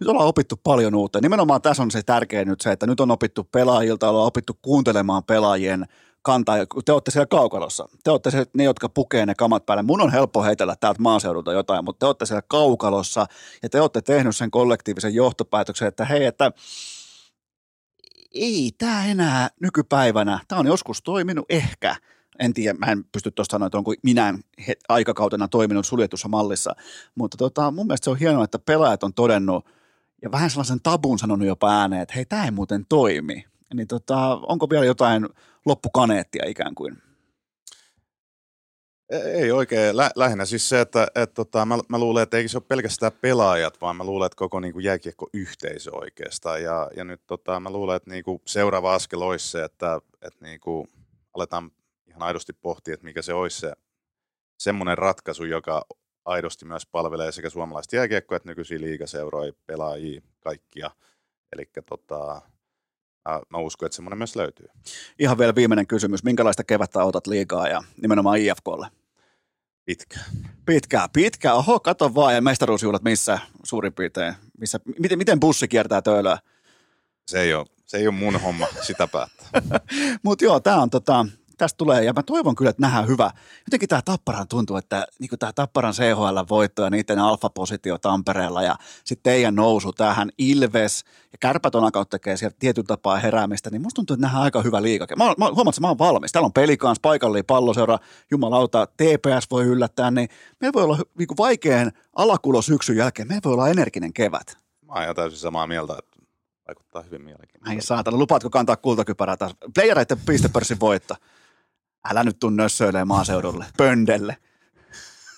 nyt ollaan opittu paljon uutta. Nimenomaan tässä on se tärkeä nyt se, että nyt on opittu pelaajilta, ollaan opittu kuuntelemaan pelaajien kantaa. Te olette siellä kaukalossa. Te olette se, ne, jotka pukee ne kamat päälle. Mun on helppo heitellä täältä maaseudulta jotain, mutta te olette siellä kaukalossa ja te olette tehnyt sen kollektiivisen johtopäätöksen, että hei, että ei tämä enää nykypäivänä, tämä on joskus toiminut ehkä, en tiedä, mä en pysty tuosta sanoa, että onko minä aikakautena toiminut suljetussa mallissa, mutta tota, mun mielestä se on hienoa, että pelaajat on todennut ja vähän sellaisen tabun sanonut jopa ääneen, että hei, tämä ei muuten toimi. Niin tota, onko vielä jotain loppukaneettia ikään kuin? Ei oikein. Lä- lähinnä siis se, että et, tota, mä, mä luulen, että ei se ole pelkästään pelaajat, vaan mä luulen, että koko niinku, jääkiekko-yhteisö oikeastaan. Ja, ja nyt tota, mä luulen, että niinku, seuraava askel olisi se, että et, niinku, aletaan ihan aidosti pohtia, että mikä se olisi se semmoinen ratkaisu, joka aidosti myös palvelee sekä suomalaista jääkiekkoa että nykyisiä liigaseuroja, pelaajia, kaikkia. Eli tota, mä uskon, että semmoinen myös löytyy. Ihan vielä viimeinen kysymys. Minkälaista kevättä otat liikaa ja nimenomaan IFKlle? Pitkä. Pitkä, pitkä. Oho, kato vaan. Ja mestaruusjuhlat missä suurin piirtein? Missä, miten, miten bussi kiertää töölöä? Se ei ole, se ei ole mun homma, sitä päättää. [LAUGHS] Mutta joo, tämä on tota, tästä tulee, ja mä toivon kyllä, että nähdään hyvä. Jotenkin tämä Tapparan tuntuu, että niin tämä Tapparan CHL-voitto ja niiden alfapositio Tampereella ja sitten teidän nousu tähän Ilves ja Kärpät on alkanut tekee sieltä tietyn tapaa heräämistä, niin musta tuntuu, että nähdään aika hyvä liikake. Mä, mä huomaan, että mä oon valmis. Täällä on pelikans, paikallinen palloseura, jumalauta, TPS voi yllättää, niin meillä voi olla niin vaikean alakulo syksyn jälkeen, meillä voi olla energinen kevät. Mä oon ihan täysin samaa mieltä, että vaikuttaa hyvin mielenkiintoista. Ai saatana, lupaatko kantaa kultakypärää taas? Playereiden pistepörssin voitto. Älä nyt tuu nössöilee maaseudulle, [LAUGHS] pöndelle.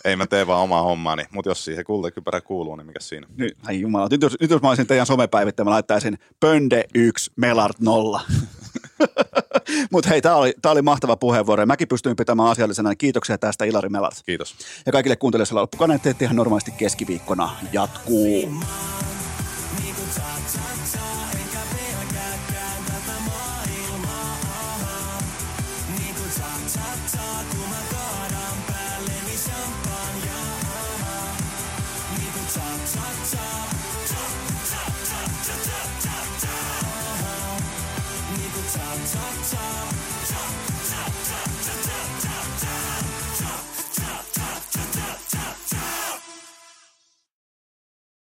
Ei mä tee vaan omaa hommaani, mutta jos siihen kultakypärä kuuluu, niin mikä siinä? Nyt, ai jumala, nyt jos, nyt jos mä olisin teidän somepäivittäjä, mä laittaisin pönde 1, melart 0. [LAUGHS] Mutta hei, tämä oli, tää oli mahtava puheenvuoro. Mäkin pystyin pitämään asiallisena. Kiitoksia tästä Ilari Melart. Kiitos. Ja kaikille kuuntelijoille loppukaneetteet ihan normaalisti keskiviikkona jatkuu.